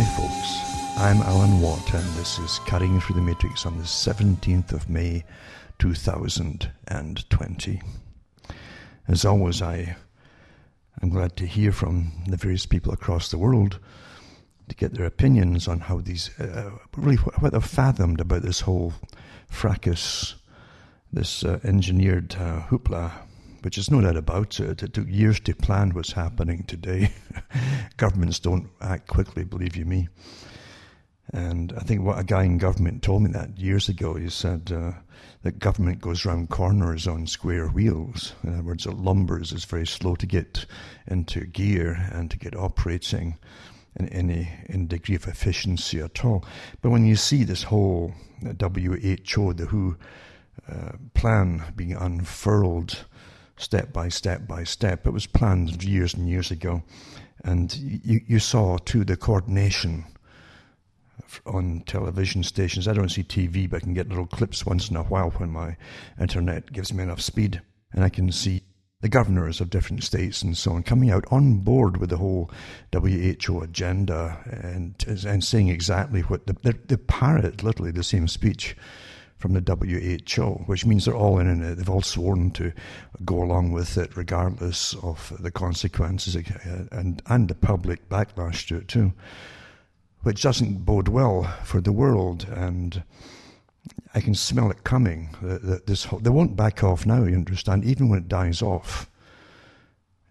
Hi, folks. I'm Alan Watt, and this is Cutting Through the Matrix on the 17th of May, 2020. As always, I am glad to hear from the various people across the world to get their opinions on how these, uh, really, what they've fathomed about this whole fracas, this uh, engineered uh, hoopla which is no doubt about it. It took years to plan what's happening today. Governments don't act quickly, believe you me. And I think what a guy in government told me that years ago. He said uh, that government goes round corners on square wheels. In other words, it lumbers is very slow to get into gear and to get operating in any in degree of efficiency at all. But when you see this whole WHO, the WHO uh, plan being unfurled step by step by step. It was planned years and years ago. And you, you saw, too, the coordination on television stations. I don't see TV, but I can get little clips once in a while when my internet gives me enough speed. And I can see the governors of different states and so on coming out on board with the whole WHO agenda and, and saying exactly what the, they parrot literally the same speech from the WHO, which means they're all in it. They've all sworn to go along with it, regardless of the consequences uh, and and the public backlash to it too, which doesn't bode well for the world. And I can smell it coming. That this they won't back off now. You understand? Even when it dies off.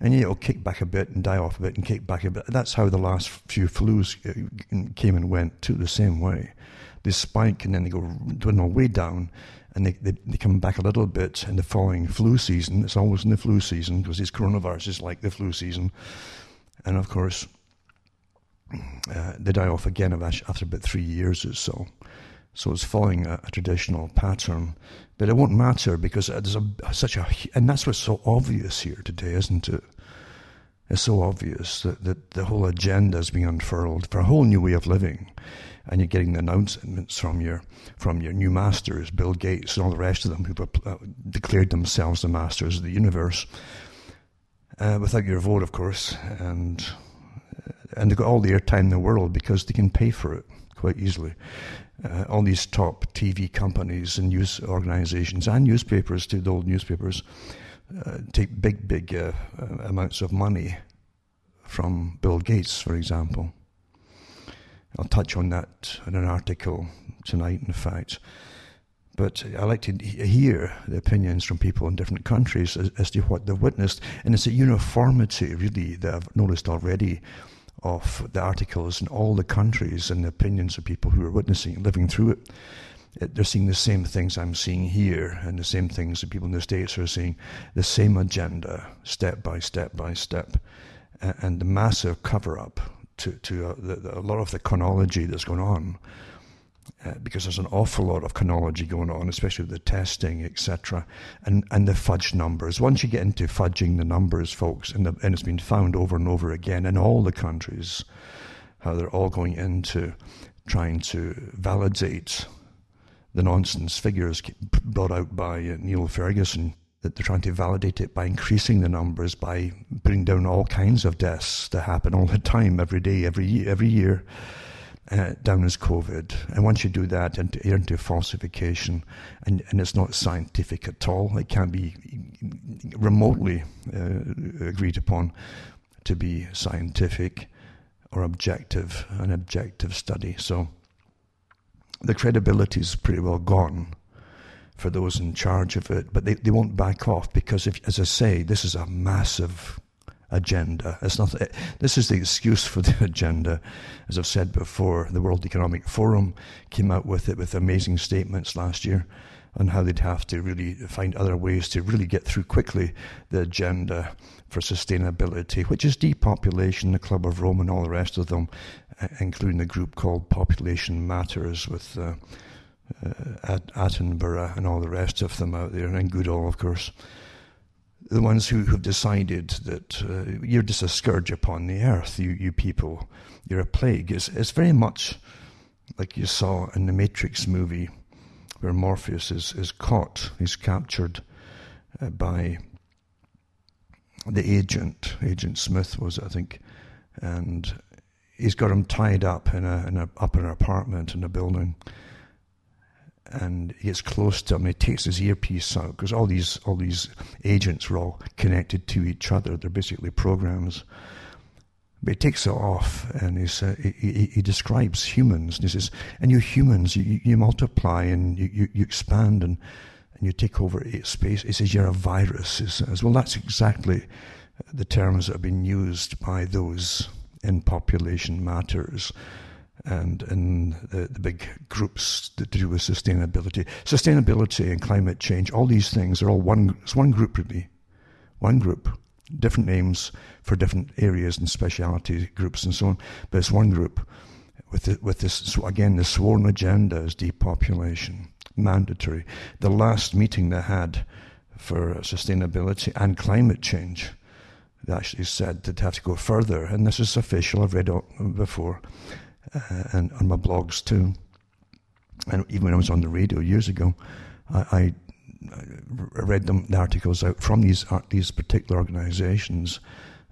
And yeah, it'll kick back a bit and die off a bit and kick back a bit. That's how the last few flus uh, came and went too, the same way they spike and then they go dwindle way down and they, they, they, come back a little bit in the following flu season. It's always in the flu season because these coronaviruses like the flu season. And of course, uh, they die off again after about three years or so. So it's following a, a traditional pattern. But it won't matter because there's a, such a, and that's what's so obvious here today, isn't it? It's so obvious that, that the whole agenda is being unfurled for a whole new way of living and you're getting the announcements from your from your new masters, Bill Gates and all the rest of them, who've declared themselves the masters of the universe, uh, without your vote, of course, and uh, and they've got all the airtime in the world because they can pay for it quite easily. Uh, all these top TV companies and news organizations and newspapers, too, the old newspapers, uh, take big, big uh, amounts of money from Bill Gates, for example. I'll touch on that in an article tonight, in fact. But I like to hear the opinions from people in different countries as, as to what they've witnessed. And it's a uniformity, really, that I've noticed already of the articles in all the countries and the opinions of people who are witnessing, living through it. They're seeing the same things I'm seeing here, and the same things that people in the States are seeing, the same agenda, step by step by step, and the massive cover up to, to uh, the, the, a lot of the chronology that's going on. Uh, because there's an awful lot of chronology going on, especially with the testing, etc., and and the fudge numbers. Once you get into fudging the numbers, folks, and, the, and it's been found over and over again in all the countries, how they're all going into trying to validate the nonsense figures brought out by uh, Neil Ferguson that they're trying to validate it by increasing the numbers, by putting down all kinds of deaths that happen all the time, every day, every every year, uh, down as COVID. And once you do that, you're into falsification, and, and it's not scientific at all. It can't be remotely uh, agreed upon to be scientific or objective, an objective study. So the credibility is pretty well gone for those in charge of it, but they, they won't back off because, if, as I say, this is a massive agenda. It's not. This is the excuse for the agenda. As I've said before, the World Economic Forum came out with it with amazing statements last year on how they'd have to really find other ways to really get through quickly the agenda for sustainability, which is depopulation, the Club of Rome, and all the rest of them, including the group called Population Matters with. Uh, uh, Attenborough and all the rest of them out there, and Goodall, of course, the ones who have decided that uh, you're just a scourge upon the earth, you, you people, you're a plague. It's, it's very much like you saw in the Matrix movie where Morpheus is, is caught, he's captured uh, by the agent, Agent Smith was, I think, and he's got him tied up in a, in a up in an apartment in a building, and he gets close to him. He takes his earpiece out because all these all these agents were all connected to each other. They're basically programs. But he takes it off and uh, he, he, he, describes humans. And he says, and you humans, you, you multiply and you, you, you expand and, and you take over space. He says, you're a virus. He says, well, that's exactly the terms that have been used by those in population matters and in the, the, big groups that do with sustainability. Sustainability and climate change, all these things are all one, it's one group really. One group. Different names for different areas and speciality groups and so on, but it's one group with, the, with this, so again, the sworn agenda is depopulation, mandatory. The last meeting they had for sustainability and climate change they actually said they'd have to go further, and this is official. I've read it before, uh, and on my blogs too. And even when I was on the radio years ago, I, I, read them, the articles out from these these particular organisations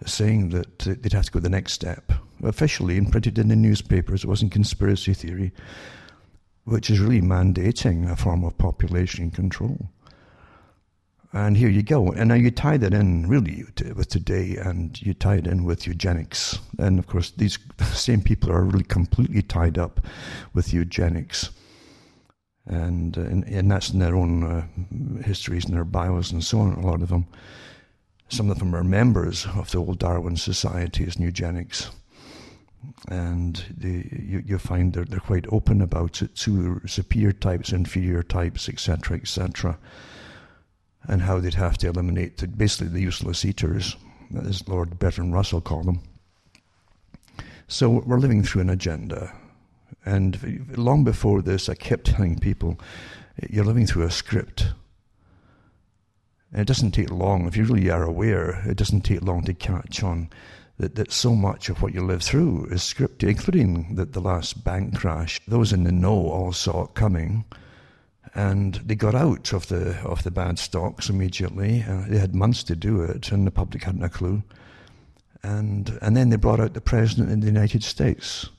saying that they'd have to go the next step officially and printed in the newspapers. It wasn't conspiracy theory, which is really mandating a form of population control. And here you go. And now you tie that in really with today and you tie it in with eugenics. And of course, these same people are really completely tied up with eugenics. And, uh, and, and that's in their own uh, histories and their bios and so on, a lot of them. Some of them are members of the old Darwin societies and eugenics. And you, you find they're, they're quite open about it to superior types, inferior types, etc., etc and how they'd have to eliminate the, basically the useless eaters, as Lord Bertrand Russell called them. So we're living through an agenda. And long before this, I kept telling people, you're living through a script. And it doesn't take long, if you really are aware, it doesn't take long to catch on that, that so much of what you live through is scripted, including the, the last bank crash. Those in the know all saw it coming and they got out of the of the bad stocks immediately. Uh, they had months to do it, and the public hadn't a clue. And and then they brought out the president in the United States,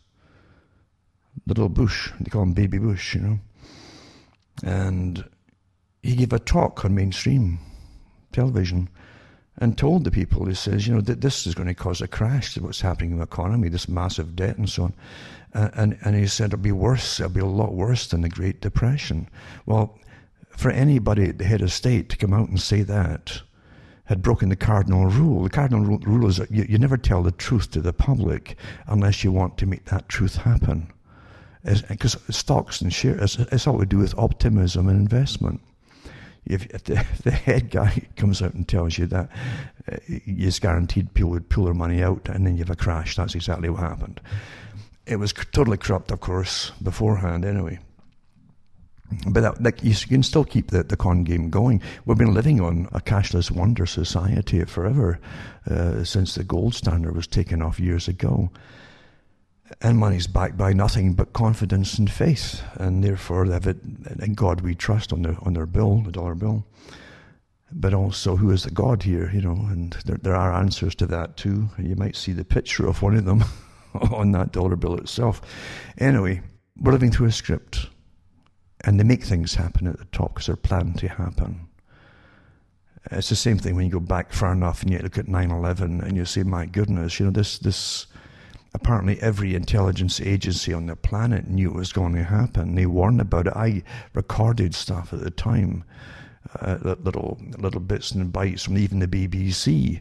little Bush. They call him Baby Bush, you know. And he gave a talk on mainstream television and told the people, he says, you know, that this is going to cause a crash what's happening in the economy, this massive debt and so on. And, and he said it'll be worse, it'll be a lot worse than the Great Depression. Well, for anybody at the head of state to come out and say that had broken the cardinal rule. The cardinal rule is that you, you never tell the truth to the public unless you want to make that truth happen. Because stocks and shares, it's, it's all to do with optimism and investment if, the, the, head guy comes out and tells you that uh, it's guaranteed people would pull their money out and then you have a crash, that's exactly what happened. It was totally corrupt, of course, beforehand anyway. But that, like, you can still keep the, the con game going. We've been living on a cashless wonder society forever uh, since the gold standard was taken off years ago. And money's backed by nothing but confidence and faith, and therefore. In God we trust on their on their bill, the dollar bill. But also, who is the God here? You know, and there there are answers to that too. You might see the picture of one of them. on that dollar bill itself. Anyway, we're living through a script, and they make things happen at the top because they're planned to happen. It's the same thing when you go back far enough and you look at 9 11 and you say, my goodness, you know, this, this, apparently every intelligence agency on the planet knew it was going to happen. They warned about it. I recorded stuff at the time, uh, little, little bits and bytes from even the BBC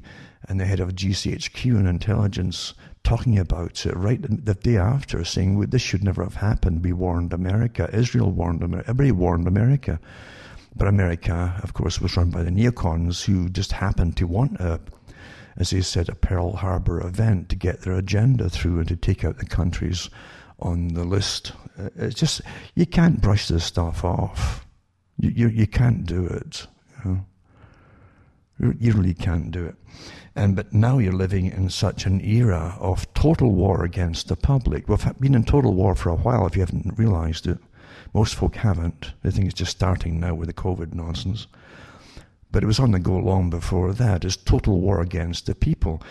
and the head of GCHQ and intelligence talking about it right the day after, saying this should never have happened. We warned America. Israel warned America. Everybody warned America. But America, of course, was run by the neocons who just happened to want a, as they said, a Pearl Harbor event to get their agenda through and to take out the countries on the list. Uh, it's just, you can't brush this stuff off. You, you, you can't do it. You, know? you really can't do it. And but now you're living in such an era of total war against the public. We've been in total war for a while. If you haven't realised it, most folk haven't. They think it's just starting now with the COVID nonsense. But it was on the go long before that. It's total war against the people.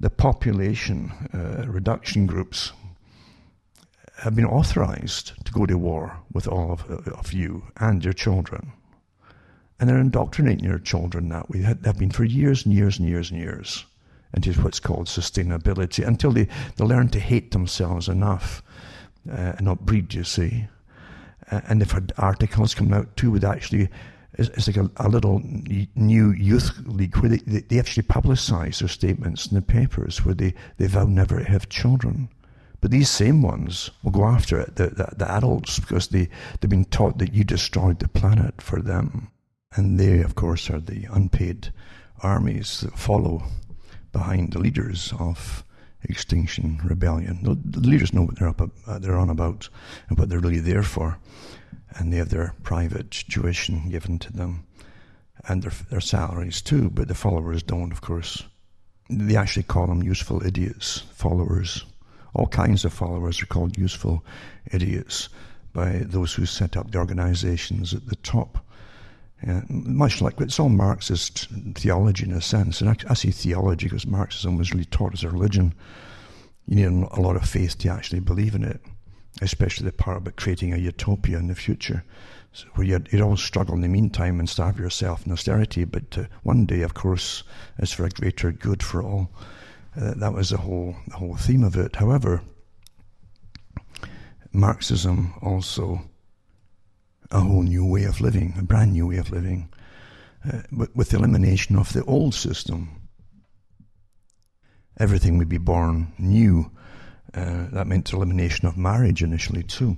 the population uh, reduction groups have been authorized to go to war with all of, of you and your children. And they're indoctrinating your children that way. They have been for years and years and years and years into what's called sustainability until they, they learn to hate themselves enough uh, and not breed, you see. Uh, and they've had articles coming out too with actually, it's, it's like a, a, little new youth league where they, they, they actually publicise their statements in the papers where they, they vow never to have children. But these same ones will go after it, the, the, the adults, because they, they've been taught that you destroyed the planet for them. And they, of course, are the unpaid armies that follow behind the leaders of Extinction Rebellion. The, leaders know what they're up, uh, they're on about and what they're really there for, and they have their private tuition given to them, and their their salaries too. But the followers don't, of course. They actually call them useful idiots. Followers, all kinds of followers are called useful idiots by those who set up the organizations at the top. Much like it's all Marxist theology in a sense, and I, I say theology because Marxism was really taught as a religion. You need a lot of faith to actually believe in it, especially the part about creating a utopia in the future, so where you'd, you'd always struggle in the meantime and starve yourself in austerity, but uh, one day, of course, is for a greater good for all. Uh, that was the whole the whole theme of it. However, Marxism also a whole new way of living, a brand new way of living, uh, but with the elimination of the old system. Everything would be born new. Uh, that meant elimination of marriage initially, too.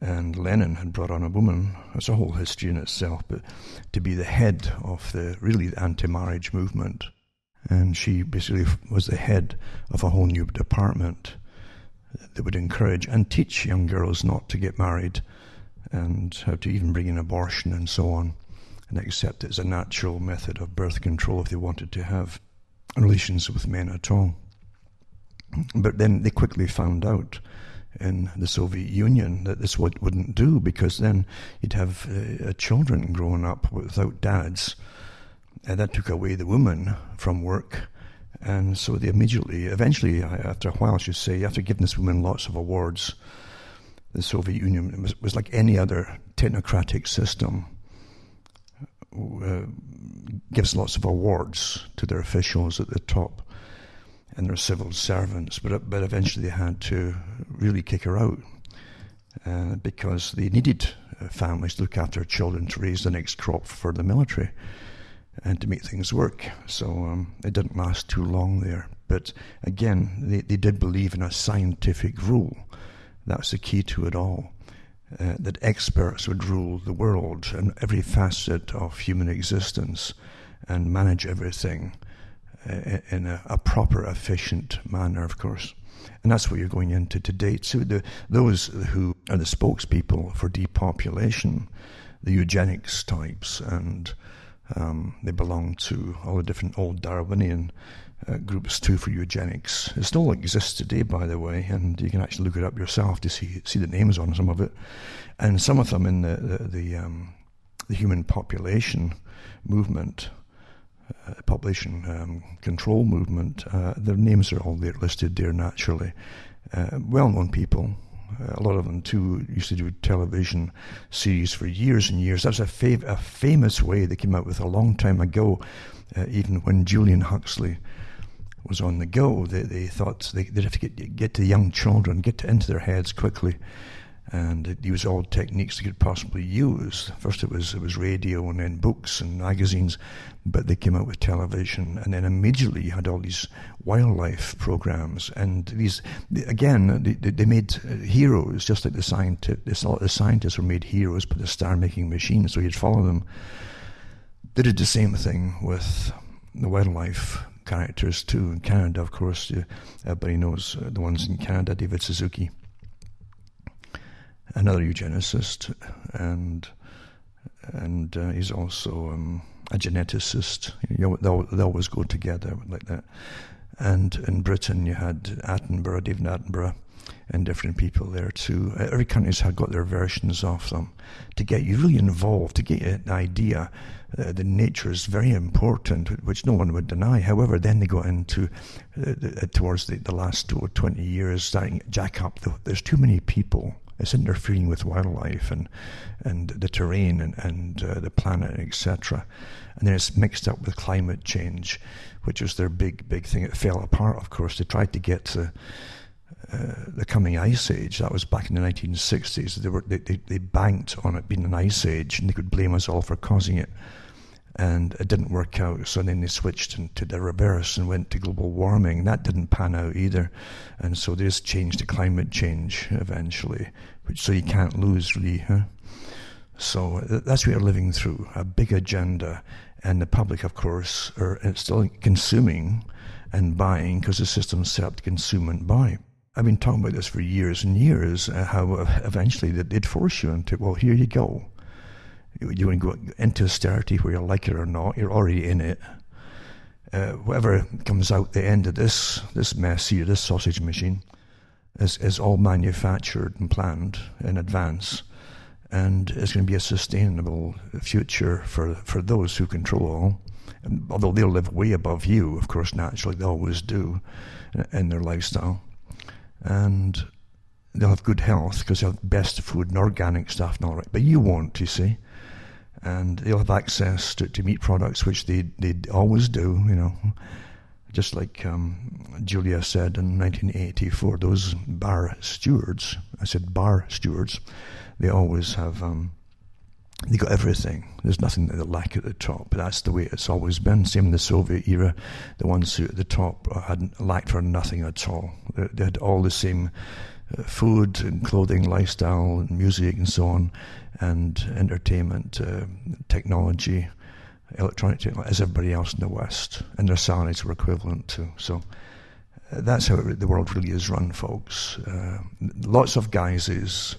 And Lenin had brought on a woman, it's a whole history in itself, but to be the head of the really anti marriage movement. And she basically was the head of a whole new department that would encourage and teach young girls not to get married and how to even bring in abortion and so on, and accept it as a natural method of birth control if they wanted to have relations with men at all. But then they quickly found out in the Soviet Union that this would, wouldn't do because then you'd have uh, children growing up without dads. And that took away the woman from work. And so they immediately, eventually, after a while, I should say, after giving this woman lots of awards, the Soviet Union was, was like any other technocratic system. Uh, gives lots of awards to their officials at the top and their civil servants, but but eventually they had to really kick her out uh, because they needed uh, families to look after children to raise the next crop for the military and to make things work. So um, it didn't last too long there. But again, they, they did believe in a scientific rule that's the key to it all. Uh, that experts would rule the world and every facet of human existence and manage everything uh, in a, a, proper, efficient manner, of course. And that's what you're going into today. So the, those who are the spokespeople for depopulation, the eugenics types, and um, they belong to all the different old Darwinian uh, groups too for eugenics. It still exists today, by the way, and you can actually look it up yourself to see see the names on some of it. And some of them in the the, the, um, the human population movement, uh, population um, control movement. Uh, their names are all there listed there naturally. Uh, well-known people. Uh, a lot of them too used to do television series for years and years. That's a, fav- a famous way they came out with a long time ago, uh, even when Julian Huxley was on the go. They, they thought they, would have to get, get to the young children, get to, into their heads quickly, and use all techniques they could possibly use. First, it was it was radio, and then books and magazines, but they came out with television, and then immediately you had all these wildlife programs, and these again they, they made uh, heroes, just like the scientists. The scientists were made heroes by the star-making machine, so you'd follow them. They did the same thing with the wildlife characters too. In Canada, of course, everybody knows uh, the ones in Canada, David Suzuki, another eugenicist, and and uh, he's also um, a geneticist. You know, they they always go together like that. And in Britain, you had Attenborough, David Attenborough, and different people there too. Every country's had got their versions of them to get you really involved, to get an idea. Uh, the nature is very important, which no one would deny. However, then they got into uh, the, uh, towards the, the last 20 years, starting jack up. The, there's too many people. It's interfering with wildlife and and the terrain and and uh, the planet, etc. And then it's mixed up with climate change, which was their big big thing. It fell apart. Of course, they tried to get to uh, the coming ice age. That was back in the 1960s. They, were, they, they, they, banked on it being an ice age and they could blame us all for causing it. And it didn't work out. So then they switched to the reverse and went to global warming. That didn't pan out either. And so they just changed to climate change eventually, which so you can't lose really. Huh? So that's what we're living through a big agenda. And the public, of course, are still consuming and buying because the system's set up to consume and buy. I've been talking about this for years and years, uh, how uh, eventually they'd force you into, well, here you go. You, you go into austerity where you like it or not, you're already in it. Uh, whatever comes out the end of this, this mess here, this sausage machine, is, is all manufactured and planned in advance. And it's going to be a sustainable future for, for those who control all. Although they'll live way above you, of course, naturally, they always do in their lifestyle and they'll have good health because they'll have best food and organic stuff and all right. But you won't, you see. And they'll have access to, to meat products, which they they always do, you know. Just like um, Julia said in 1984, those bar stewards, I said bar stewards, they always have, um, they got everything. There's nothing that they lack at the top. That's the way it's always been. Same in the Soviet era. The ones who at the top had lacked for nothing at all. They, they had all the same uh, food and clothing, lifestyle, and music, and so on, and entertainment, uh, technology, electronic technology, as everybody else in the West. And their salaries were equivalent to. So uh, that's how it, the world really is run, folks. Uh, lots of guises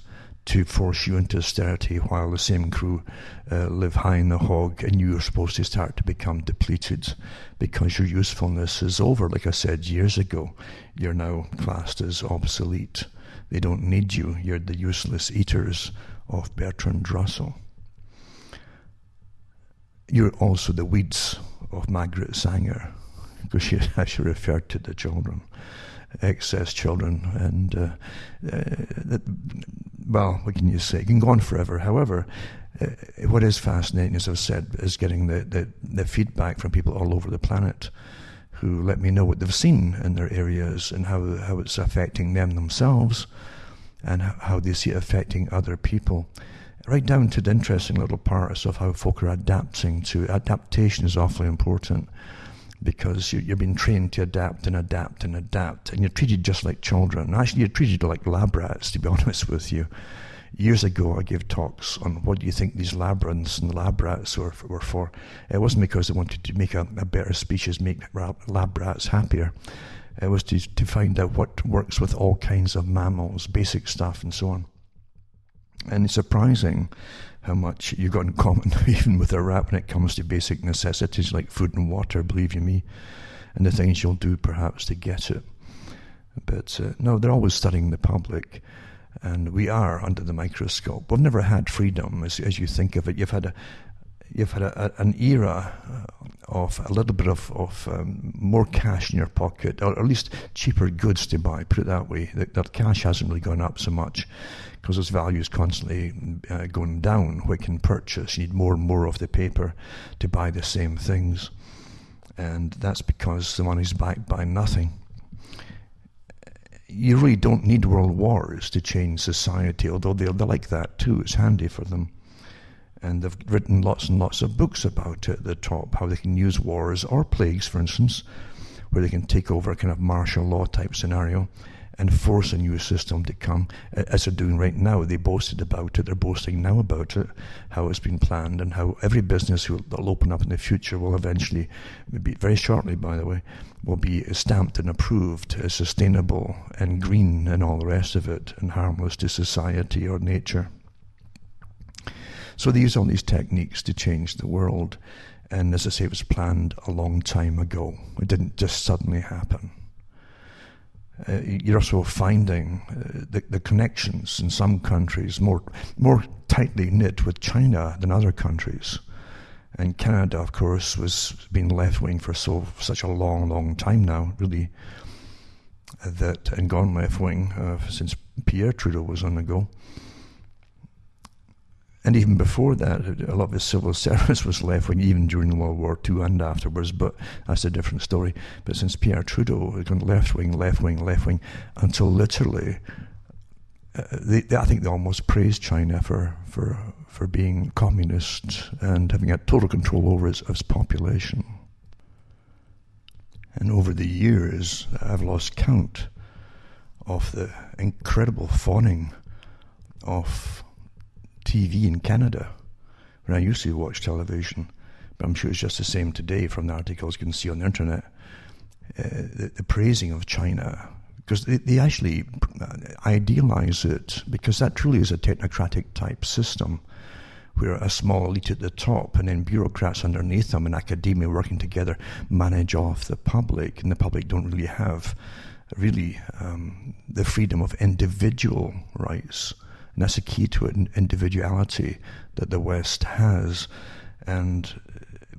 to force you into austerity while the same crew uh, live high in the hog and you are supposed to start to become depleted because your usefulness is over. Like I said years ago, you're now classed as obsolete. They don't need you. You're the useless eaters of Bertrand Russell. You're also the weeds of Margaret Sanger because she actually referred to the children excess children, and uh, uh, well, what can you say? It can go on forever. However, uh, what is fascinating, as I've said, is getting the, the, the, feedback from people all over the planet who let me know what they've seen in their areas and how, how it's affecting them themselves and how they see it affecting other people. Right down to the interesting little parts of how folk are adapting to adaptation is awfully important because you, are being trained to adapt and adapt and adapt, and you're treated just like children. Actually, you're treated like lab rats, to be honest with you. Years ago, I gave talks on what do you think these lab rats and lab rats were, were for. It wasn't because they wanted to make a, a better species, make lab rats happier. It was to, to find out what works with all kinds of mammals, basic stuff, and so on. And it's surprising how much you've got in common, even with a rat, when it comes to basic necessities like food and water, believe you me, and the things you'll do perhaps to get it. But uh, no, they're always studying the public, and we are under the microscope. We've never had freedom, as, as you think of it. You've had a, you've had a, a, an era of a little bit of, of um, more cash in your pocket, or at least cheaper goods to buy, put it that way. That, that cash hasn't really gone up so much because its value is constantly uh, going down. What can purchase? You need more and more of the paper to buy the same things. And that's because the money's backed by nothing. You really don't need world wars to change society, although they like that too. It's handy for them and they've written lots and lots of books about it at the top, how they can use wars or plagues, for instance, where they can take over a kind of martial law type scenario and force a new system to come, as they're doing right now. They boasted about it, they're boasting now about it, how it's been planned, and how every business that'll open up in the future will eventually, be, very shortly by the way, will be stamped and approved as sustainable and green and all the rest of it, and harmless to society or nature. So they use all these techniques to change the world. And as I say, it was planned a long time ago. It didn't just suddenly happen. Uh, you're also finding uh, the, the, connections in some countries more more tightly knit with China than other countries. And Canada, of course, was been left wing for so such a long, long time now, really. That and gone left wing uh, since Pierre Trudeau was on the go. And even before that, a lot of the civil service was left wing, even during World War II and afterwards, but that's a different story. But since Pierre Trudeau gone left wing, left wing, left wing, until literally, uh, they, they, I think they almost praised China for, for, for being communist and having a total control over its, its population. And over the years, I've lost count of the incredible fawning of TV in Canada when I used to watch television, but I'm sure it's just the same today from the articles you can see on the internet. Uh, the, the, praising of China, because they, they actually uh, idealize it, because that truly is a technocratic type system where a small elite at the top and then bureaucrats underneath them and academia working together manage off the public, and the public don't really have really um, the freedom of individual rights and that's a key to it, individuality that the West has. And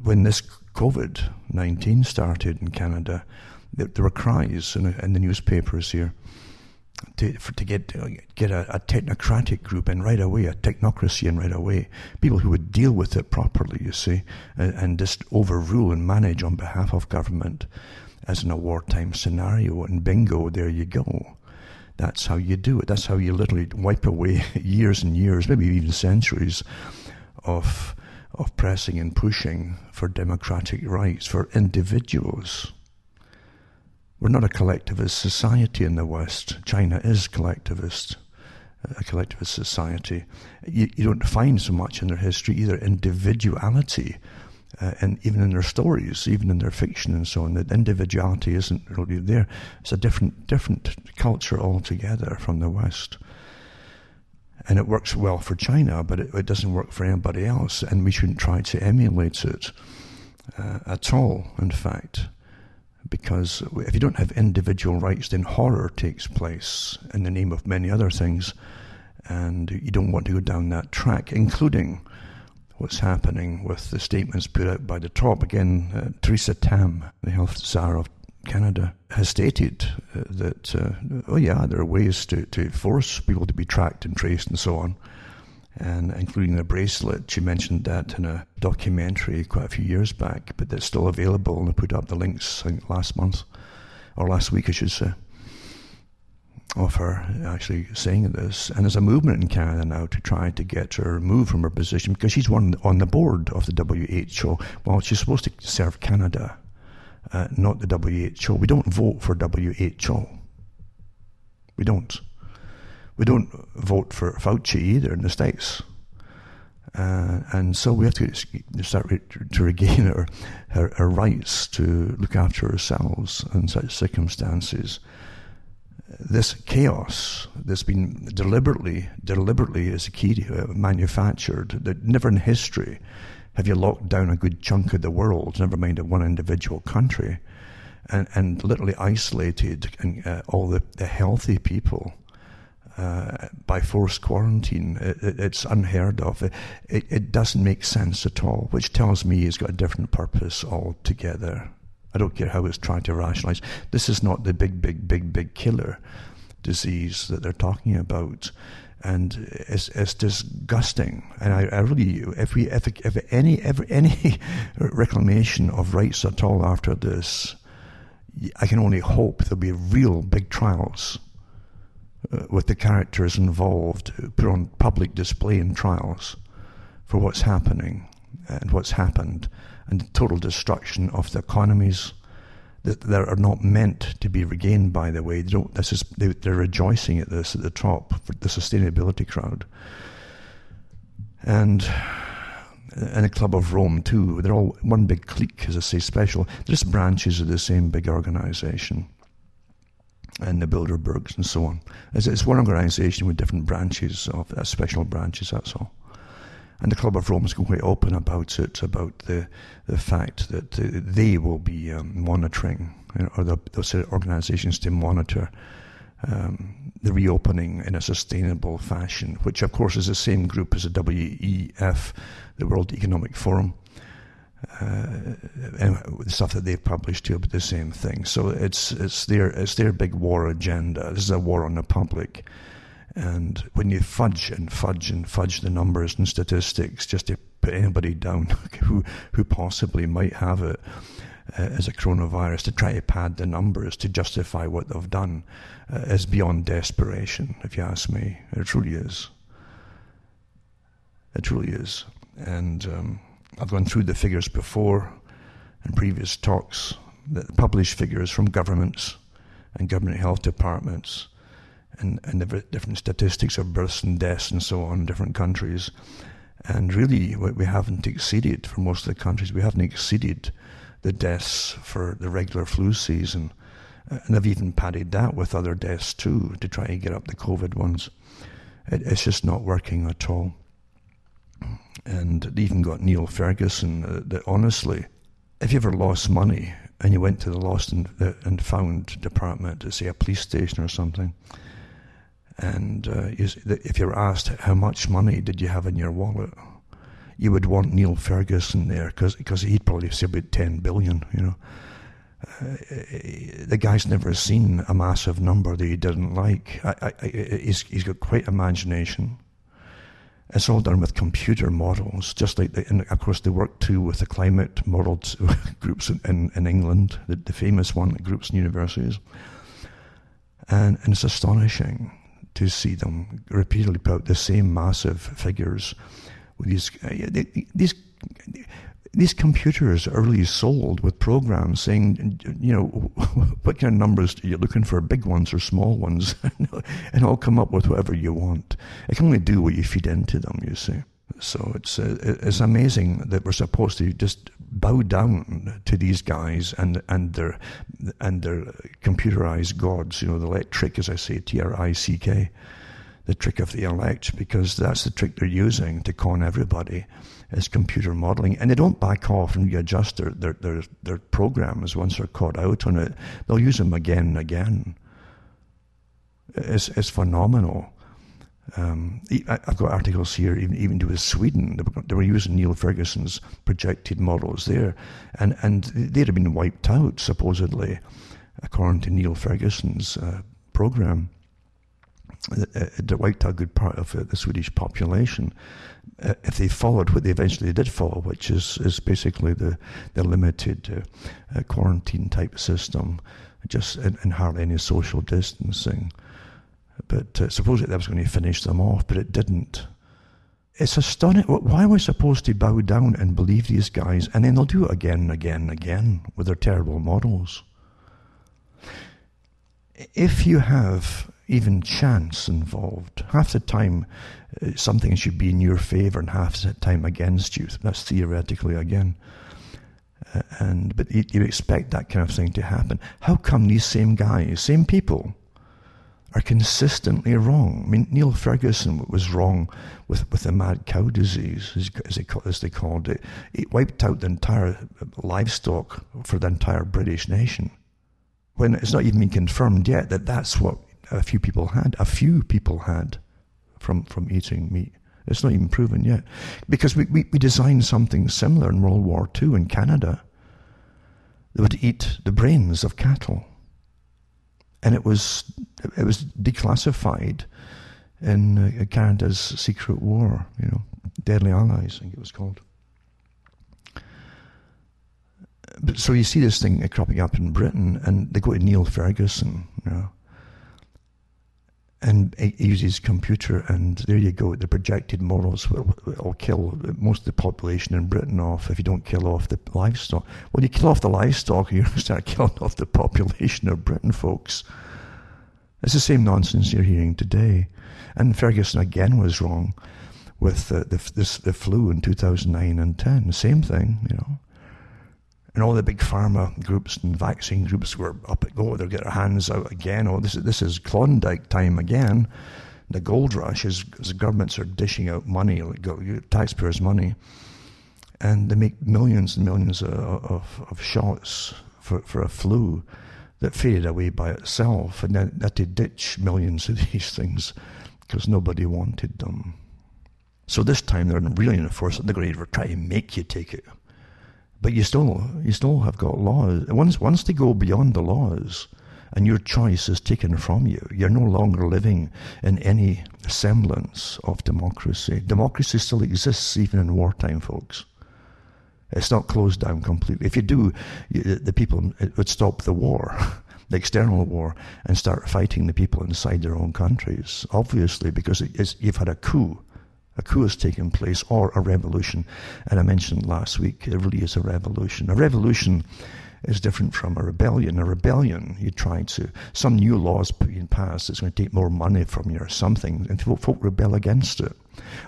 when this COVID 19 started in Canada, there, there were cries in, in, the newspapers here to, for, to get, get a, a, technocratic group in right away, a technocracy in right away, people who would deal with it properly, you see, and, and just overrule and manage on behalf of government as in a wartime scenario. And bingo, there you go. That's how you do it. That's how you literally wipe away years and years, maybe even centuries of of pressing and pushing for democratic rights for individuals. We're not a collectivist society in the West. China is collectivist, a collectivist society. You, you don't find so much in their history either individuality uh, and even in their stories, even in their fiction and so on, that individuality isn't really there. It's a different, different culture altogether from the West. And it works well for China, but it, it doesn't work for anybody else, and we shouldn't try to emulate it uh, at all, in fact. Because if you don't have individual rights, then horror takes place in the name of many other things, and you don't want to go down that track, including what's happening with the statements put out by the top. Again, uh, Theresa Tam, the health czar of Canada, has stated uh, that, uh, oh yeah, there are ways to, to force people to be tracked and traced and so on, and including the bracelet. She mentioned that in a documentary quite a few years back, but that's still available, and I put up the links last month, or last week, I should say of her actually saying this. And there's a movement in Canada now to try to get her removed from her position because she's one on the board of the WHO. Well, she's supposed to serve Canada, uh, not the WHO. We don't vote for WHO. We don't. We don't vote for Fauci either in the States. Uh, and so we have to start to regain our, our, our rights to look after ourselves in such circumstances this chaos that's been deliberately, deliberately as a key uh, manufactured, that never in history have you locked down a good chunk of the world, never mind a one individual country, and, and literally isolated uh, all the, the healthy people uh, by forced quarantine. It, it, it's unheard of. It, it, doesn't make sense at all, which tells me it's got a different purpose altogether. I don't care how it's trying to rationalize. This is not the big, big, big, big killer disease that they're talking about. And it's, it's disgusting. And I, I really, if we, if, if any, ever, any reclamation of rights at all after this, I can only hope there'll be real big trials uh, with the characters involved put on public display in trials for what's happening and what's happened and the total destruction of the economies that, that are not meant to be regained, by the way. They don't, this is, they, they're rejoicing at this at the top for the sustainability crowd. And in a club of Rome too. They're all one big clique, as I say, special. They're just branches of the same big organization. And the Bilderbergs and so on. It's, it's one organization with different branches of uh, special branches. That's all. And the Club of Rome is quite open about it, about the, the fact that they will be um, monitoring or the, those organizations to monitor um, the reopening in a sustainable fashion, which of course is the same group as the WEF, the World Economic Forum. Uh, and the stuff that they've published too, but the same thing. So it's it's their it's their big war agenda. This is a war on the public, and when you fudge and fudge and fudge the numbers and statistics just to put anybody down who who possibly might have it uh, as a coronavirus to try to pad the numbers to justify what they've done uh, is beyond desperation. If you ask me, it truly is. It truly is, and. Um, I've gone through the figures before in previous talks, the published figures from governments and government health departments and, and the different statistics of births and deaths and so on in different countries. And really, we haven't exceeded, for most of the countries, we haven't exceeded the deaths for the regular flu season. And they've even padded that with other deaths too to try and get up the COVID ones. It, it's just not working at all and they even got Neil Ferguson. Uh, that honestly, if you ever lost money and you went to the lost and, uh, and found department, to say a police station or something, and uh, if you're asked how much money did you have in your wallet, you would want Neil Ferguson there because he'd probably say about ten billion. You know, uh, the guy's never seen a massive number that he didn't like. I, I, he's, he's got quite imagination it's all done with computer models, just like, the, and of course, they work too with the climate model groups in, in, in England, the, the, famous one, groups and universities. And, and it's astonishing to see them repeatedly put out the same massive figures with these, uh, these these computers are really sold with programs saying, you know, what kind of numbers are you looking for, big ones or small ones, and I'll come up with whatever you want. It can only do what you feed into them, you see. So it's uh, it's amazing that we're supposed to just bow down to these guys and and their and their computerized gods. You know, the electric, as I say, T R I C K, the trick of the elect, because that's the trick they're using to con everybody is computer modeling, and they don't back off and readjust their, their, their, their programs once they're caught out on it. They'll use them again and again. It's, it's phenomenal. Um, I've got articles here, even even to Sweden. They were using Neil Ferguson's projected models there, and and they'd have been wiped out supposedly, according to Neil Ferguson's uh, program. They wiped out a good part of the Swedish population uh, if they followed what they eventually did follow, which is, is basically the, the limited uh, uh, quarantine type system, just in, in, hardly any social distancing. But uh, supposedly that was going to finish them off, but it didn't. It's astonishing. Why are we supposed to bow down and believe these guys, and then they'll do it again and again and again with their terrible models? If you have even chance involved, half the time something should be in your favor and half the time against you. That's theoretically again. Uh, and but you, expect that kind of thing to happen. How come these same guys, same people, are consistently wrong? I mean, Neil Ferguson was wrong with, with the mad cow disease, as, they, as they called it. It wiped out the entire livestock for the entire British nation. When it's not even been confirmed yet that that's what a few people had. A few people had from, from eating meat. It's not even proven yet. Because we, we, we designed something similar in World War II in Canada. They would eat the brains of cattle. And it was, it was declassified in uh, Canada's secret war, you know, Deadly Allies, I think it was called. But, so you see this thing cropping up in Britain, and they go to Neil Ferguson, you know, and uses computer, and there you go. The projected models will, will kill most of the population in Britain off if you don't kill off the livestock. When you kill off the livestock, you're going to start killing off the population of Britain, folks. It's the same nonsense you're hearing today. And Ferguson again was wrong with uh, the, this, the flu in 2009 and 10. Same thing, you know and all the big pharma groups and vaccine groups were up at go. They'll get their hands out again. Oh, this is this is Klondike time again. The gold rush is the governments are dishing out money, taxpayers' money, and they make millions and millions of, of, of shots for, for a flu that faded away by itself, and then had to ditch millions of these things because nobody wanted them. So this time they're really enforcing. They're going to try to make you take it, but you still you still have got laws. Once once they go beyond the laws, and your choice is taken from you, you're no longer living in any semblance of democracy. Democracy still exists even in wartime, folks. It's not closed down completely. If you do, you, the people would stop the war, the external war, and start fighting the people inside their own countries. Obviously, because you've had a coup. A coup has taken place, or a revolution. And I mentioned last week, it really is a revolution. A revolution is different from a rebellion. A rebellion, you try to, some new laws being passed that's going to take more money from you or something, and folk rebel against it.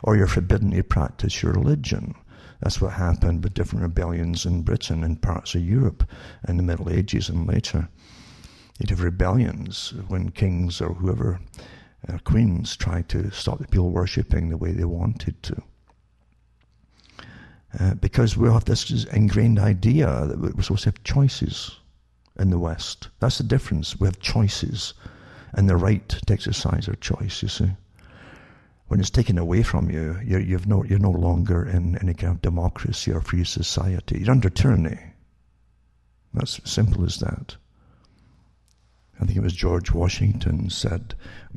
Or you're forbidden to practice your religion. That's what happened with different rebellions in Britain and parts of Europe in the Middle Ages and later. You'd have rebellions when kings or whoever, uh, queens, tried to stop the people worshipping the way they wanted to. Uh, because we have this ingrained idea that we're supposed to have choices in the West. That's the difference. We have choices and the right to exercise our choice, you see when it's taken away from you, you're, you've no, you're no longer in any kind of democracy or free society. You're under tyranny. That's simple as that. I think it was George Washington said,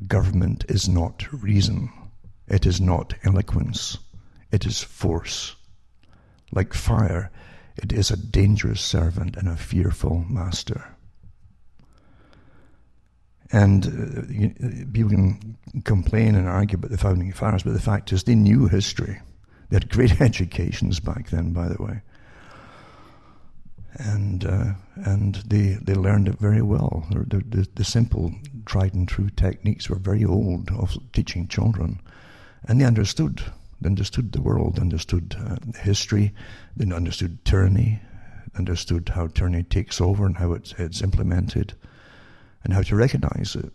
government is not reason. It is not eloquence. It is force. Like fire, it is a dangerous servant and a fearful master. And uh, people can complain and argue about the founding fathers, but the fact is they knew history. They had great educations back then, by the way. And uh, and they they learned it very well. The, the, the, simple, tried and true techniques were very old of teaching children, and they understood. They understood the world, understood uh, history, they understood tyranny, understood how tyranny takes over and how it's, it's implemented and how to recognize it.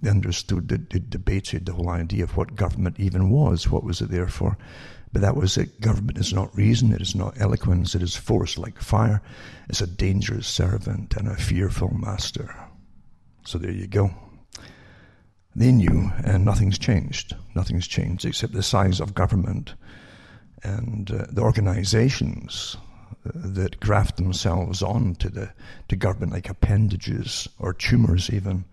They understood, they, they debated the whole idea of what government even was, what was it there for. But that was it. Government is not reason, it is not eloquence, it is force like fire. It's a dangerous servant and a fearful master. So there you go. They knew, and nothing's changed. Nothing's changed except the size of government and uh, the organizations that graft themselves on to the to government like appendages or tumors even.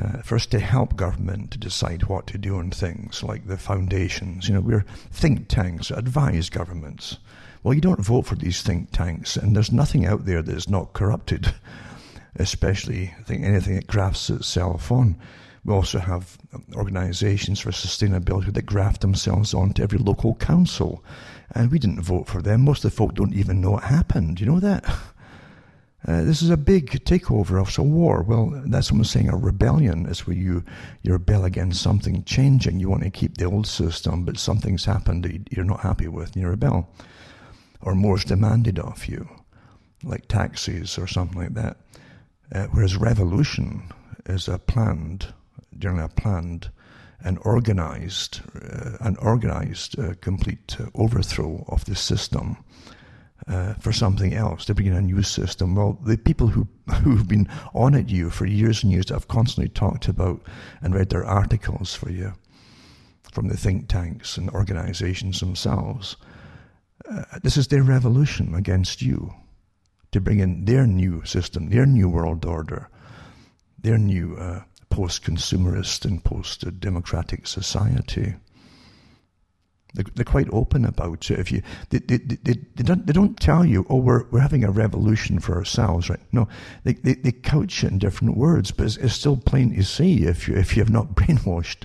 Uh, first to help government to decide what to do on things like the foundations. You know, we're think tanks that advise governments. Well, you don't vote for these think tanks, and there's nothing out there that is not corrupted, especially I think anything that grafts itself on. We also have organisations for sustainability that graft themselves onto every local council and we didn't vote for them. Most of the folk don't even know what happened. You know that? Uh, this is a big takeover of a war. Well, that's what I'm saying. A rebellion is where you, you rebel against something changing. You want to keep the old system, but something's happened that you're not happy with, and you rebel. Or more is demanded of you, like taxes or something like that. Uh, whereas revolution is a planned, generally a planned an organized, uh, an organized uh, complete uh, overthrow of the system uh, for something else to begin a new system. Well, the people who who've been on at you for years and years that have constantly talked about and read their articles for you from the think tanks and organizations themselves. Uh, this is their revolution against you to bring in their new system, their new world order, their new uh, post-consumerist and post-democratic society. They're, they're, quite open about it. If you, they, they, they, they, don't, they don't tell you, oh, we're, we're having a revolution for ourselves, right? No, they, they, they couch it in different words, but it's, it's still plain to see if you, if you have not brainwashed,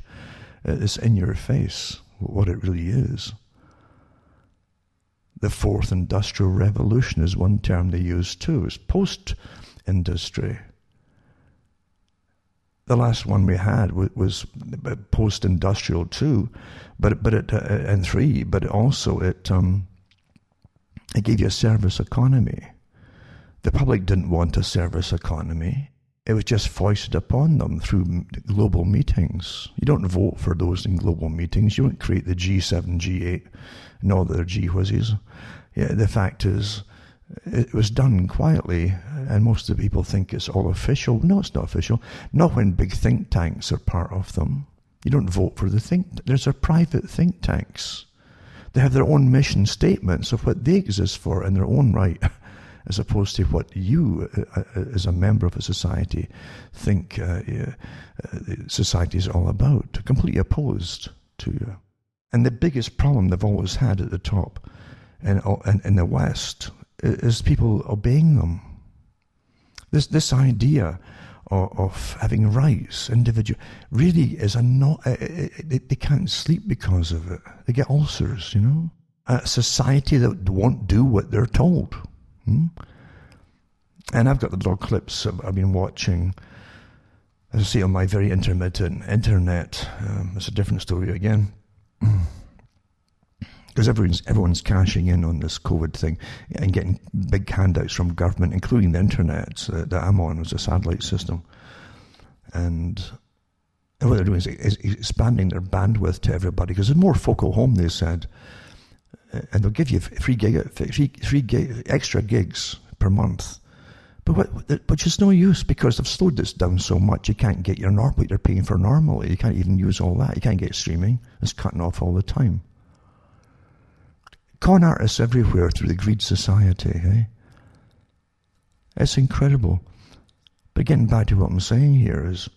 uh, it's in your face what it really is. The fourth industrial revolution is one term they use too. It's post-industry the last one we had was, post-industrial too, but but it uh, and three, but also it um, it gave you a service economy. The public didn't want a service economy. It was just foisted upon them through global meetings. You don't vote for those in global meetings. You don't create the G7, G8, and all the other G whizzies. Yeah, the fact is, it was done quietly, and most of the people think it's all official. No, it's not official. Not when big think tanks are part of them. You don't vote for the think. There's a private think tanks. They have their own mission statements of what they exist for in their own right, as opposed to what you, uh, uh, as a member of a society, think uh, uh, society is all about. Completely opposed to you. And the biggest problem they've always had at the top in, in, in the West is people obeying them. This this idea of, of having rights, individual, really is a not. They, they can't sleep because of it. They get ulcers, you know. A society that won't do what they're told. Hmm? And I've got the little clips I've been watching. As I see on my very intermittent internet, um, it's a different story again. because everyone's everyone's cashing in on this COVID thing and getting big handouts from government, including the internet that, that I'm on, was a satellite system, and what they're doing is, is expanding their bandwidth to everybody because there's more folk at home. They said, uh, and they'll give you three, gig, free, free gig, extra gigs per month. But what, which is no use because they've slowed this down so much. You can't get your normal what you're paying for normally. You can't even use all that. You can't get streaming. It's cutting off all the time. Con artists everywhere through the greed society, eh? It's incredible. But getting back to what I'm saying here is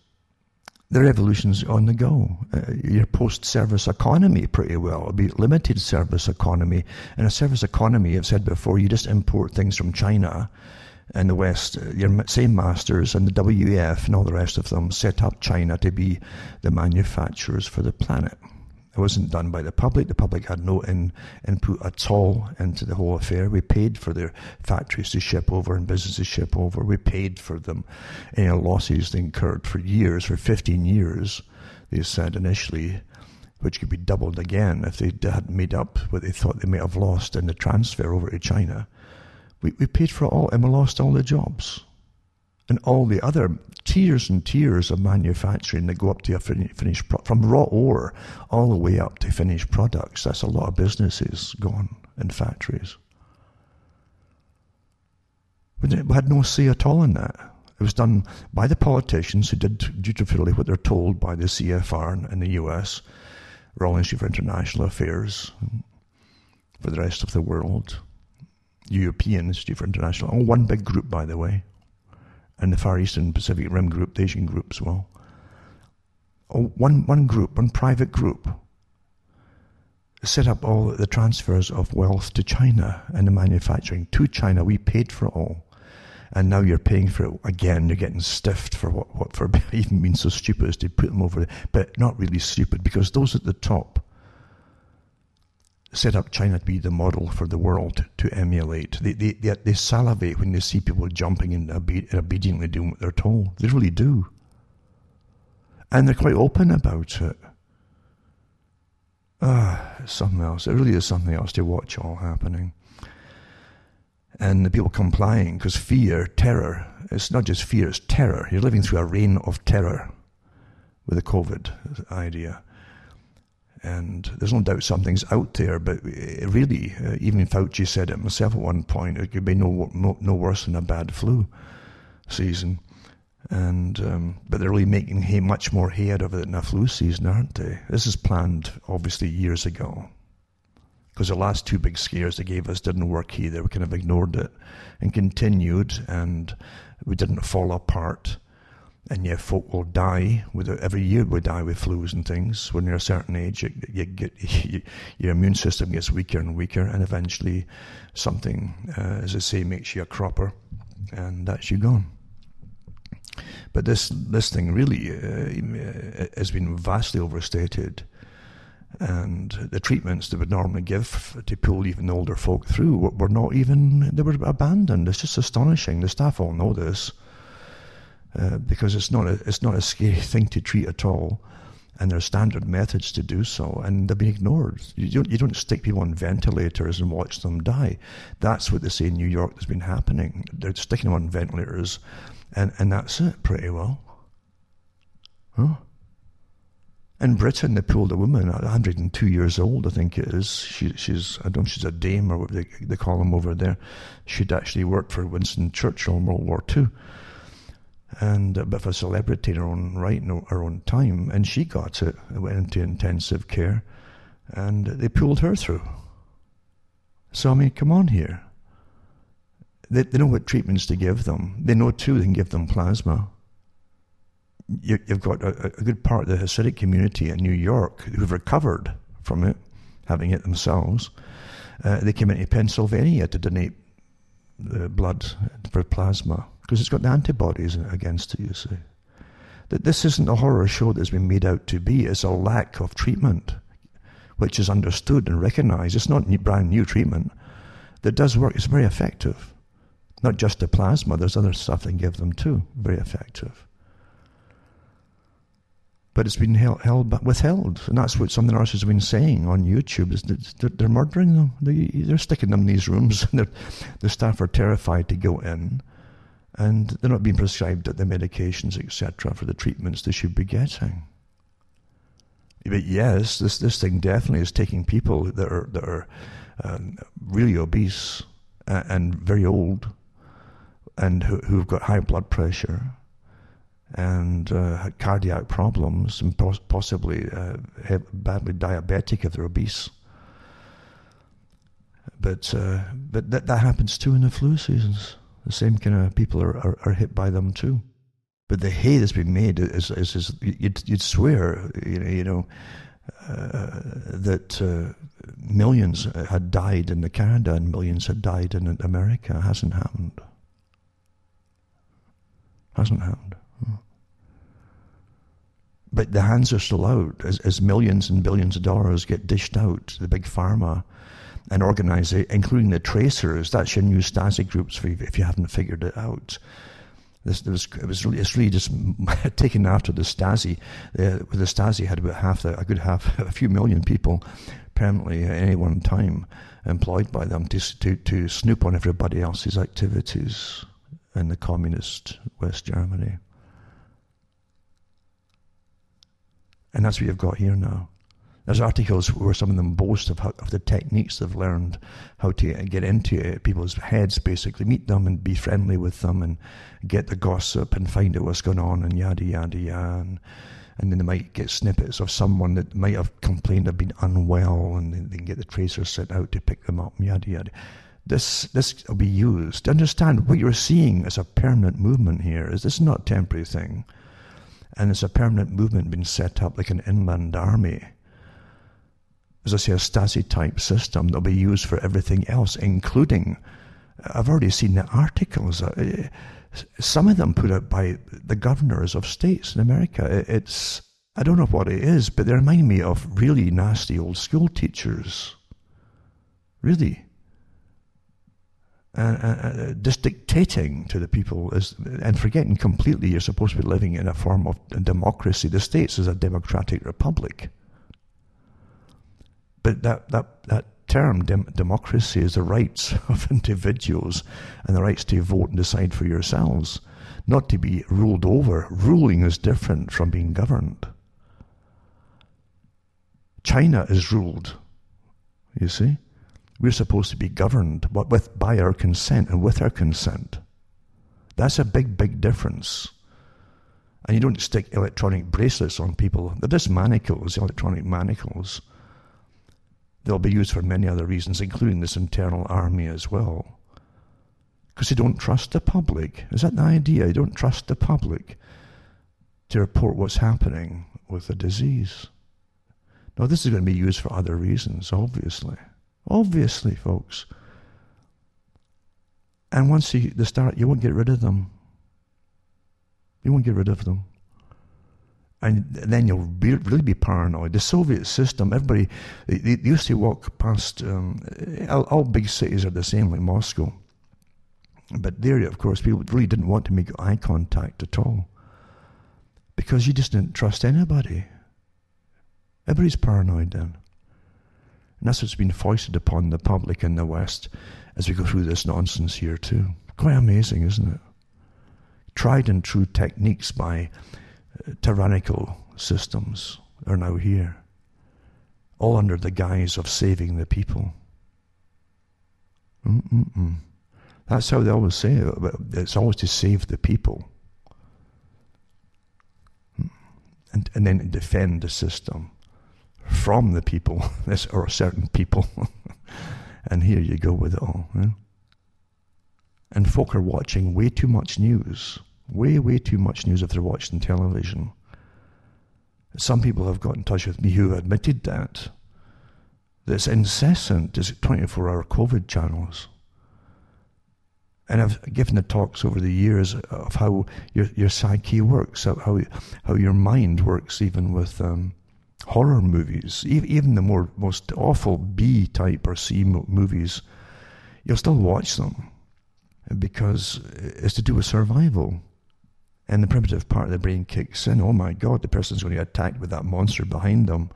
the revolution's on the go. Uh, your post-service economy, pretty well, a be limited service economy. And a service economy, I've said before, you just import things from China and the West. Uh, your same masters and the WEF and all the rest of them set up China to be the manufacturers for the planet. It wasn't done by the public. The public had no in, input at all into the whole affair. We paid for their factories to ship over and businesses to ship over. We paid for them. Any losses they incurred for years, for 15 years, they said initially, which could be doubled again if they hadn't made up what they thought they might have lost in the transfer over to China. We, we paid for it all and we lost all the jobs and all the other tiers and tiers of manufacturing that go up to a finished pro- from raw ore all the way up to finished products. That's a lot of businesses gone in factories. We had no say at all in that. It was done by the politicians who did dutifully what they're told by the CFR in the US, Royal Institute for International Affairs, for the rest of the world, European Institute for International, all one big group, by the way and the Far Eastern Pacific Rim group, the Asian group as well. Oh, one, one group, one private group, set up all the transfers of wealth to China and the manufacturing to China. We paid for it all. And now you're paying for it again. You're getting stiffed for what, what for even being so stupid as to put them over, but not really stupid because those at the top set up China to be the model for the world to emulate. They, they, they, they salivate when they see people jumping and obediently doing what they're told. They really do. And they're quite open about it. Ah, something else. It really is something else to watch all happening. And the people complying, because fear, terror, it's not just fear, it's terror. You're living through a reign of terror with the COVID idea. And there's no doubt something's out there, but really, uh, even Fauci said it himself at one point, it could be no, no, no worse than a bad flu season. And um, but they're really making hay, much more hay out of it than a flu season, aren't they? This is planned, obviously, years ago. Because the last two big scares they gave us didn't work either. We kind of ignored it and continued, and we didn't fall apart and yet folk will die with every year we die with flus and things. When you're a certain age you, you get you, your immune system gets weaker and weaker and eventually something uh, as I say makes you a cropper and that's you gone. But this this thing really uh, has been vastly overstated and the treatments they would normally give to pull even older folk through were not even they were abandoned. It's just astonishing. The staff all know this uh, because it's not a, it's not a scary thing to treat at all. And there are standard methods to do so, and they've been ignored. You don't, you don't stick people on ventilators and watch them die. That's what they say in New York has been happening. They're sticking them on ventilators, and, and that's it, pretty well. Huh? In Britain, they pulled a woman, 102 years old, I think it is. She, she's, I don't know, she's a dame or what they, they call them over there. She'd actually worked for Winston Churchill in World War II. And a bit of a celebrity in her own right, in her own time. And she got it, went into intensive care. And they pulled her through. So, I mean, come on here. They, they know what treatments to give them. They know, too, they can give them plasma you, have got a, a, good part of the Hasidic community in New York who've recovered from it, having it themselves. Uh, they came into Pennsylvania to donate the blood for plasma because it's got the antibodies against it, you see. That this isn't a horror show that's been made out to be, it's a lack of treatment, which is understood and recognized. It's not new, brand new treatment that does work, it's very effective. Not just the plasma, there's other stuff they give them too, very effective but it's been held, held withheld, and that's what some of the nurses have been saying on YouTube. Is that they're murdering them? They, are sticking them in these rooms, and the staff are terrified to go in, and they're not being prescribed the medications, etc., for the treatments they should be getting. But yes, this this thing definitely is taking people that are that are um, really obese and very old, and who, who've got high blood pressure and uh, cardiac problems and possibly uh, badly diabetic if they're obese. But uh, but that that happens too in the flu seasons. The same kind of people are, are, are hit by them too. But the hay that's been made is is, is you'd, you'd swear you know, you know uh, that uh, millions had died in Canada and millions had died in America. It hasn't happened. Hasn't happened. But the hands are still out as, as millions and billions of dollars get dished out to the big pharma and organize it, including the tracers. That's your new Stasi groups for if you haven't figured it out. This, was, it was really, it's really just taken after the Stasi. The, the Stasi had about half, the, a good half, a few million people permanently at any one time employed by them to, to, to snoop on everybody else's activities in the communist West Germany. And that's what you've got here now. There's articles where some of them boast of, how, of the techniques they've learned how to get into people's heads, basically, meet them and be friendly with them and get the gossip and find out what's going on and yada, yada, yada. And, and then they might get snippets of someone that might have complained of being unwell and then they can get the tracers sent out to pick them up, yada, yada. This, this will be used. Understand what you're seeing as a permanent movement here is this is not a temporary thing and it's a permanent movement being set up like an inland army. As I say, a Stasi type system that'll be used for everything else, including, I've already seen the articles, uh, some of them put out by the governors of states in America. It's, I don't know what it is, but they remind me of really nasty old school teachers. Really uh, uh, just dictating to the people is, and forgetting completely you're supposed to be living in a form of democracy. The States is a democratic republic. But that, that, that term, dem- democracy, is the rights of individuals and the rights to vote and decide for yourselves, not to be ruled over. Ruling is different from being governed. China is ruled, you see? We're supposed to be governed but with, by our consent and with our consent. That's a big, big difference. And you don't stick electronic bracelets on people. They're just manacles, electronic manacles. They'll be used for many other reasons, including this internal army as well. Because you don't trust the public. Is that the idea? You don't trust the public to report what's happening with the disease. Now, this is going to be used for other reasons, obviously. Obviously, folks. And once you, they start, you won't get rid of them. You won't get rid of them. And then you'll be, really be paranoid. The Soviet system, everybody, they, they used to walk past, um, all, all, big cities are the same, like Moscow. But there, of course, people really didn't want to make eye contact at all. Because you just didn't trust anybody. Everybody's paranoid then. And that's what's been foisted upon the public in the West as we go through this nonsense here, too. Quite amazing, isn't it? Tried and true techniques by tyrannical systems are now here, all under the guise of saving the people. Mm-mm-mm. That's how they always say it. It's always to save the people. Hmm. And, and then defend the system from the people, this or certain people. and here you go with it all. And folk are watching way too much news. Way, way too much news if they're watching television. Some people have got in touch with me who admitted that. This incessant. Is 24 hour COVID channels? And I've given the talks over the years of how your, your psyche works, how, how your mind works, even with um, horror movies, even the more most awful B type or C movies. You'll still watch them because it's to do with survival. And the primitive part of the brain kicks in. Oh my God, the person's going to get attacked with that monster behind them.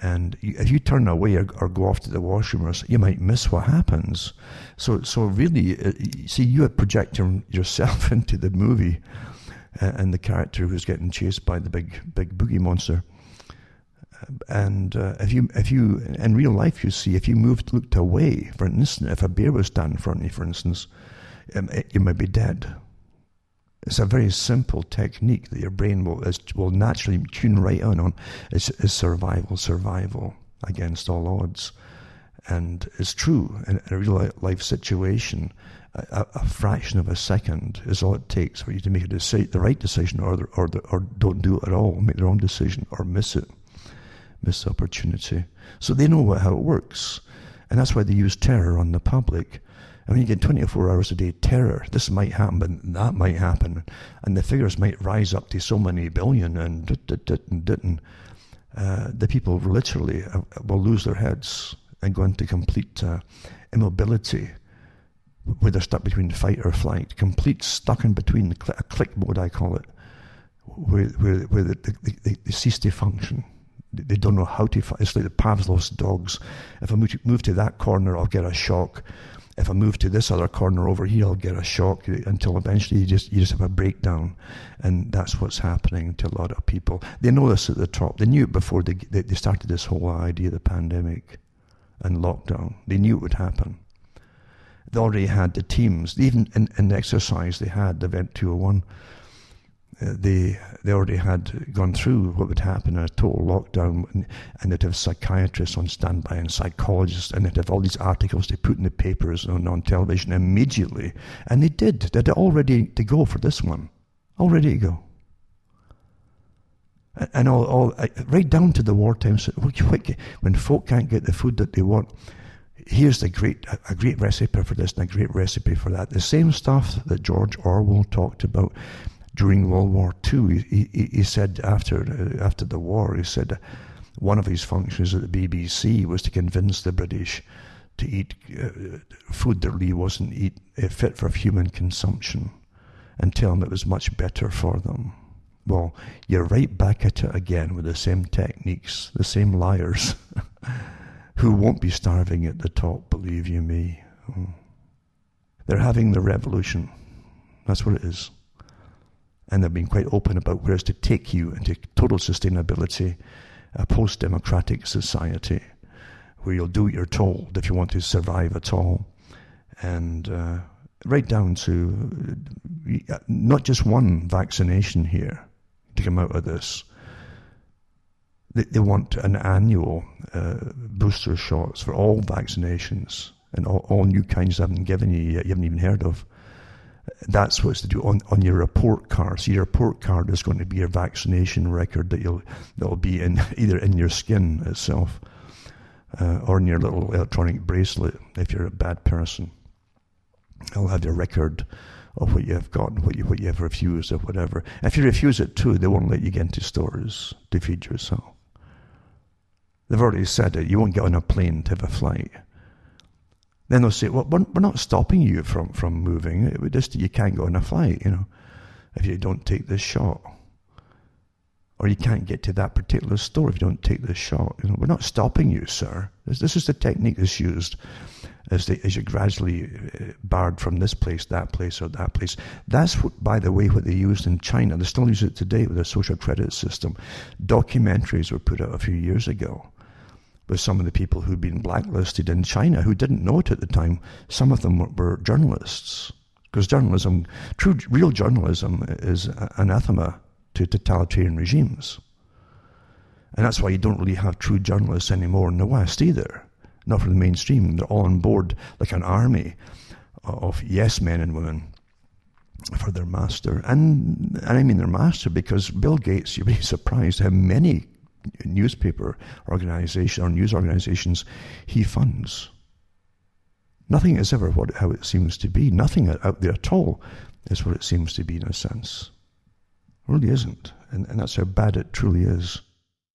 And if you turn away or, or go off to the washroom, you might miss what happens. So, so really, uh, see, you are projecting yourself into the movie and the character who's getting chased by the big, big boogie monster. And uh, if you, if you, in real life, you see, if you moved, looked away, for instance, if a bear was standing in front of you, for instance, um, you might be dead. It's a very simple technique that your brain will is, will naturally tune right in on. It's, it's survival, survival against all odds, and it's true in, a real life situation. A, a, fraction of a second is all it takes for you to make a deci- the right decision, or the, or the, or don't do it at all, make the wrong decision, or miss it, miss the opportunity. So they know what, how it works, and that's why they use terror on the public I mean, you get 24 hours a day terror. This might happen, but that might happen. And the figures might rise up to so many billion and didn't. Uh, the people literally uh, will lose their heads and go into complete uh, immobility where they're stuck between fight or flight, complete stuck in between, a click mode, I call it, where, where, where they, they, they cease to function. They don't know how to. It's like the Pavlov's dogs. If I move to that corner, I'll get a shock if I move to this other corner over here, I'll get a shock until eventually you just you just have a breakdown, and that's what's happening to a lot of people. They know this at the top. They knew it before they they started this whole idea of the pandemic and lockdown. They knew it would happen. They already had the teams. Even in, in the exercise they had, the Event 201, they they already had gone through what would happen in a total lockdown, and, and they'd have psychiatrists on standby and psychologists, and they'd have all these articles they put in the papers and on television immediately, and they did. They're all ready to go for this one, all ready to go, and all, all right down to the wartime. When folk can't get the food that they want, here's the great a great recipe for this and a great recipe for that. The same stuff that George Orwell talked about during World War II. He, he, he said after uh, after the war, he said one of his functions at the BBC was to convince the British to eat uh, food that really wasn't eat, uh, fit for human consumption, and tell them it was much better for them. Well, you're right back at it again with the same techniques, the same liars, who won't be starving at the top, believe you me. Oh. They're having the revolution. That's what it is and they've been quite open about where it's to take you into total sustainability, a post democratic society where you'll do what you're told if you want to survive at all. And uh, right down to uh, not just one vaccination here to come out of this. They, they want an annual uh, booster shots for all vaccinations and all, all new kinds I haven't given you yet, you haven't even heard of that's what's to do on, on your report card. So your report card is going to be your vaccination record that you'll that'll be in either in your skin itself uh, or in your little electronic bracelet if you're a bad person. It'll have your record of what you have gotten, what you what you have refused, or whatever. If you refuse it too, they won't let you get into stores to feed yourself. They've already said it. You won't get on a plane to have a flight. Then they'll say, well, we're, not stopping you from, from moving. It would just, you can't go on a flight, you know, if you don't take this shot. Or you can't get to that particular store if you don't take this shot. You know, we're not stopping you, sir. This, this is the technique that's used. as, as you're gradually uh, barred from this place, that place, or that place. That's, what, by the way, what they used in China. They still use it today with their social credit system. Documentaries were put out a few years ago with some of the people who'd been blacklisted in China who didn't know it at the time. Some of them were, journalists. Because journalism, true, real journalism is anathema to totalitarian regimes. And that's why you don't really have true journalists anymore in the West either not for the mainstream. They're all on board like an army uh, of yes men and women for their master. And, and I mean their master because Bill Gates, you'd be surprised how many newspaper organization or news organizations he funds. Nothing is ever what how it seems to be. Nothing out there at all is what it seems to be in a sense. It really isn't. And, and that's how bad it truly is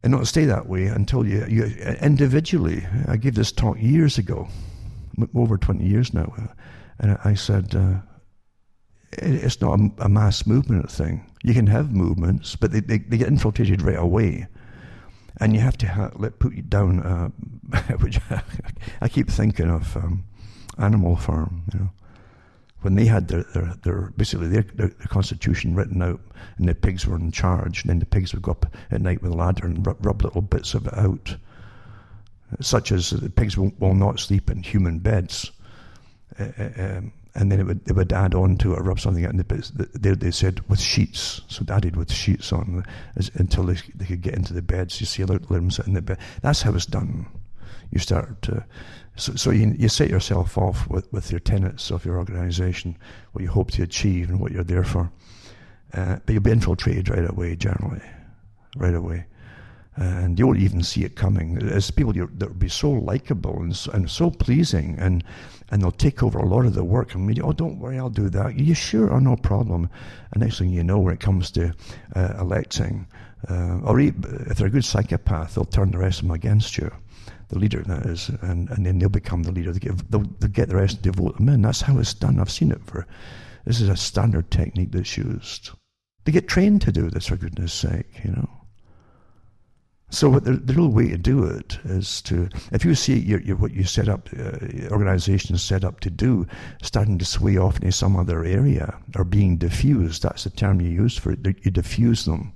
and not stay that way until you, you individually. I gave this talk years ago, over 20 years now, and I said, uh, it's not a, a, mass movement thing. You can have movements, but they, they, they get infiltrated right away. And you have to ha- let put you down, uh, which I keep thinking of um, Animal Farm, you know when they had their, their, their basically their, their, their, constitution written out and the pigs were in charge, and then the pigs would go up at night with a ladder and rub, rub little bits of it out, such as the pigs will, will not sleep in human beds. Uh, um, and then it would, they would add on to it, rub something out, and the, they, they said with sheets, so they added with sheets on as, until they, they could get into the beds. You see, let them sit in the bed. That's how it's done. You start to so, so you, you set yourself off with, with your tenets of your organization, what you hope to achieve and what you're there for. Uh, but you'll be infiltrated right away, generally, right away. And you won't even see it coming. There's people that would be so likable and, and so pleasing, and, and they'll take over a lot of the work. And we, oh, don't worry, I'll do that. You sure? Oh, no problem. And next thing you know, when it comes to uh, electing, uh, or if they're a good psychopath, they'll turn the rest of them against you the leader that is, and, and then they'll become the leader. They get, they'll, they'll get the rest to vote them in. That's how it's done. I've seen it for. This is a standard technique that's used. They get trained to do this, for goodness sake, you know. So the, the real way to do it is to, if you see your, your, what you set up, uh, organizations set up to do, starting to sway off into some other area or being diffused, that's the term you use for it, you diffuse them.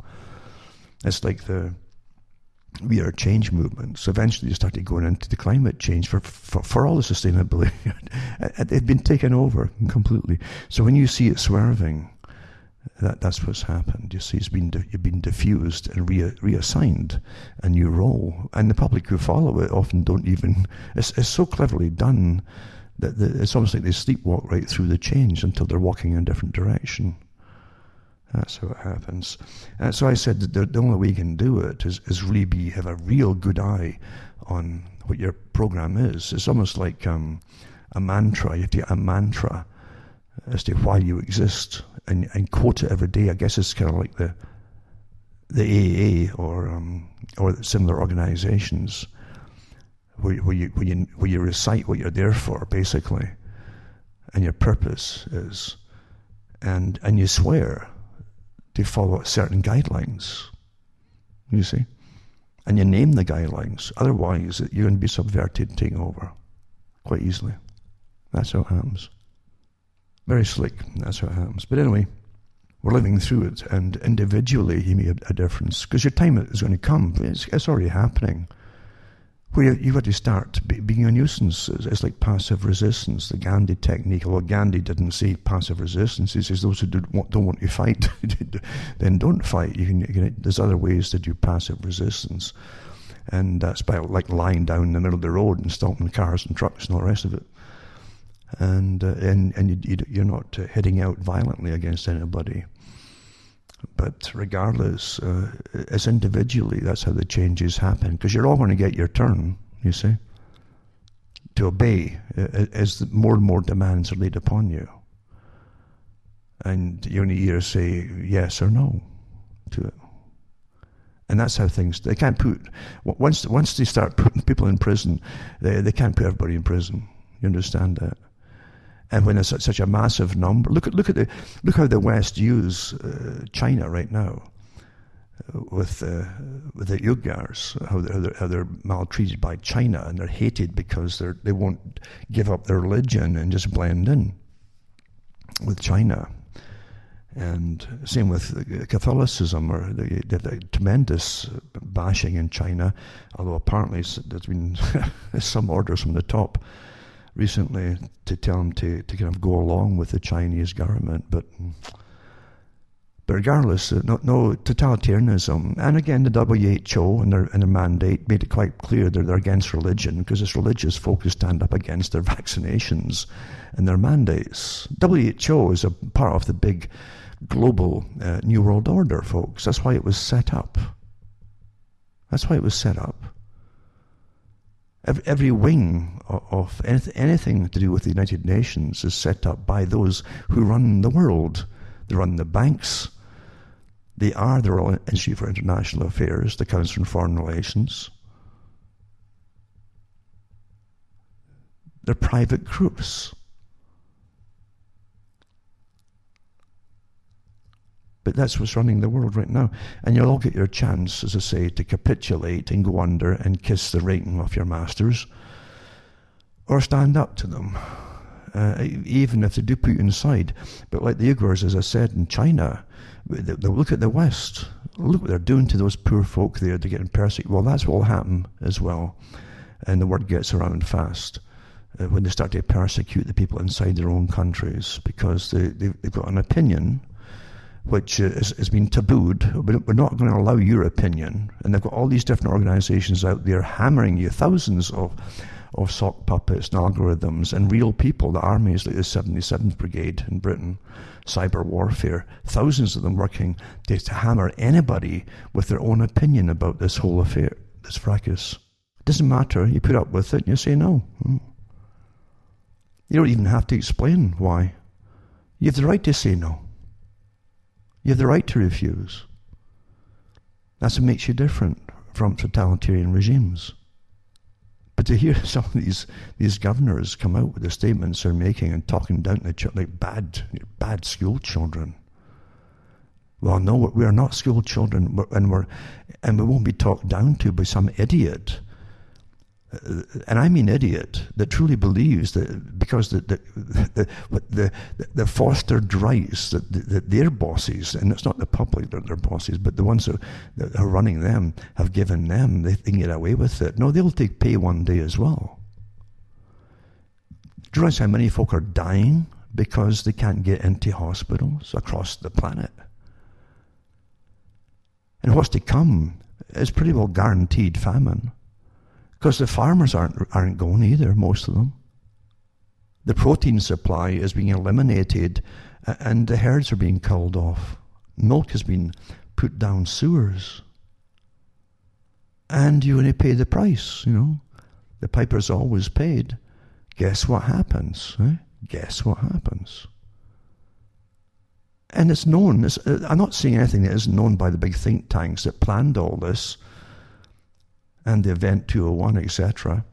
It's like the, we are change movements. Eventually, you started going into the climate change for, for, for all the sustainability. it had been taken over completely. So when you see it swerving, that, that's what's happened. You see, it's been you've been diffused and re, reassigned a new role, and the public who follow it often don't even. It's, it's so cleverly done that the, it's almost like they sleepwalk right through the change until they're walking in a different direction. That's how it happens. And so I said the, the only way you can do it is, is really be have a real good eye on what your program is. It's almost like um, a mantra. You have to get a mantra as to why you exist and, and quote it every day. I guess it's kind of like the the AA or um, or similar organizations where, where, you, where, you, where you recite what you're there for, basically, and your purpose is, and and you swear to follow certain guidelines. You see? And you name the guidelines. Otherwise, you're going to be subverted, taken over quite easily. That's how it happens. Very slick. That's how it happens. But anyway, we're living through it, and individually, you make a, difference because your time is going to come. It's, it's already happening where you've got to start being a nuisance. It's like passive resistance, the Gandhi technique. Although Gandhi didn't say passive resistance, he says those who don't want, don't want to fight, then don't fight. You can, you can, there's other ways to do passive resistance, and that's by like lying down in the middle of the road and stopping cars and trucks and all the rest of it. And uh, and and you, you're not uh, heading out violently against anybody. But regardless, uh, as individually, that's how the changes happen. Because you're all going to get your turn, you see, to obey as more and more demands are laid upon you. And you only either say yes or no to it. And that's how things, they can't put, once, once they start putting people in prison, they, they can't put everybody in prison. You understand that? And when there's such a massive number, look at look at the look how the West use uh, China right now. with, uh, with the Uyghurs, how they're, how they're, maltreated by China and they're hated because they're, they won't give up their religion and just blend in with China. And same with Catholicism, or the, the, tremendous bashing in China, although apparently there's been some orders from the top recently to tell them to, to kind of go along with the Chinese government. But, but regardless, uh, no, no totalitarianism. And again, the WHO and their, and their mandate made it quite clear that they're against religion because it's religious folk who stand up against their vaccinations and their mandates. WHO is a part of the big global uh, New World Order, folks. That's why it was set up. That's why it was set up. Every, every wing of, of anything to do with the United Nations is set up by those who run the world. They run the banks. They are the Royal Institute for International Affairs, the Council on Foreign Relations. They're private groups. But that's what's running the world right now. And you'll all get your chance, as I say, to capitulate and go under and kiss the ring of your masters, or stand up to them, uh, even if they do put you inside. But like the Uyghurs, as I said, in China, they, they look at the West. Look what they're doing to those poor folk there. They're getting persecuted. Well, that's what will happen as well. And the word gets around fast. Uh, when they start to persecute the people inside their own countries because they, they, they've got an opinion which has, has been tabooed. We're not going to allow your opinion. And they've got all these different organizations out there hammering you, thousands of, of sock puppets and algorithms and real people, the armies like the 77th Brigade in Britain, cyber warfare, thousands of them working to, to hammer anybody with their own opinion about this whole affair, this fracas. It doesn't matter. You put up with it and you say no. Hmm. You don't even have to explain why. You have the right to say no. You have the right to refuse. That's what makes you different from totalitarian regimes. But to hear some of these, these governors come out with the statements they're making and talking down to ch- like bad, bad school children. Well, no, we are not school children, and we're, and we won't be talked down to by some idiot uh, and I mean idiot, that truly believes that because the the the, the, the fostered rights that, that their bosses, and it's not the public that their bosses, but the ones who, that are running them have given them, they, they can get away with it. No, they'll take pay one day as well. Do you realize how many folk are dying because they can't get into hospitals across the planet? And what's to come is pretty well guaranteed famine. Because the farmers aren't, aren't going either, most of them. The protein supply is being eliminated and the herds are being culled off. Milk has been put down sewers. And you only pay the price, you know. The piper's always paid. Guess what happens? Eh? Guess what happens? And it's known. It's, uh, I'm not saying anything that isn't known by the big think tanks that planned all this and the Event 201, etc.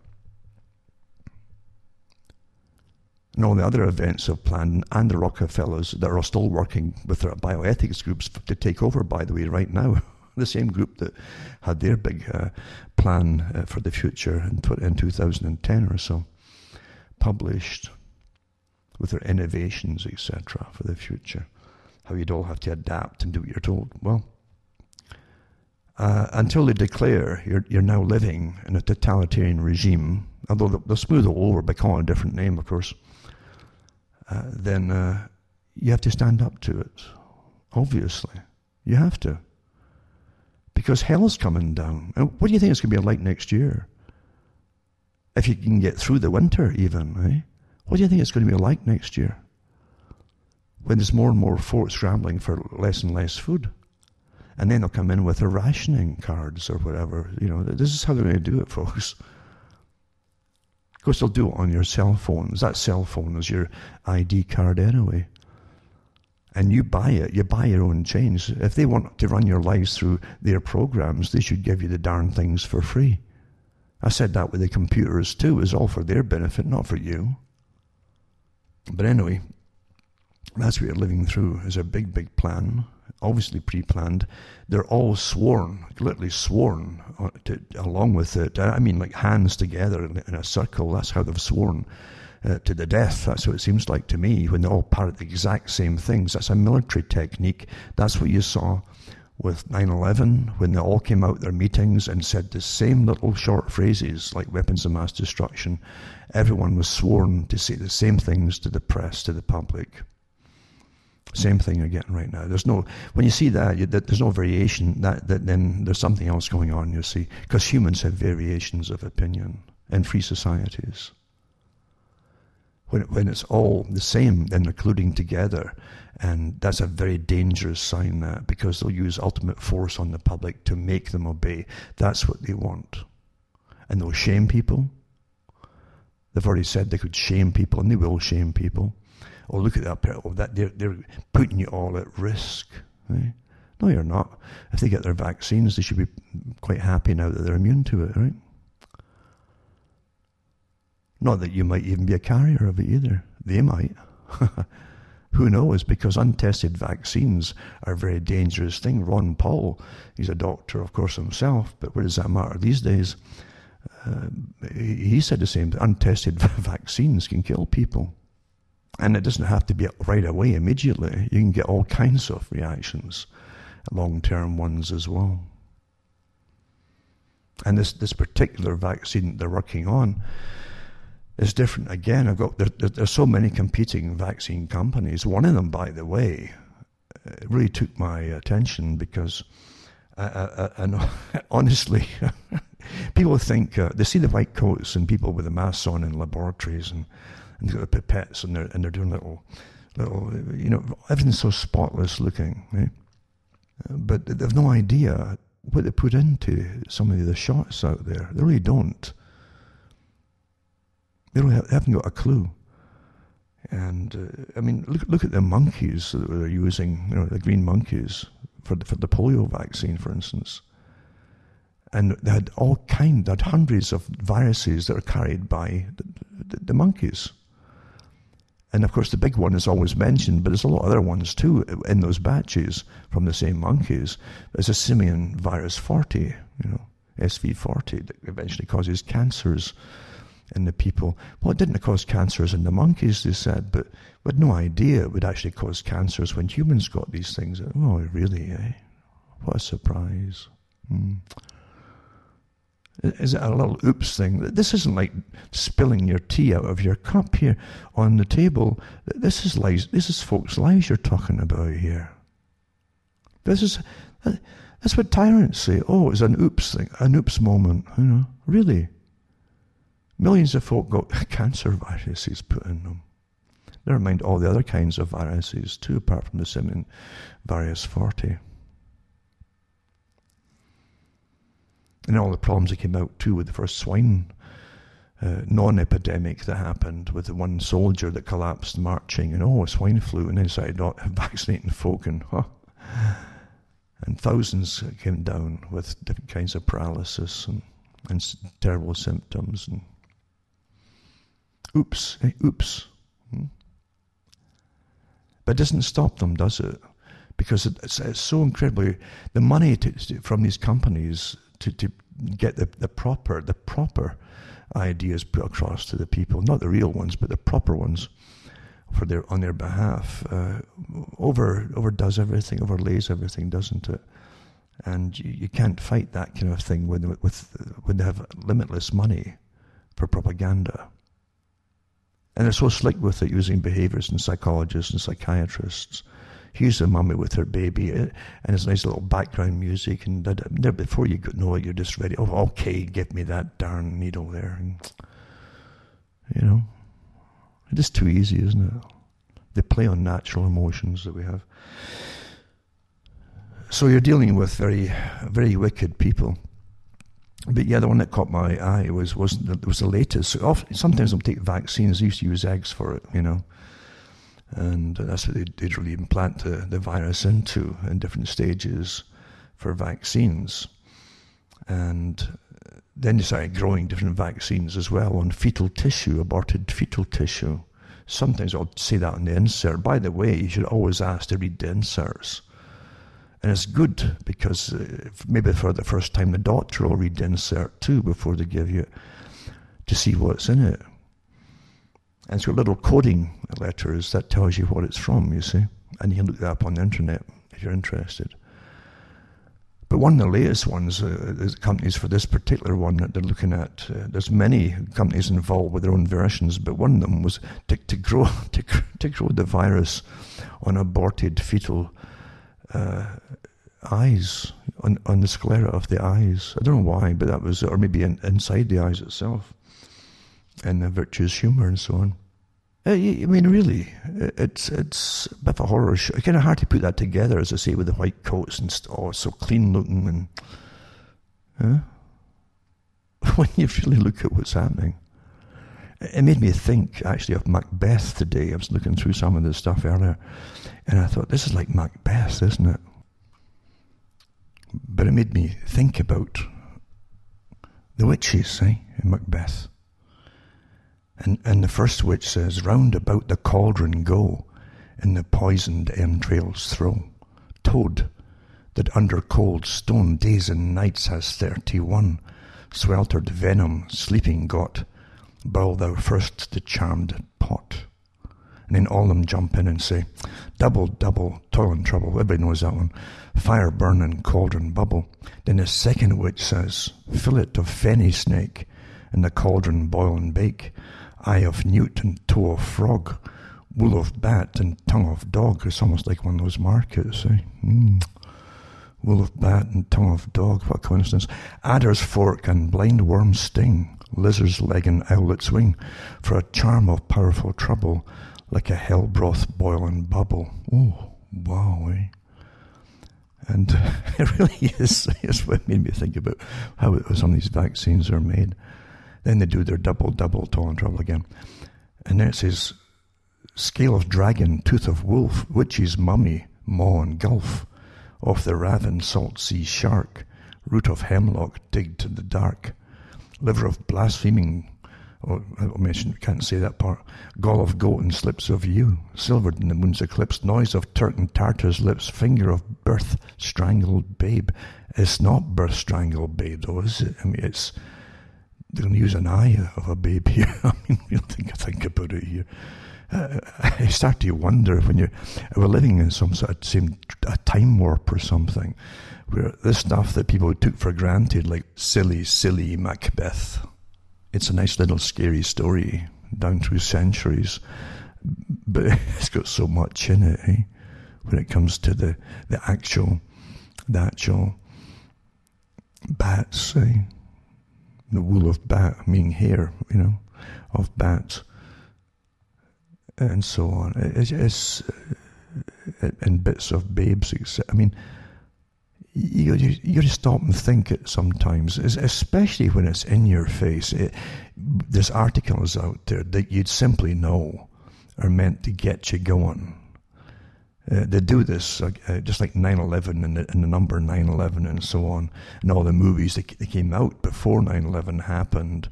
And all the other events of planned, and the Rockefellers that are still working with their bioethics groups to take over, by the way, right now. the same group that had their big uh, plan uh, for the future in, in 2010 or so, published with their innovations, etc., for the future. How you'd all have to adapt and do what you're told. Well, uh, until they declare you're, you're now living in a totalitarian regime, although they'll, smooth it over by calling a different name, of course, uh, then uh, you have to stand up to it. Obviously. You have to. Because hell's coming down. And what do you think it's going to be like next year? If you can get through the winter, even, eh? What do you think it's going to be like next year? When there's more and more folk scrambling for less and less food and then they'll come in with their rationing cards or whatever. You know, this is how they're going to do it, folks. Of course, they'll do it on your cell phones. That cell phone is your ID card anyway. And you buy it, you buy your own change. If they want to run your lives through their programs, they should give you the darn things for free. I said that with the computers too. It's all for their benefit, not for you. But anyway, That's what you're living through is a big, big plan, obviously pre-planned. They're all sworn, literally sworn, uh, to, along with it. I mean, like hands together in a circle. That's how they've sworn uh, to the death. That's what it seems like to me when they all parrot the exact same things. That's a military technique. That's what you saw with 9 11 when they all came out their meetings and said the same little short phrases like weapons of mass destruction. Everyone was sworn to say the same things to the press, to the public. Same thing again right now. There's no when you see that, you, that there's no variation. That, that then there's something else going on. You see, because humans have variations of opinion in free societies. When when it's all the same, then they're colluding together, and that's a very dangerous sign. That because they'll use ultimate force on the public to make them obey. That's what they want, and they'll shame people. They've already said they could shame people, and they will shame people oh, look at that, oh, that they're, they're putting you all at risk. Right? No, you're not. If they get their vaccines, they should be quite happy now that they're immune to it, right? Not that you might even be a carrier of it either. They might. Who knows? Because untested vaccines are a very dangerous thing. Ron Paul, he's a doctor, of course, himself, but what does that matter these days? Uh, he said the same. Untested vaccines can kill people. And it doesn't have to be right away, immediately. You can get all kinds of reactions, long term ones as well. And this, this particular vaccine they're working on is different. Again, I've got there, there's so many competing vaccine companies. One of them, by the way, uh, really took my attention because I, I, I honestly, people think uh, they see the white coats and people with the masks on in laboratories and and they've got the pipettes and they're, and they're doing little, little, you know, everything's so spotless looking, right? But they've no idea what they put into some of the shots out there. They really don't. They, don't have, they haven't got a clue. And uh, I mean, look look at the monkeys that they're using. You know, the green monkeys for the, for the polio vaccine, for instance. And they had all kind, they had hundreds of viruses that are carried by the, the, the monkeys. And of course, the big one is always mentioned, but there's a lot of other ones too in those batches from the same monkeys. There's a simian virus 40, you know, SV40, that eventually causes cancers in the people. Well, it didn't cause cancers in the monkeys, they said, but we had no idea it would actually cause cancers when humans got these things. Oh, really, eh? What a surprise. Hmm. Is it a little oops thing? This isn't like spilling your tea out of your cup here on the table. This is lives. This is folks' lives you're talking about here. This is uh, that's what tyrants say. Oh, it's an oops thing, an oops moment. You know, really. Millions of folk got cancer viruses put in them. Never mind all the other kinds of viruses too, apart from the simian virus 40. And all the problems that came out too with the first swine uh, non-epidemic that happened with the one soldier that collapsed marching and oh swine flu and then started not vaccinating folk and huh, and thousands came down with different kinds of paralysis and, and terrible symptoms and oops hey, oops hmm? but it doesn't stop them does it because it's, it's so incredibly the money to, from these companies to, to get the, the proper the proper ideas put across to the people, not the real ones, but the proper ones for their on their behalf. Uh, over overdoes everything, overlays everything, doesn't it? And you, you can't fight that kind of thing when with when they have limitless money for propaganda. And they're so slick with it, using behaviorists and psychologists and psychiatrists here's a mummy with her baby, eh, and it's nice little background music, and there before you know it, you're just ready. Oh, okay, give me that darn needle there, and, you know, it's just too easy, isn't it? They play on natural emotions that we have. So you're dealing with very, very wicked people. But yeah, the one that caught my eye was was the, was the latest. So Often, sometimes they'll take vaccines. They used to use eggs for it, you know and that's what they'd, they'd really implant the, the virus into in different stages for vaccines. And then they started growing different vaccines as well on fetal tissue, aborted fetal tissue. sometimes I'll say that on the insert. By the way, you should always ask to read the inserts. And it's good because uh, maybe for the first time the doctor will read the insert too before they give you to see what's in it. And it's got little coding letters that tells you what it's from, you see. And you can look that up on the internet if you're interested. But one of the latest ones, uh, is companies for this particular one that they're looking at. Uh, there's many companies involved with their own versions, but one of them was to, to grow to, to grow the virus on aborted fetal uh, eyes, on, on the sclera of the eyes. I don't know why, but that was, or maybe in, inside the eyes itself, and the vitreous humor and so on. Uh, I mean, really, it's it's a bit of a horror show. It's kind of hard to put that together, as I say, with the white coats and st- oh, so clean looking and. Huh? When you really look at what's happening, it made me think actually of Macbeth today. I was looking through some of this stuff earlier, and I thought this is like Macbeth, isn't it? But it made me think about the witches, eh, in Macbeth. And, and the first witch says, Round about the cauldron go, in the poisoned entrails throw. Toad, that under cold stone days and nights has thirty one, sweltered venom sleeping got, boil thou first the charmed pot. And then all them jump in and say, Double, double, toil and trouble. Everybody knows that one. Fire burn and cauldron bubble. Then the second witch says, Fillet of fenny snake, in the cauldron boil and bake eye of newt and toe of frog, wool of bat and tongue of dog. It's almost like one of those markets. Eh? Mm. Wool of bat and tongue of dog, what coincidence. Adder's fork and blind worm's sting, lizard's leg and owlet's wing, for a charm of powerful trouble, like a hell broth boil and bubble. Oh, wow, eh? And it really is, it's what made me think about how some of these vaccines are made. Then they do their double, double, tall and trouble again. And then it says, scale of dragon, tooth of wolf, witch's mummy, maw and gulf, of the raven, salt sea shark, root of hemlock, digged in the dark, liver of blaspheming, oh, I mentioned, can't say that part, gall of goat and slips of yew, silvered in the moon's eclipse, noise of Turk and Tartar's lips, finger of birth, strangled babe. It's not birth strangled babe though, is it? I mean, it's they're going to use an eye of a baby here. I mean, real think, think about it here. Uh, I start to wonder when you're we're living in some sort of same a time warp or something, where this stuff that people took for granted, like silly, silly Macbeth, it's a nice little scary story down through centuries, but it's got so much in it. Eh? When it comes to the the actual, the actual bats, eh? The wool of bat, meaning hair, you know, of bats, and so on. It's, it's uh, uh, and bits of babes. I mean, you, you, you to stop and think it sometimes, especially when it's in your face. It, there's articles out there that you'd simply know are meant to get you going. Uh, they do this uh, just like 9-11 and the, and the number 9-11 and so on and all the movies that, that came out before 9-11 happened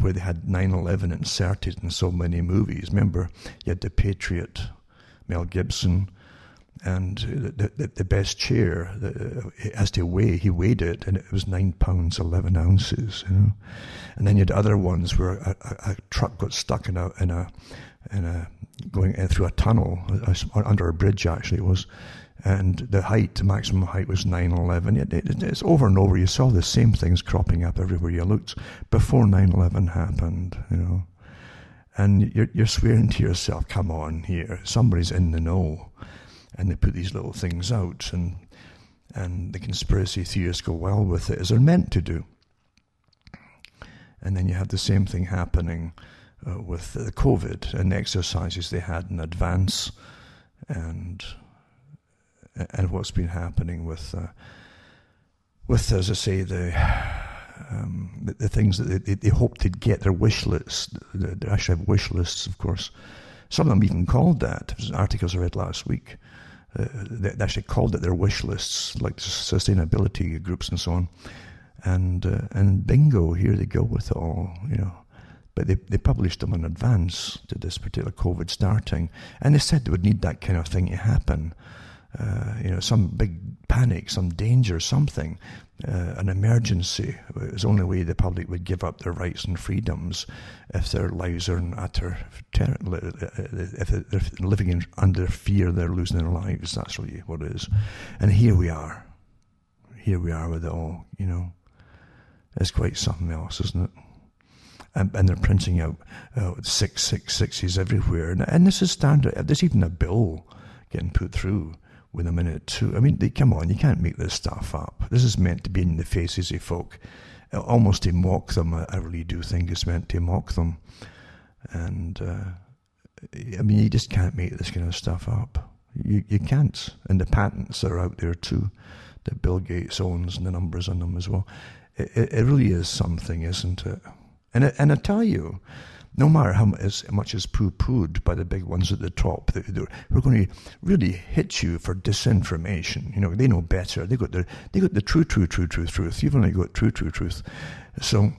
where they had 9-11 inserted in so many movies. Remember you had the patriot mel gibson and the, the, the best chair the, as to weigh he weighed it and it was 9 pounds 11 ounces you know. And then you had other ones where a, a, a truck got stuck in a in a in a going through a tunnel under a bridge actually it was. And the height the maximum height was 911 it, it, it's over and over. You saw the same things cropping up everywhere you looked before 911 happened you know. And you're, you're swearing to yourself come on here. Somebody's in the know. And they put these little things out and and the conspiracy theorists go well with it as they're meant to do. And then you have the same thing happening uh, with the COVID and the exercises they had in advance, and and what's been happening with uh, with as I say the. Um, the, the, things that they, they hoped they'd get their wish lists. They actually have wish lists, of course. Some of them even called that. Articles I read last week. Uh, they actually called it their wish lists, like sustainability groups and so on. And uh, and bingo, here they go with it all. You know, but they, they published them in advance to this particular COVID starting, and they said they would need that kind of thing to happen. Uh, you know, some big panic, some danger, something, uh, an emergency. It was the only way the public would give up their rights and freedoms if their lives are in utter terror, if they're living in, under fear, they're losing their lives. That's really what it is. And here we are. Here we are with it all, you know. It's quite something else, isn't it? And, and they're printing out uh, six six sixes everywhere. And, and this is standard. There's even a bill getting put through with a minute too. I mean, they, come on, you can't make this stuff up. This is meant to be in the faces of folk, uh, almost to mock them. I, really do think it's meant to mock them. And uh, I mean, you just can't make this kind of stuff up. You you can't. And the patents are out there too, that Bill Gates owns, and the numbers on them as well. It, it really is something, isn't it? And and I tell you no matter how much is poo-pooed by the big ones at the top, we're going to really hit you for disinformation. You know, they know better. They got the they got the true, true, true, true truth. You've only got true, true truth. So,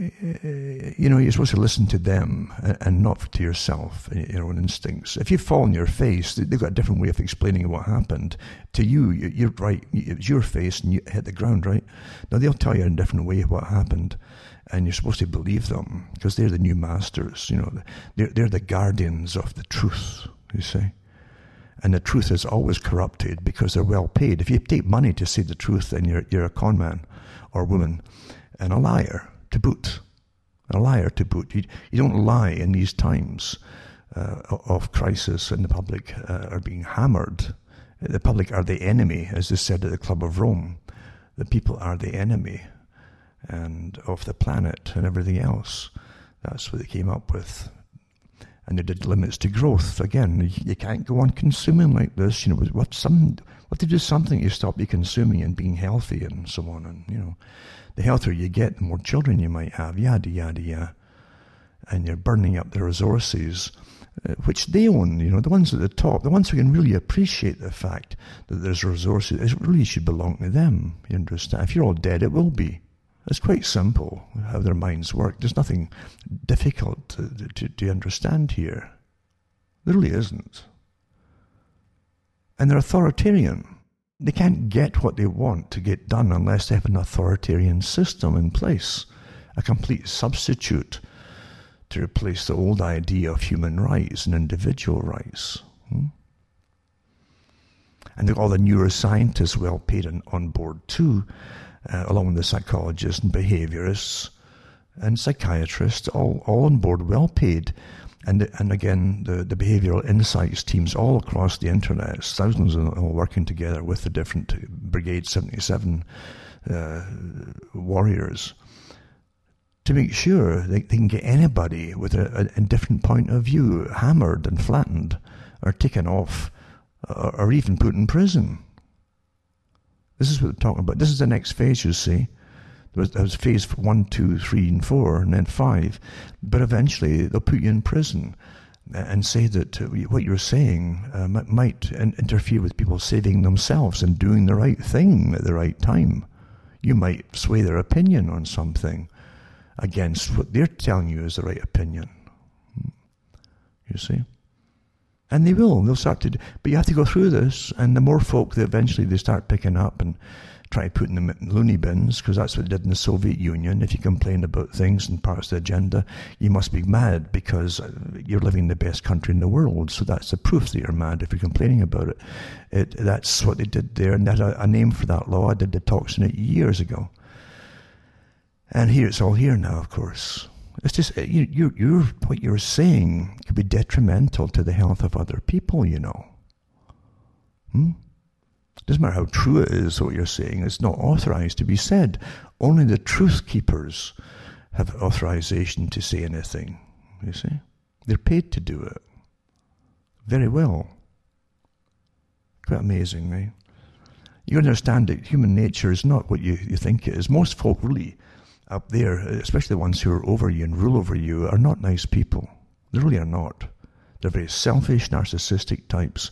eh, eh, you know, you're supposed to listen to them and not to yourself, eh, your own instincts. If you fall on your face, they've got a different way of explaining what happened. To you, you're right. It's your face and you hit the ground, right? Now they'll tell you in a different way what happened and you're supposed to believe them because they're the new masters. You know, they're they're the guardians of the truth. You see, and the truth is always corrupted because they're well paid. If you take money to say the truth, then you're you're a con man or woman and a liar to boot. A liar to boot. You, you don't lie in these times uh, of crisis and the public uh, are being hammered. The public are the enemy, as they said at the Club of Rome. The people are the enemy and of the planet and everything else. That's what they came up with. And they did limits to growth. Again, you can't go on consuming like this. You know, what some what to do something you stop you consuming and being healthy and so on. And you know, the healthier you get, the more children you might have. Yada yada yada. And you're burning up the resources uh, which they own, you know, the ones at the top, the ones who can really appreciate the fact that there's resources, it really should belong to them. You understand? If you're all dead, it will be. It's quite simple how their minds work. There's nothing difficult to, to, to understand here. There really isn't. And they're authoritarian. They can't get what they want to get done unless they have an authoritarian system in place, a complete substitute to replace the old idea of human rights and individual rights. Hmm? And all the neuroscientists well paid on board too uh, along with the psychologists and behaviorists and psychiatrists, all, all on board, well paid. And, and again, the, the behavioral insights teams all across the internet, thousands of them all working together with the different Brigade 77 uh, warriors to make sure they, they can get anybody with a, a, a, different point of view hammered and flattened or taken off or, or even put in prison. This is what they're talking about. This is the next phase, you see. There was, there was phase one, two, three, and four, and then five. But eventually, they'll put you in prison and say that uh, what you're saying uh, might interfere with people saving themselves and doing the right thing at the right time. You might sway their opinion on something against what they're telling you is the right opinion. You see? And they will. They'll start to. Do, but you have to go through this, and the more folk that eventually they start picking up and try putting them in loony bins, because that's what they did in the Soviet Union. If you complain about things and parts of the agenda, you must be mad because uh, you're living in the best country in the world. So that's the proof that you're mad if you're complaining about it. it that's what they did there, and they had a, a name for that law. I did the talks it years ago. And here it's all here now, of course. It's just uh, you, you, you're, what you're saying could be detrimental to the health of other people. You know. Hmm? Doesn't matter how true it is what you're saying. It's not authorized to be said. Only the truth keepers have authorization to say anything. You see, they're paid to do it. Very well. Quite amazing, right? You understand that human nature is not what you, you think it is. Most folk really up there, especially the ones who are over you and rule over you, are not nice people. They really are not. They're very selfish, narcissistic types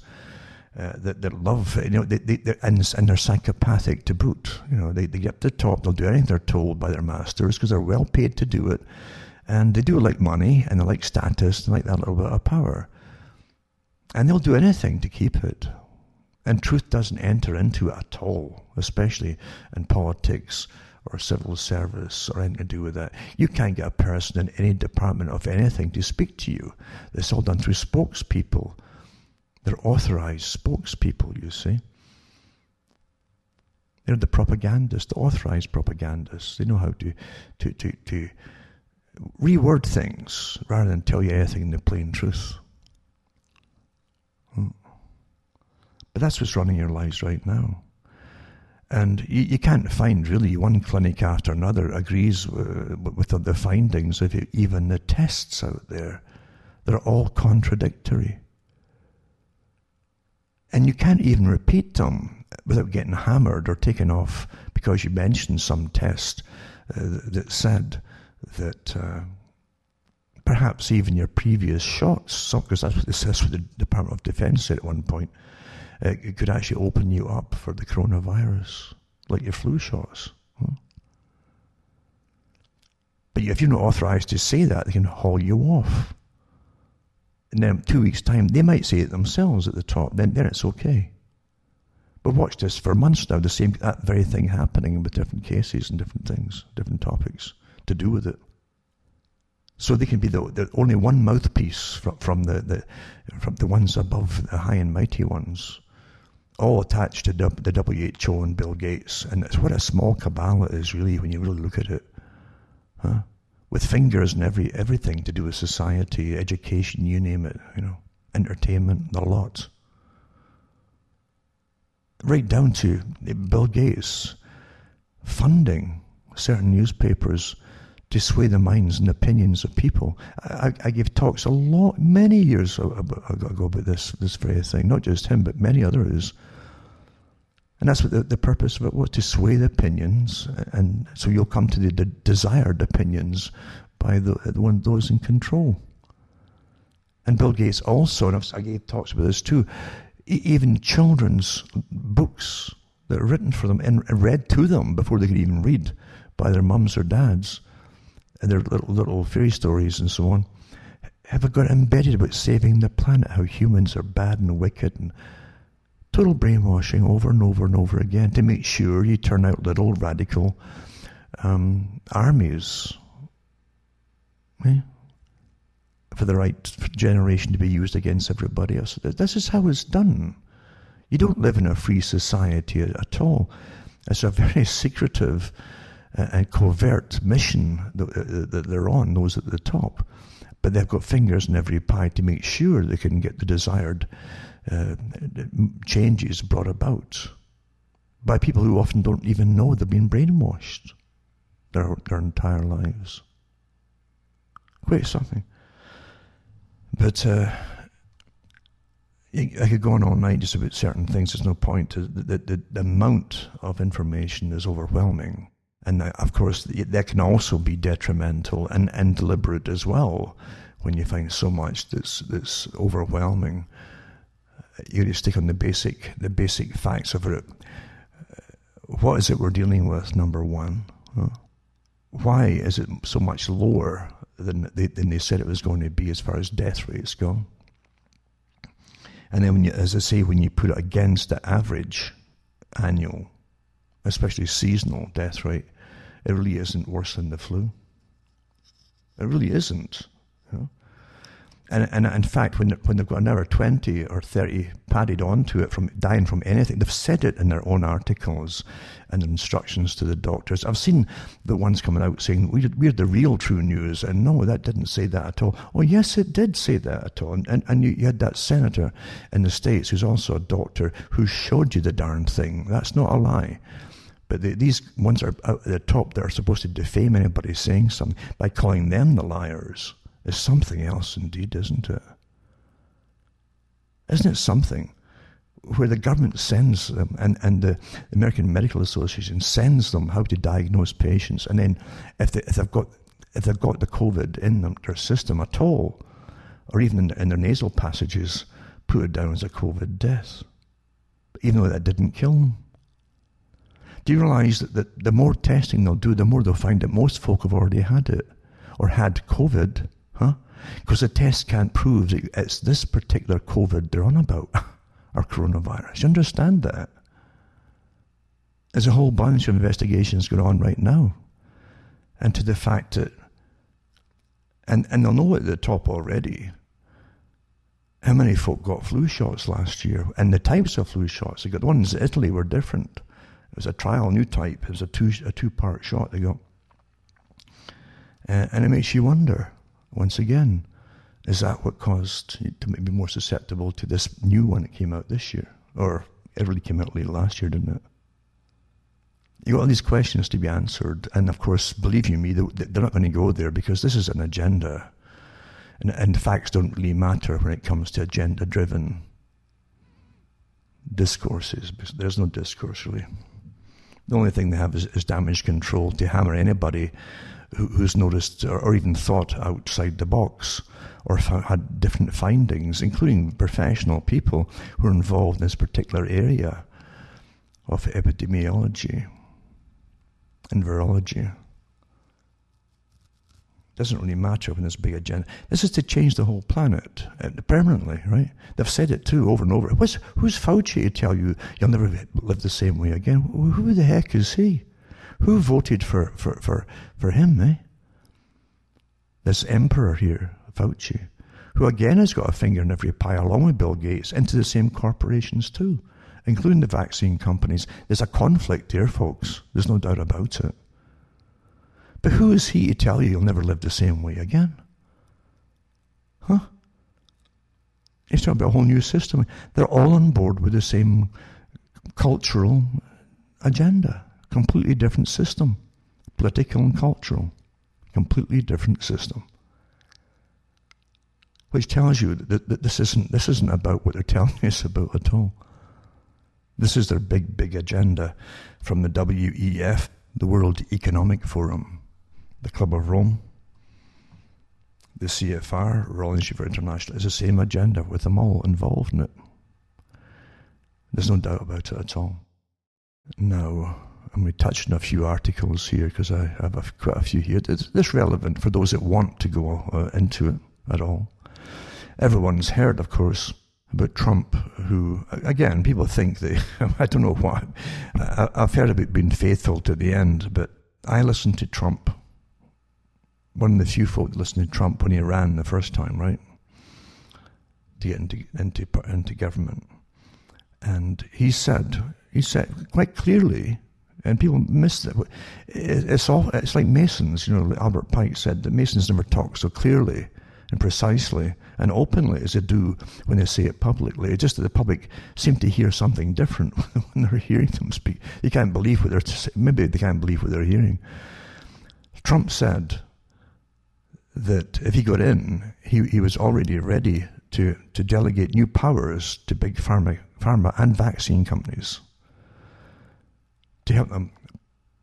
uh, that, that love, you know, they, they, and, and they're psychopathic to boot. You know, they, they get to the top, they'll do anything they're told by their masters because they're well paid to do it. And they do like money and they like status and like that little bit of power. And they'll do anything to keep it. And truth doesn't enter into it at all, especially in politics or civil service or anything to do with that. You can't get a person in any department of anything to speak to you. It's all done through spokespeople. They're authorized spokespeople, you see. They're the propagandists, the authorized propagandists. They know how to, to, to, to reword things rather than tell you anything in the plain truth. Hmm. But that's what's running your lives right now. And you, you, can't find really one clinic after another agrees with the findings of even the tests out there. They're all contradictory. And you can't even repeat them without getting hammered or taken off because you mentioned some test uh, that said that uh, perhaps even your previous shots, because that's what the Department of Defense said at one point, it could actually open you up for the coronavirus, like your flu shots. But if you're not authorized to say that, they can haul you off. And then two weeks' time, they might say it themselves at the top. Then, then it's okay. But watch this for months now. The same that very thing happening with different cases and different things, different topics to do with it. So they can be the, the only one mouthpiece from, from the, the from the ones above the high and mighty ones, all attached to the WHO and Bill Gates. And it's what a small cabal it is, really, when you really look at it. Huh? with fingers and every everything to do with society, education, you name it, you know, entertainment, the lot. Right down to Bill Gates funding certain newspapers to sway the minds and opinions of people. I, I talks a lot, many years ago about this this very thing. Not just him, but many others. And that's what the, the purpose of it was to sway the opinions, and so you'll come to the, the desired opinions by the, one those in control. And Bill Gates also, and I gave talks about this too, even children's books that are written for them and read to them before they could even read by their mums or dads, and their little little fairy stories and so on, have got embedded about saving the planet, how humans are bad and wicked and Total brainwashing over and over and over again to make sure you turn out little radical um, armies eh? for the right generation to be used against everybody else. This is how it's done. You don't live in a free society at all. It's a very secretive uh, and covert mission uh, that they're on, those at the top. But they've got fingers in every pie to make sure they can get the desired uh, changes brought about by people who often don't even know they've been brainwashed their, their entire lives. Quite something. But uh, I could go on all night just about certain things. There's no point. The, the, the amount of information is overwhelming. And of course, that can also be detrimental and, and deliberate as well when you find so much that's, that's overwhelming you to stick on the basic the basic facts of it. Uh, what is it we're dealing with? Number one, why is it so much lower than they, than they said it was going to be as far as death rates go? And then, when you, as I say, when you put it against the average annual, especially seasonal death rate, it really isn't worse than the flu. It really isn't. And, and in fact, when, when they've got another 20 or 30 padded onto it from dying from anything, they've said it in their own articles and instructions to the doctors. I've seen the ones coming out saying, we're, we're the real true news. And no, that didn't say that at all. Oh, yes, it did say that at all. And, and, you, you had that senator in the States who's also a doctor who showed you the darn thing. That's not a lie. But the, these ones are at the top that are supposed to defame anybody saying something by calling them the liars is something else indeed, isn't it? Isn't it something where the government sends them and, and the American Medical Association sends them how to diagnose patients, and then if, they, if they've got if they've got the COVID in them, their system at all, or even in, in their nasal passages, put it down as a COVID death, even though that didn't kill them. Do you realise that, that the more testing they'll do, the more they'll find that most folk have already had it? or had COVID? Because the test can't prove that it's this particular COVID they're on about, or coronavirus. You understand that? There's a whole bunch of investigations going on right now. And to the fact that, and, and they'll know at the top already how many folk got flu shots last year and the types of flu shots. They got the ones in Italy were different. It was a trial, new type. It was a two a two part shot they got, uh, and it makes you wonder once again: is that what caused you to be more susceptible to this new one that came out this year, or it really came out late last year, didn't it? You got all these questions to be answered, and of course, believe you me, they're not going to go there because this is an agenda and, and facts don't really matter when it comes to agenda driven discourses. There's no discourse really. The only thing they have is, is damage control to hammer anybody who, who's noticed or, or, even thought outside the box or had different findings, including professional people who are involved in this particular area of epidemiology and virology. Doesn't really matter when there's a big agenda. This is to change the whole planet uh, permanently, right? They've said it too over and over. What's, who's Fauci to tell you you'll never live the same way again? Who the heck is he? Who voted for, for, for, for him, eh? This emperor here, Fauci, who again has got a finger in every pie, along with Bill Gates, into the same corporations too, including the vaccine companies. There's a conflict here, folks. There's no doubt about it. But who is he to tell you you'll never live the same way again? Huh? He's talking about a whole new system. They're all on board with the same cultural agenda. Completely different system. Political and cultural. Completely different system. Which tells you that, that this isn't this isn't about what they're telling us about at all. This is their big, big agenda from the WEF, the World Economic Forum the Club of Rome, the CFR, Royal Institute for International, is the same agenda with them all involved in it. There's no doubt about it at all. Now, I'm going to touch on a few articles here because I have a, quite a few here. It's, it's relevant for those that want to go uh, into it at all. Everyone's heard, of course, about Trump, who, again, people think they, I don't know why. I, I've heard about being faithful to the end, but I listened to Trump one of the few folk listening to Trump when he ran the first time, right? To get into into into government, and he said he said quite clearly, and people missed it. It's all it's like Masons, you know. Albert Pike said that Masons never talk so clearly and precisely and openly as they do when they say it publicly. It's just that the public seem to hear something different when they're hearing them speak. They can't believe what they're maybe they can't believe what they're hearing. Trump said that if he got in, he, he was already ready to, to delegate new powers to big pharma, pharma and vaccine companies to help them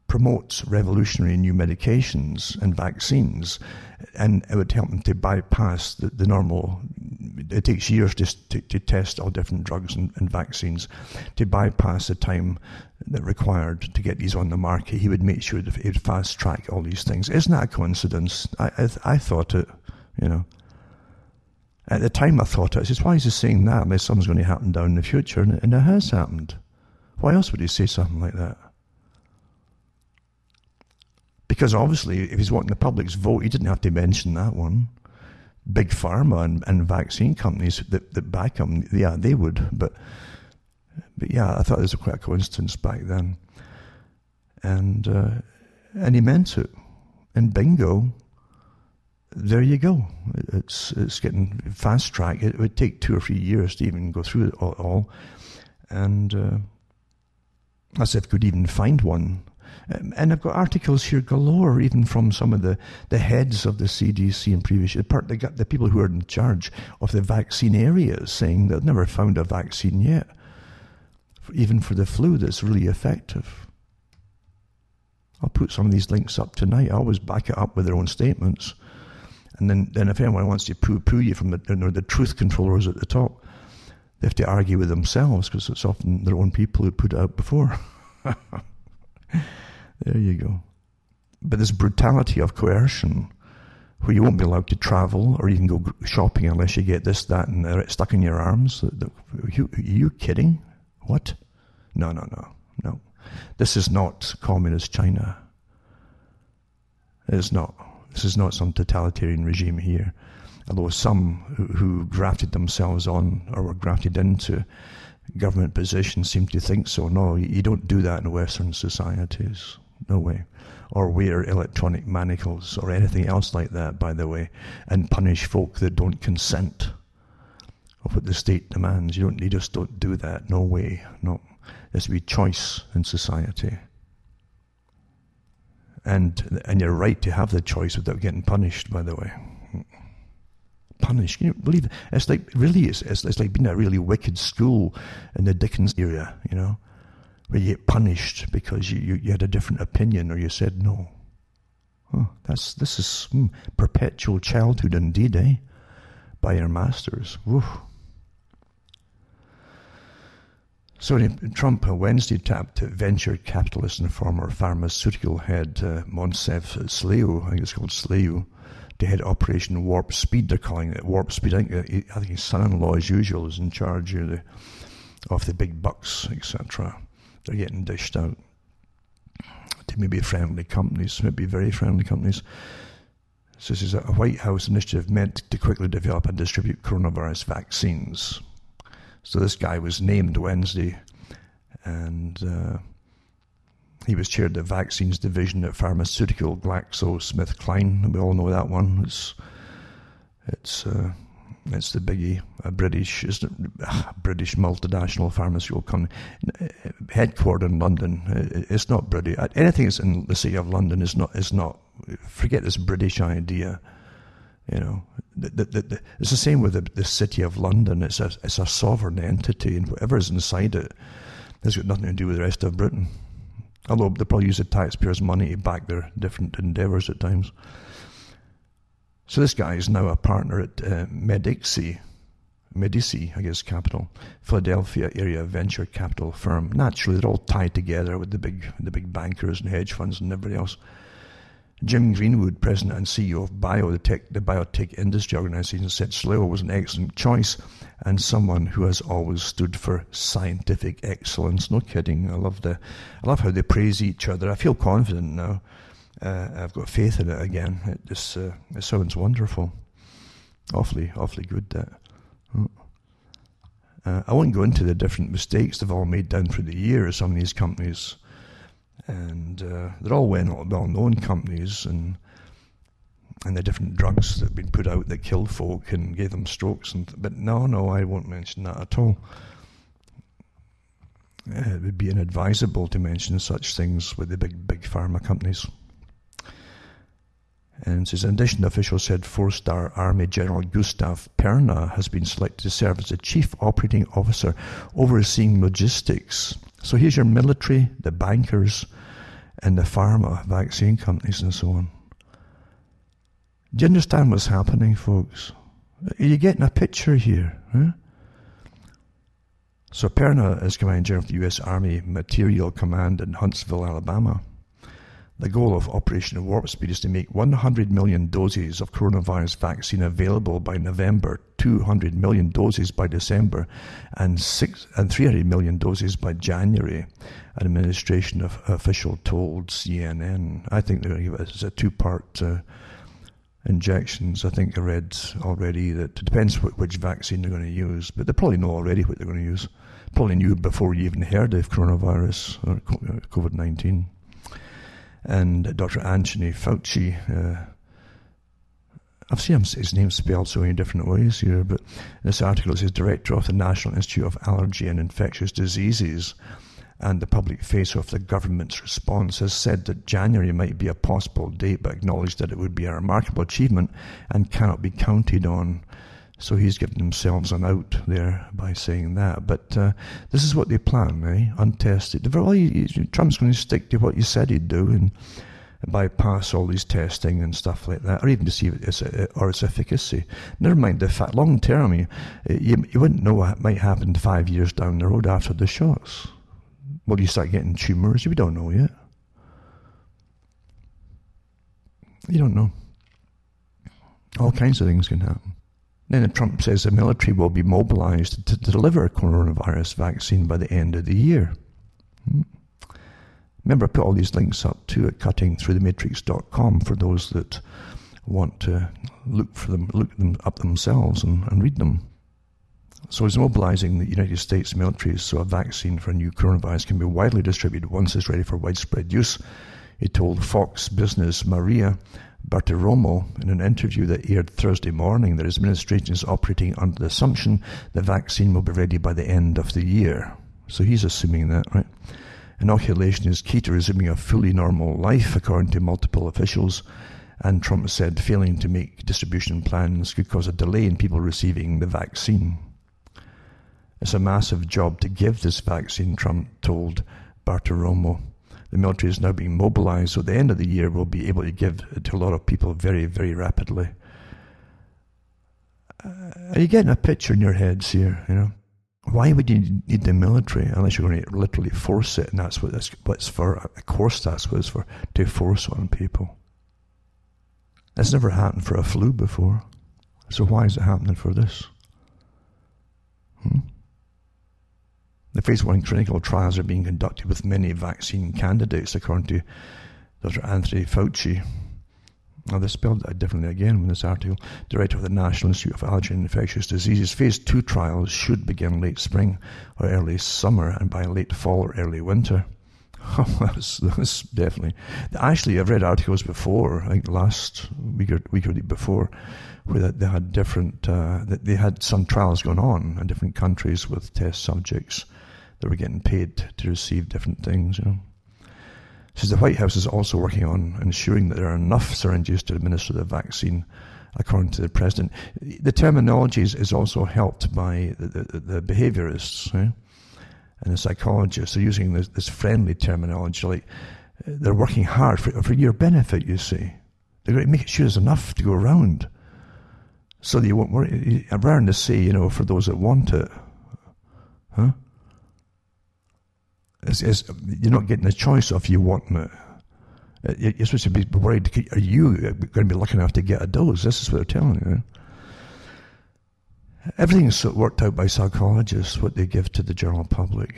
promote revolutionary new medications and vaccines, and it would help them to bypass the, the normal. It takes years to, to, to test all different drugs and, and, vaccines to bypass the time that required to get these on the market. He would make sure that he would fast track all these things. Isn't that a coincidence? I, I, I thought it, you know. At the time, I thought it. I said, why is he saying that? Unless something's going to happen down in the future, and, and it has happened. Why else would he say something like that? Because obviously, if he's wanting the public's vote, he didn't have to mention that one. Big pharma and, and vaccine companies that, that back him, yeah, they would. But, but yeah, I thought it was quite a coincidence back then. And, uh, and he meant it. And bingo, there you go. It's, it's getting fast track. It would take two or three years to even go through it all. And uh, as if could even find one um, and I've got articles here galore, even from some of the, the heads of the CDC and previous, the, the people who are in charge of the vaccine areas saying they've never found a vaccine yet, even for the flu that's really effective. I'll put some of these links up tonight. I always back it up with their own statements. And then, then if anyone wants to poo poo you from the, you know, the truth controllers at the top, they have to argue with themselves because it's often their own people who put it out before. There you go. But this brutality of coercion where you won't be allowed to travel or even go shopping unless you get this, that, and uh, stuck in your arms. Are you, are you kidding? What? No, no, no, no. This is not communist China. It is not. This is not some totalitarian regime here. Although some who, who grafted themselves on or were grafted into government positions seem to think so. No, you don't do that in Western societies. No way. Or wear electronic manacles or anything else like that, by the way, and punish folk that don't consent of what the state demands. You don't. You just don't do that. No way. No. There's to be choice in society. And and you're right to have the choice without getting punished. By the way, punished. Can you believe it? It's like really, it's, it's, it's like being a really wicked school in the Dickens era. You know, where you get punished because you, you, you had a different opinion or you said no. That's this is hmm, perpetual childhood indeed, eh? By your masters. Woo. So Trump Wednesday tapped venture capitalist and former pharmaceutical head uh, Moncef Slaoui, I think it's called Slaoui, to head Operation Warp Speed. They're calling it Warp Speed. I think, uh, I think his son-in-law, as usual, is in charge of the, of the big bucks, etc. They're getting dished out to maybe friendly companies, maybe very friendly companies. So this is a White House initiative meant to quickly develop and distribute coronavirus vaccines. So this guy was named Wednesday, and uh, he was chaired the vaccines division at pharmaceutical GlaxoSmithKline. We all know that one. It's it's uh, it's the biggie, a British, is a ah, British multinational pharmaceutical company, headquartered in London. It's not British. Anything that's in the city of London is not is not. Forget this British idea. You know, the, the, the, it's the same with the, the city of London. It's a, it's a sovereign entity, and whatever's inside it has got nothing to do with the rest of Britain. Although they probably use the taxpayers' money to back their different endeavours at times. So this guy is now a partner at uh, Medici, Medici, I guess, capital, Philadelphia area venture capital firm. Naturally, they're all tied together with the big, the big bankers and hedge funds and everybody else. Jim Greenwood, president and CEO of Biotech, the biotech industry organization, said Slaoui was an excellent choice and someone who has always stood for scientific excellence. No kidding. I love the, I love how they praise each other. I feel confident now. Uh, I've got faith in it again. It just, uh, it sounds wonderful. Awfully, awfully good. That. Uh, I won't go into the different mistakes they've all made down through the years. Some of these companies and uh, they're all well, well-known companies, and and the different drugs that have been put out that killed folk and gave them strokes. And but no, no, I won't mention that at all. Uh, it would be inadvisable to mention such things with the big, big pharma companies. And says, in addition, the official said four-star Army General Gustave Perna has been selected to serve as the chief operating officer overseeing logistics. So here's your military, the bankers, and the pharma vaccine companies and so on. Do you understand what's happening, folks? Are you getting a picture here? Huh? So Perna is commanding general of the U.S. Army Material Command in Huntsville, Alabama. The goal of Operation Warp Speed is to make 100 million doses of coronavirus vaccine available by November, 200 million doses by December, and, six, and 300 million doses by January. An administration of, official told CNN. I think they're going to give it a two part uh, injections. I think I read already that it depends which vaccine they're going to use, but they probably know already what they're going to use. Probably knew before you even heard of coronavirus or COVID 19 and Dr. Anthony Fauci. Uh, I've seen his name spelled so many different ways here, but this article is director of the National Institute of Allergy and Infectious Diseases and the public face of the government's response has said that January might be a possible date, but acknowledged that it would be a remarkable achievement and cannot be counted on. So he's given themselves an out there by saying that. But uh, this is what they plan, eh? Untested. Well, Trump's going to stick to what he said he'd do and bypass all these testing and stuff like that, or even to see its, or its efficacy. Never mind the fact, long term, you, you, you wouldn't know what might happen five years down the road after the shots. Will you start getting tumours? We don't know yet. You don't know. All kinds of things can happen. Then Trump says the military will be mobilized to deliver a coronavirus vaccine by the end of the year. Hmm. Remember, I put all these links up too at cuttingthroughthematrix.com for those that want to look for them, look them up themselves and, and read them. So he's mobilizing the United States military so a vaccine for a new coronavirus can be widely distributed once it's ready for widespread use. He told Fox Business Maria Bartiromo in an interview that aired Thursday morning that his administration is operating under the assumption the vaccine will be ready by the end of the year. So he's assuming that, right? Inoculation is key to resuming a fully normal life, according to multiple officials. And Trump said failing to make distribution plans could cause a delay in people receiving the vaccine. It's a massive job to give this vaccine, Trump told Bartiromo. The military is now being mobilized, so at the end of the year we'll be able to give it to a lot of people very, very rapidly. Uh, are you getting a picture in your heads here, you know? Why would you need the military unless you're going to literally force it? And that's what it's, what it's for. Of course, that's what it's for, to force on people. That's never happened for a flu before. So why is it happening for this? Hmm? The phase one clinical trials are being conducted with many vaccine candidates, according to Dr. Anthony Fauci. Now, they spelled that differently again in this article. Director of the National Institute of Allergy and Infectious Diseases. Phase two trials should begin late spring or early summer and by late fall or early winter. Oh, that's, that's definitely. Actually, I've read articles before, I think last week or week or week before, where they had different, uh, they had some trials going on in different countries with test subjects they were getting paid to receive different things, you know. Says the White House is also working on ensuring that there are enough syringes to administer the vaccine, according to the president. The terminology is, also helped by the, the, the behaviorists eh? and the psychologists. They're using this, this, friendly terminology, like they're working hard for, for your benefit, you see. They're going to make sure there's enough to go around. So that you won't worry. Than to say, you know, for those that want it, huh? It's, it's, you're not getting a choice of you wanting it. Uh, you're supposed to be worried, are you going to be lucky enough to get a dose? This is what they're telling you. Everything's worked out by psychologists, what they give to the general public.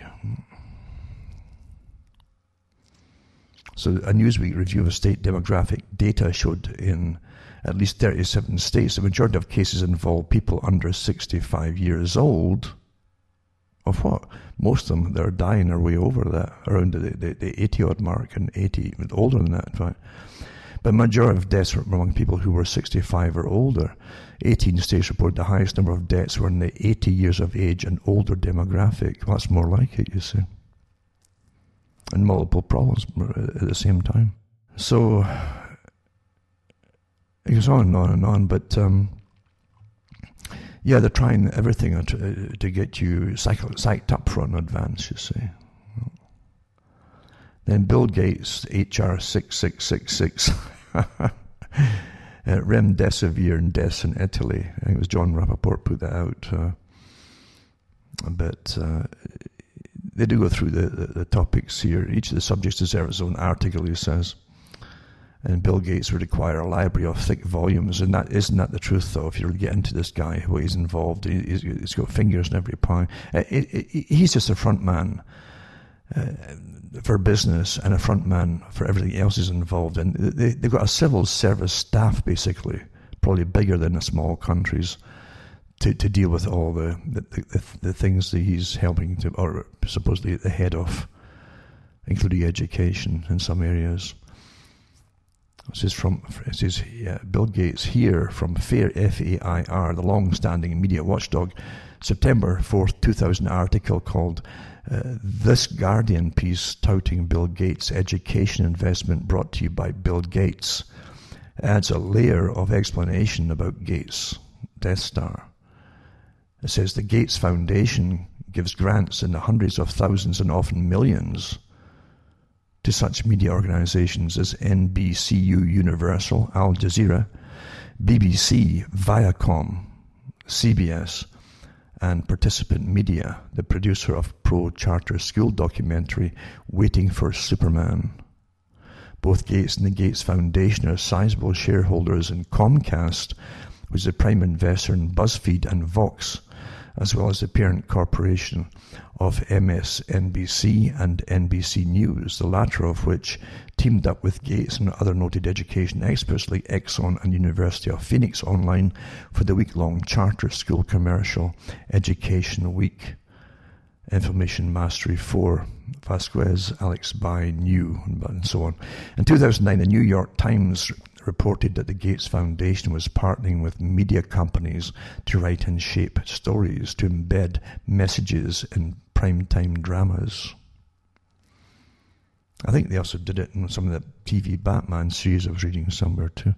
So, a Newsweek review of state demographic data showed in at least 37 states, the majority of cases involve people under 65 years old of what? Most of them that are dying are way over that, around the, the, the 80 odd mark and 80, older than that, in fact. But majority of deaths were among people who were 65 or older. 18 states reported the highest number of deaths were in the 80 years of age and older demographic. Well, that's more like it, you see. And multiple problems at the same time. So it goes on and on and on, but um, yeah, they're trying everything to, to get you psyched up for an advance, you see. Then Bill Gates, HR 6666, uh, remdesivir and deaths in Italy. I think it was Jon Rappoport put that out. Uh, but uh, they do go through the, the, the, topics here. Each of the subjects deserves its own article, he says and Bill Gates would require a library of thick volumes. And that isn't that the truth, though. If you get into this guy, what he's involved, he's, he's got fingers in every pie. Uh, it, it, he's just a front man uh, for business and a front man for everything else he's involved in. They, they've got a civil service staff, basically, probably bigger than the small countries. To, to deal with all the, the, the, the things that he's helping to, or supposedly at the head of, including education in some areas. This is from this is Bill Gates here from FAIR F A I R, the long-standing media watchdog. September fourth, two thousand article called uh, "This Guardian" piece touting Bill Gates' education investment, brought to you by Bill Gates, adds a layer of explanation about Gates' Death Star. It says the Gates Foundation gives grants in the hundreds of thousands and often millions to such media organizations as NBCU Universal, Al Jazeera, BBC, Viacom, CBS, and Participant Media, the producer of pro charter school documentary Waiting for Superman. Both Gates and the Gates Foundation are sizable shareholders in Comcast, was the prime investor in BuzzFeed and Vox, as well as the parent corporation of MSNBC and NBC News, the latter of which teamed up with Gates and other noted education experts like Exxon and University of Phoenix Online for the week-long charter school commercial Education Week. Information Mastery 4, Vasquez, Alex Bai, New, and so on. In 2009, the New York Times reported that the Gates Foundation was partnering with media companies to write and shape stories to embed messages in primetime dramas. I think they also did it in some of the TV Batman series I was reading somewhere too.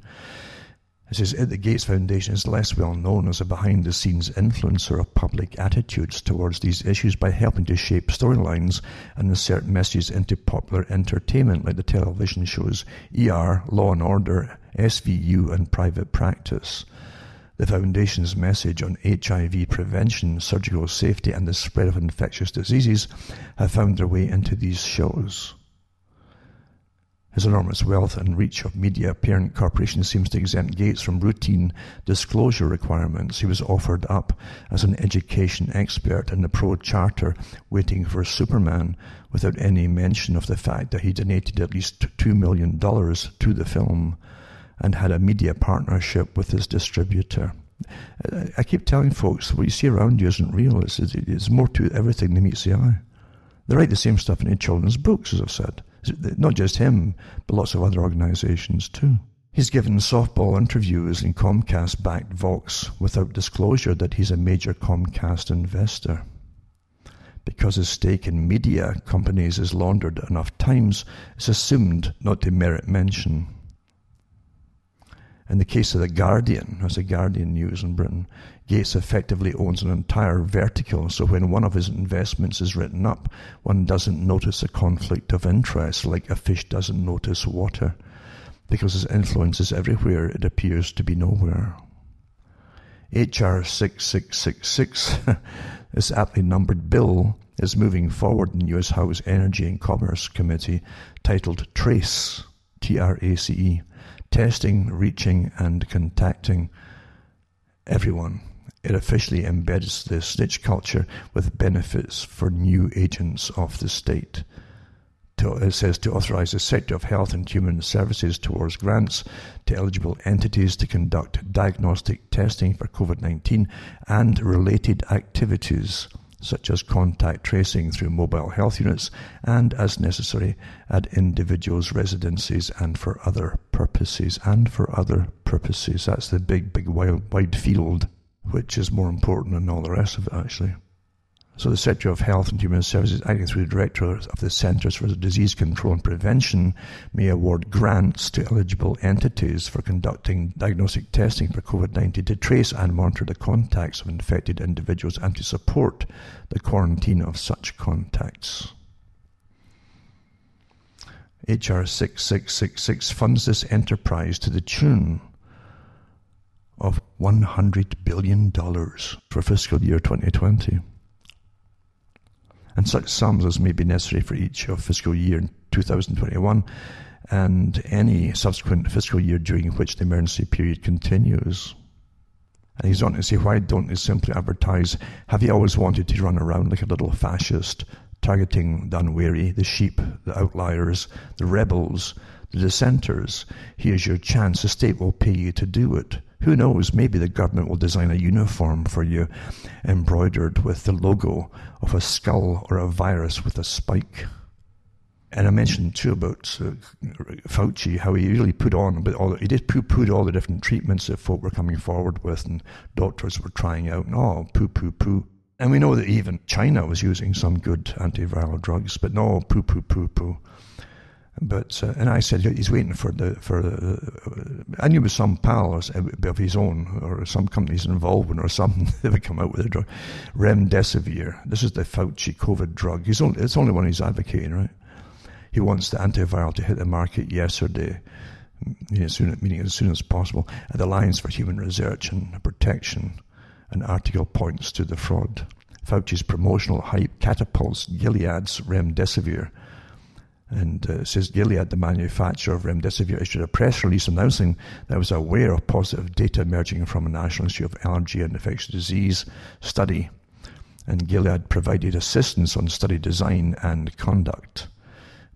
It says the Gates Foundation is less well known as a behind the scenes influencer of public attitudes towards these issues by helping to shape storylines and insert messages into popular entertainment like the television shows ER, Law and Order, SVU, and Private Practice. The Foundation's message on HIV prevention, surgical safety, and the spread of infectious diseases have found their way into these shows. His enormous wealth and reach of media parent corporation seems to exempt Gates from routine disclosure requirements. He was offered up as an education expert in the pro charter waiting for Superman without any mention of the fact that he donated at least $2 million to the film and had a media partnership with his distributor. I keep telling folks what you see around you isn't real. It's, it's more to everything than meets the eye. They write the same stuff in children's books, as I've said. Not just him, but lots of other organizations too. He's given softball interviews in Comcast backed Vox without disclosure that he's a major Comcast investor. Because his stake in media companies is laundered enough times, it's assumed not to merit mention. In the case of The Guardian, as The Guardian News in Britain, Gates effectively owns an entire vertical, so when one of his investments is written up, one doesn't notice a conflict of interest like a fish doesn't notice water. Because his influence is everywhere, it appears to be nowhere. HR 6666, this aptly numbered bill, is moving forward in the U.S. House Energy and Commerce Committee titled TRACE, T R A C E testing, reaching, and contacting everyone. It officially embeds the snitch culture with benefits for new agents of the state. it says to authorize the sector of health and human services towards grants to eligible entities to conduct diagnostic testing for COVID 19 and related activities such as contact tracing through mobile health units and, as necessary, at individuals' residences and for other purposes. And for other purposes. That's the big, big, wide, wide field, which is more important than all the rest of it, actually. So the Secretary of Health and Human Services, acting through the Director of the Centres for Disease Control and Prevention, may award grants to eligible entities for conducting diagnostic testing for COVID-19 to trace and monitor the contacts of infected individuals and to support the quarantine of such contacts. HR 6666 funds this enterprise to the tune $100 billion for fiscal year 2020 and such sums as may be necessary for each of fiscal year 2021 and any subsequent fiscal year during which the emergency period continues. And he's on to say, why don't they simply advertise, have you always wanted to run around like a little fascist, targeting the unwary, the sheep, the outliers, the rebels, the dissenters? Here's your chance. The state will pay you to do it. Who knows, maybe the government will design a uniform for you embroidered with the logo of a skull or a virus with a spike. And I mentioned too about uh, Fauci, how he really put on, but all he did poo poo all the different treatments that folk were coming forward with, and doctors were trying out, and oh, poo poo poo. And we know that even China was using some good antiviral drugs, but no, poo poo poo poo. But uh, and I said he's waiting for the for the. Uh, I knew it was some pal of his own or some company's involvement or something that would come out with a drug, remdesivir. This is the Fauci COVID drug. He's only it's only one he's advocating, right? He wants the antiviral to hit the market yesterday, you know, soon, meaning as soon as possible. At the Alliance for Human Research and Protection, an article points to the fraud. Fauci's promotional hype catapults Gilead's remdesivir And uh, it says Gilead, the manufacturer of remdesivir, issued a press release announcing that it was aware of positive data emerging from a National Institute of Allergy and Infectious Disease study. And Gilead provided assistance on study design and conduct.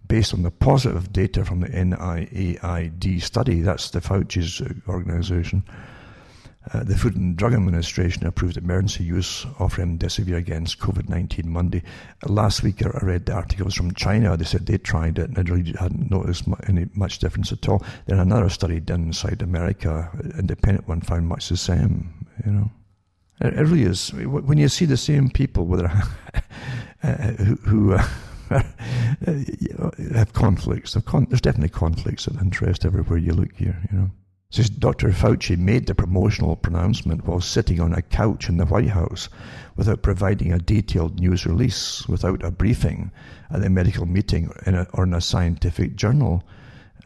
Based on the positive data from the NIAID study, that's the Fauci's organization, uh, the Food and Drug Administration approved emergency use of remdesivir against COVID-19 Monday. Uh, last week I read the articles from China. They said they tried it and they really hadn't noticed any much difference at all. Then another study done in South America, independent one, found much the same. You know, it, it really is. When you see the same people, uh, who, who uh, have conflicts, there's definitely conflicts of interest everywhere you look here. You know. Says Dr. Fauci made the promotional pronouncement while sitting on a couch in the White House without providing a detailed news release, without a briefing at a medical meeting in a, or in a scientific journal,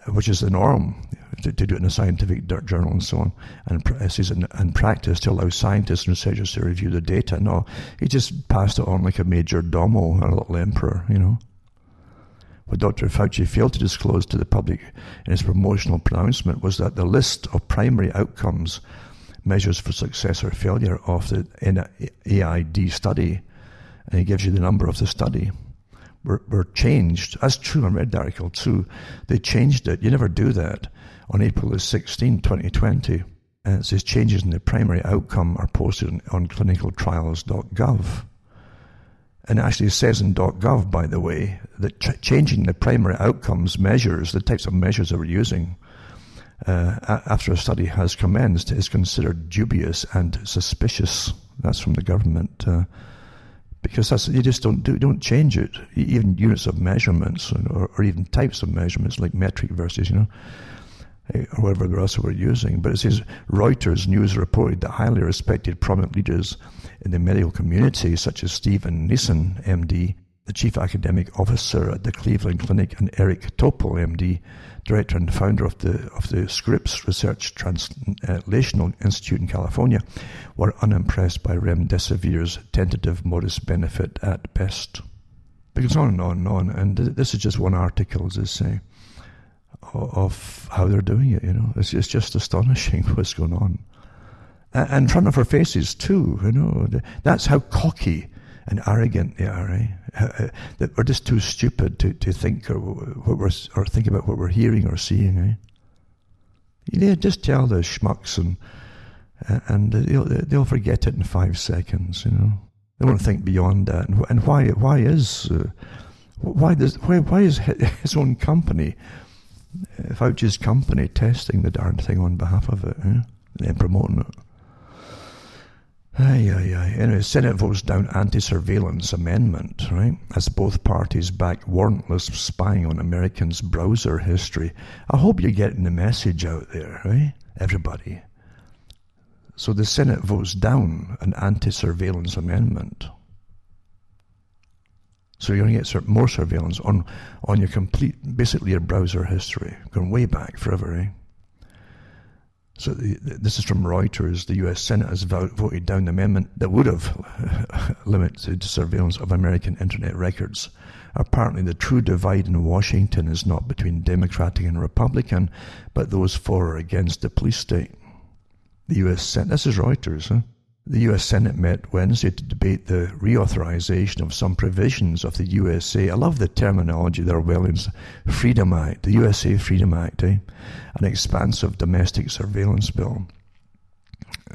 which is the norm to, to do it in a scientific journal and so on. And in, in practice to allow scientists and researchers to review the data. No, he just passed it on like a major domo, a little emperor, you know. What Dr. Fauci failed to disclose to the public in his promotional pronouncement was that the list of primary outcomes measures for success or failure of the NIAID study, and he gives you the number of the study, were, were changed. That's true, I read the article too. They changed it. You never do that. On April the 16, 2020, and it says changes in the primary outcome are posted on clinicaltrials.gov. And it actually says in .gov, by the way, that ch- changing the primary outcomes measures, the types of measures that we're using, uh, after a study has commenced, is considered dubious and suspicious. That's from the government. Uh, because that's, you just don't do, don't change it. Even units of measurements or, or even types of measurements like metric versus, you know, or whatever else we're using. But it says Reuters news reported that highly respected prominent leaders in the medical community, such as Stephen Nissen, MD, the chief academic officer at the Cleveland Clinic, and Eric Topol, MD, director and founder of the of the Scripps Research Translational Institute in California, were unimpressed by remdesivir's tentative modest benefit at best. It goes on and on and on, and this is just one article, as I say, of how they're doing it. You know, it's, it's just astonishing what's going on And in front of our faces too. You know, that's how cocky and arrogant they are. Eh? That we're just too stupid to, to think or what we're or think about what we're hearing or seeing. Eh? Just tell the schmucks and and they'll they'll forget it in five seconds. You know, they won't think beyond that. And, why why is uh, why does why why is his own company, Fauci's company, testing the darn thing on behalf of it eh? and then promoting it? Aye, aye, aye. Anyway, Senate votes down anti-surveillance amendment, right? As both parties back warrantless spying on Americans' browser history. I hope you're getting the message out there, right? Everybody. So the Senate votes down an anti-surveillance amendment. So you're going to get more surveillance on, on your complete, basically your browser history, going way back forever, eh? So the, this is from Reuters. The U.S. Senate has voted down the amendment that would have limited surveillance of American internet records. Apparently, the true divide in Washington is not between Democratic and Republican, but those for or against the police state. The U.S. Senate. This is Reuters. Huh? The U.S. Senate met Wednesday to debate the reauthorization of some provisions of the USA. I love the terminology there, Williams. Freedom Act, the USA Freedom Act, eh? an expansive domestic surveillance bill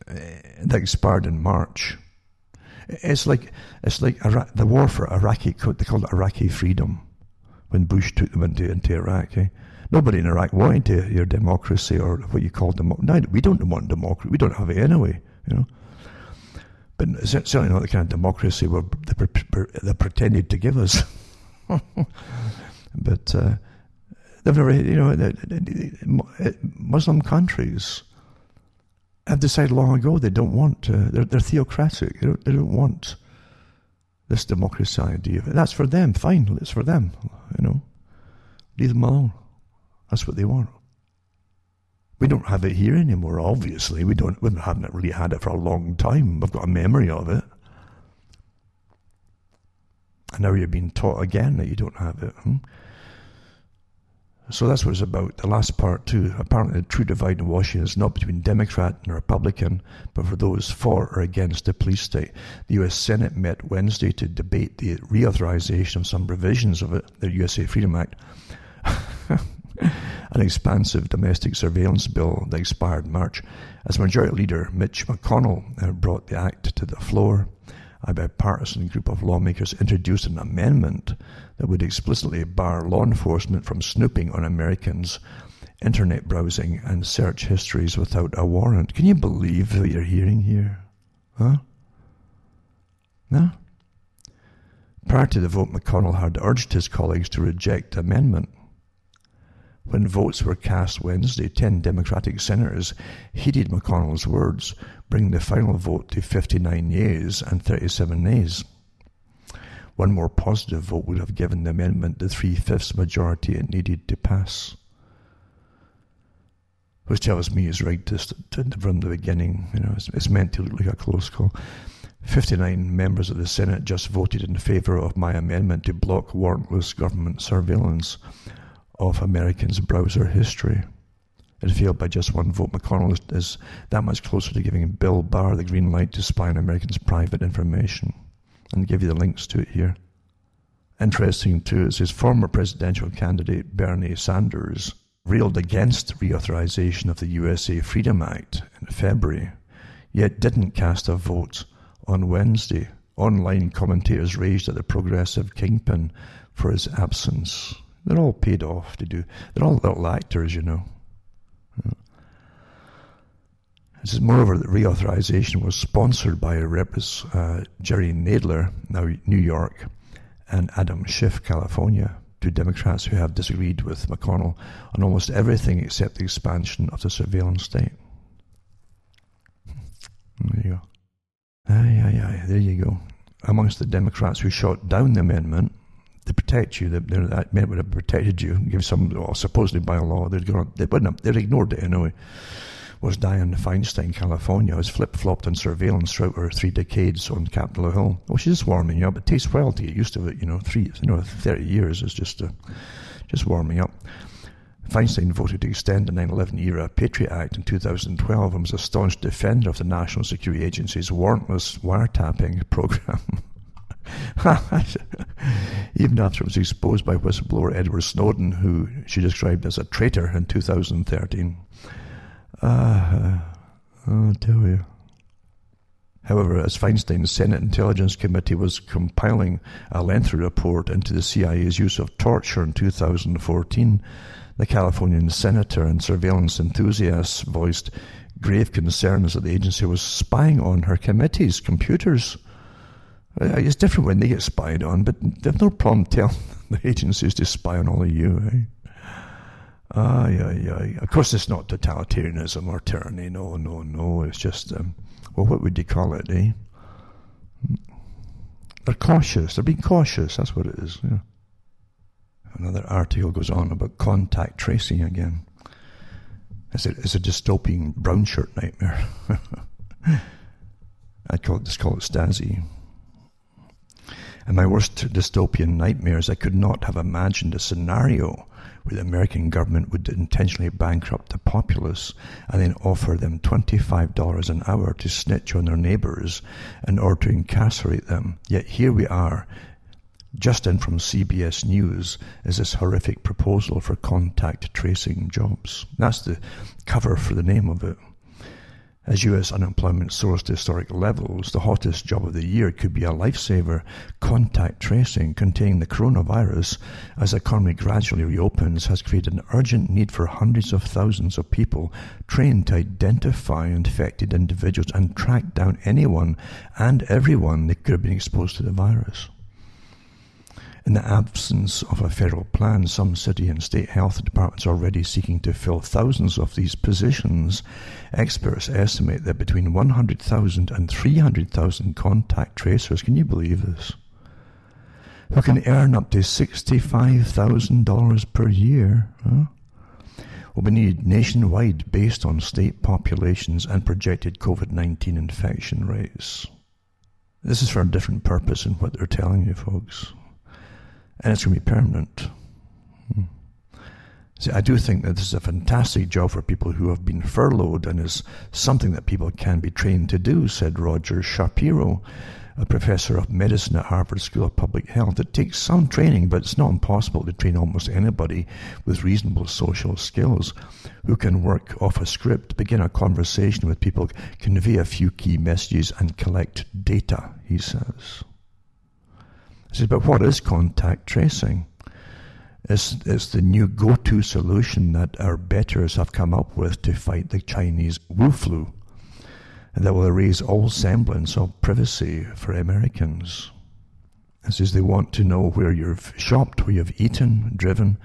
eh, that expired in March. It's like it's like Iraq, the war for Iraqi. They called it Iraqi freedom when Bush took them into into Iraq. Eh? Nobody in Iraq wanted your democracy or what you call democracy. We don't want democracy. We don't have it anyway. You know but certainly not the kind of democracy they pretended to give us. but uh, they've never, you know, Muslim countries have decided long ago they don't want, uh, they're, they're, theocratic, they don't, they don't, want this democracy idea. That's for them, fine, it's for them, you know. Leave them alone. That's what they want. We don't have it here anymore, obviously. We don't we haven't really had it for a long time. We've got a memory of it. And now you're being taught again that you don't have it. Hmm? So that's what it's about. The last part, too. Apparently, the true divide in Washington is not between Democrat and Republican, but for those for or against the police state. The U.S. Senate met Wednesday to debate the reauthorization of some provisions of it, the USA Freedom Act. an expansive domestic surveillance bill that expired March, as Majority Leader Mitch McConnell uh, brought the act to the floor. A bipartisan group of lawmakers introduced an amendment that would explicitly bar law enforcement from snooping on Americans' internet browsing and search histories without a warrant. Can you believe what you're hearing here? Huh? No? Prior to the vote, McConnell had urged his colleagues to reject the amendment. When votes were cast Wednesday, 10 Democratic senators heeded McConnell's words, bringing the final vote to 59 yeas and 37 nays. One more positive vote would have given the amendment the three fifths majority it needed to pass. Which tells me it's right from the beginning. You know, it's, it's meant to look like a close call. 59 members of the Senate just voted in favour of my amendment to block warrantless government surveillance of Americans' browser history. It failed by just one vote. McConnell is, is that much closer to giving Bill Barr the green light to spy on Americans' private information. And give you the links to it here. Interesting too is his former presidential candidate Bernie Sanders railed against reauthorization of the USA Freedom Act in February, yet didn't cast a vote on Wednesday. Online commentators raged at the progressive kingpin for his absence. They're all paid off to do. They're all little actors, you know. This is moreover that reauthorization was sponsored by Reps uh, Jerry Nadler, now New York, and Adam Schiff, California, two Democrats who have disagreed with McConnell on almost everything except the expansion of the surveillance state. There you go. Aye, aye, aye, there you go. Amongst the Democrats who shot down the amendment to protect you. That, that meant would have protected you. Give some, well, supposedly by law, they'd gone, they wouldn't they'd ignored it anyway. Was Dianne Feinstein, California, was flip flopped on surveillance throughout her three decades on Capitol Hill. Well, she's just warming up. It takes a while to get used to it, you know. Three, you know, thirty years is just, uh, just warming up. Feinstein voted to extend the 9 11 era Patriot Act in 2012 and was a staunch defender of the National Security Agency's warrantless wiretapping program. Even after it was exposed by whistleblower Edward Snowden, who she described as a traitor in 2013. Uh, I'll tell you. However, as Feinstein's Senate Intelligence Committee was compiling a lengthy report into the CIA's use of torture in 2014, the Californian senator and surveillance enthusiast voiced grave concerns that the agency was spying on her committee's computers. It's different when they get spied on, but they've no problem telling the agencies to spy on all of you. Eh? Ah, yeah, yeah. Of course, it's not totalitarianism or tyranny. No, no, no. It's just, um, well, what would you call it, eh? They're cautious. They're being cautious. That's what it is. Yeah. Another article goes on about contact tracing again. It's a, it's a dystopian brown shirt nightmare. I'd call it, just call it Stasi. In my worst dystopian nightmares, I could not have imagined a scenario where the American government would intentionally bankrupt the populace and then offer them $25 an hour to snitch on their neighbors in order to incarcerate them. Yet here we are, just in from CBS News, is this horrific proposal for contact tracing jobs. That's the cover for the name of it. As US unemployment soars to historic levels, the hottest job of the year could be a lifesaver contact tracing containing the coronavirus as the economy gradually reopens has created an urgent need for hundreds of thousands of people trained to identify infected individuals and track down anyone and everyone that could have been exposed to the virus. In the absence of a federal plan, some city and state health departments are already seeking to fill thousands of these positions. Experts estimate that between 100,000 and 300,000 contact tracers, can you believe this? Who can earn up to $65,000 per year? Huh? will be needed nationwide based on state populations and projected COVID 19 infection rates. This is for a different purpose than what they're telling you, folks and it's going to be permanent. Hmm. See, I do think that this is a fantastic job for people who have been furloughed and is something that people can be trained to do, said Roger Shapiro, a professor of medicine at Harvard School of Public Health. It takes some training, but it's not impossible to train almost anybody with reasonable social skills who can work off a script, begin a conversation with people, convey a few key messages, and collect data, he says. I said, but what is contact tracing? It's, it's the new go-to solution that our betters have come up with to fight the Chinese Wu flu that will erase all semblance of privacy for Americans. This is they want to know where you've shopped, where you've eaten, driven,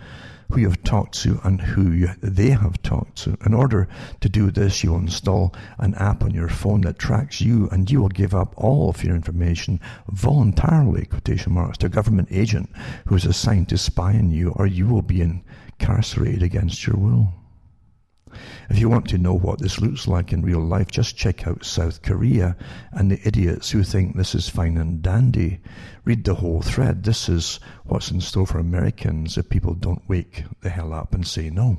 who you've talked to, and who they have talked to. In order to do this, you'll install an app on your phone that tracks you, and you will give up all of your information voluntarily, quotation marks, to a government agent who is assigned to spy on you, or you will be incarcerated against your will. If you want to know what this looks like in real life, just check out South Korea and the idiots who think this is fine and dandy. Read the whole thread. This is what's in store for Americans if people don't wake the hell up and say no.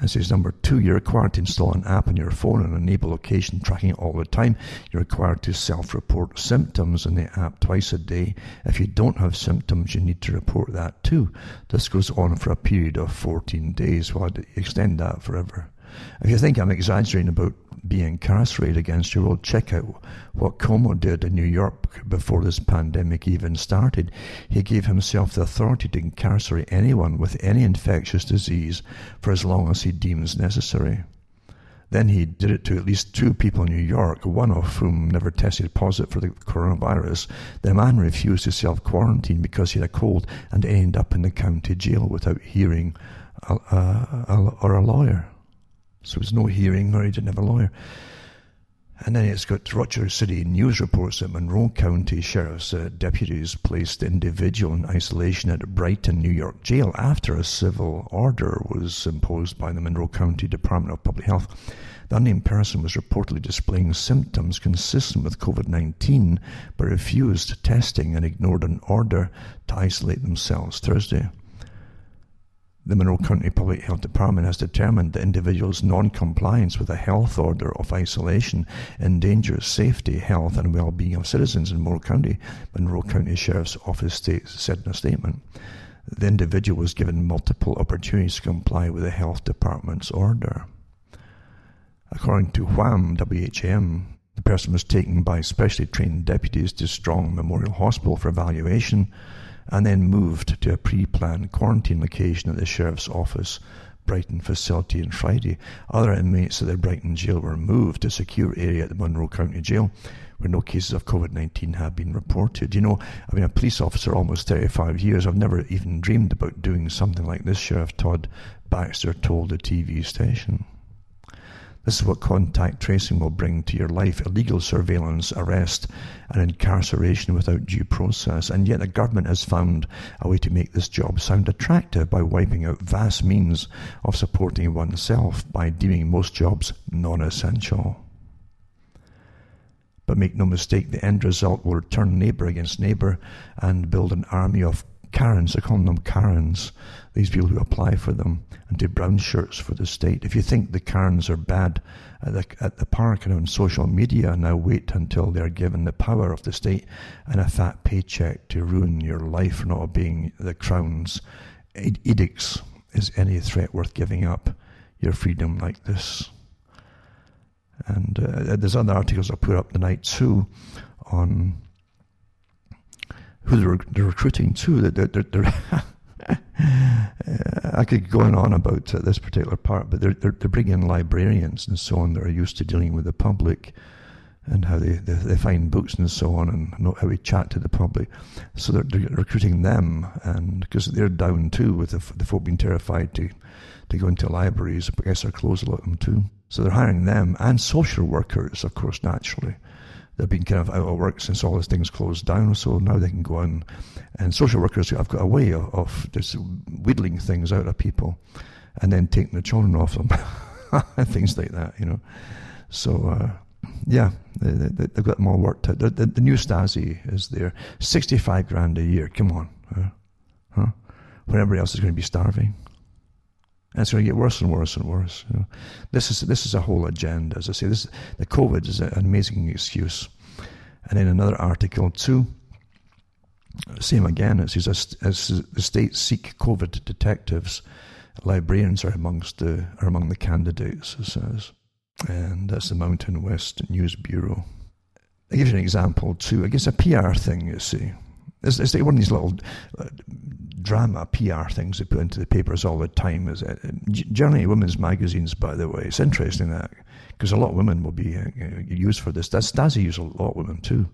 This is number two. You're required to install an app on your phone and enable location tracking all the time. You're required to self-report symptoms in the app twice a day. If you don't have symptoms, you need to report that too. This goes on for a period of 14 days. Well, I'd extend that forever. If you think I'm exaggerating about being incarcerated against your will, check out what Cuomo did in New York before this pandemic even started. He gave himself the authority to incarcerate anyone with any infectious disease for as long as he deems necessary. Then he did it to at least two people in New York, one of whom never tested positive for the coronavirus. The man refused to self quarantine because he had a cold and ended up in the county jail without hearing a, a, a, or a lawyer. So there was no hearing or he didn't have a lawyer. And then it's got Rochester City News reports that Monroe County Sheriff's uh, deputies placed the individual in isolation at a Brighton, New York jail after a civil order was imposed by the Monroe County Department of Public Health. The unnamed person was reportedly displaying symptoms consistent with COVID 19 but refused testing and ignored an order to isolate themselves Thursday. The Monroe County Public Health Department has determined the individual's non-compliance with a health order of isolation endangers safety, health, and well-being of citizens in Monroe County. Monroe County Sheriff's Office states, said in a statement. The individual was given multiple opportunities to comply with the health department's order. According to WHAM, WHM, the person was taken by specially trained deputies to Strong Memorial Hospital for evaluation and then moved to a pre-planned quarantine location at the Sheriff's Office Brighton facility on Friday. Other inmates at the Brighton jail were moved to a secure area at the Monroe County Jail where no cases of COVID-19 have been reported. You know, I've been a police officer almost 35 years. I've never even dreamed about doing something like this, Sheriff Todd Baxter told the TV station. This is what contact tracing will bring to your life illegal surveillance, arrest, and incarceration without due process. And yet, the government has found a way to make this job sound attractive by wiping out vast means of supporting oneself by deeming most jobs non essential. But make no mistake, the end result will turn neighbour against neighbour and build an army of Karens, I call them Karens, these people who apply for them and do brown shirts for the state. If you think the Karens are bad at the, at the park and on social media, now wait until they're given the power of the state and a fat paycheck to ruin your life not obeying the Crown's edicts. Is any threat worth giving up your freedom like this? And uh, there's other articles I put up tonight too on who they're, they're recruiting too. They're, they're, they're I could go on about this particular part, but they're, they're, they're bringing in librarians and so on that are used to dealing with the public and how they, they, they find books and so on and how we chat to the public. So they're, they're recruiting them and because they're down too with the, the folk being terrified to, to go into libraries. I guess they're closed a lot of them too. So they're hiring them and social workers, of course, naturally they've been kind of out of work since all these things closed down. So now they can go on, and social workers have got a way of, of just wheedling things out of people, and then taking the children off them, and things like that. You know, so. Uh, yeah, they, they, have got more work to. The, the, the, new Stasi is there, sixty-five grand a year. Come on, huh? huh? when everybody else is going to be starving. And it's going to get worse and worse and worse. You know. This is this is a whole agenda. As I say, this the COVID is an amazing excuse. And in another article too, same again. It says as, the states seek COVID detectives, librarians are amongst the are among the candidates. It says, and that's the Mountain West News Bureau. I give you an example too. I guess a PR thing. You see, it's, it's one of these little uh, drama PR things they put into the papers all the time. Is generally women's magazines, by the way. It's interesting that because a lot of women will be uh, used for this. That's Stasi use a lot of women too.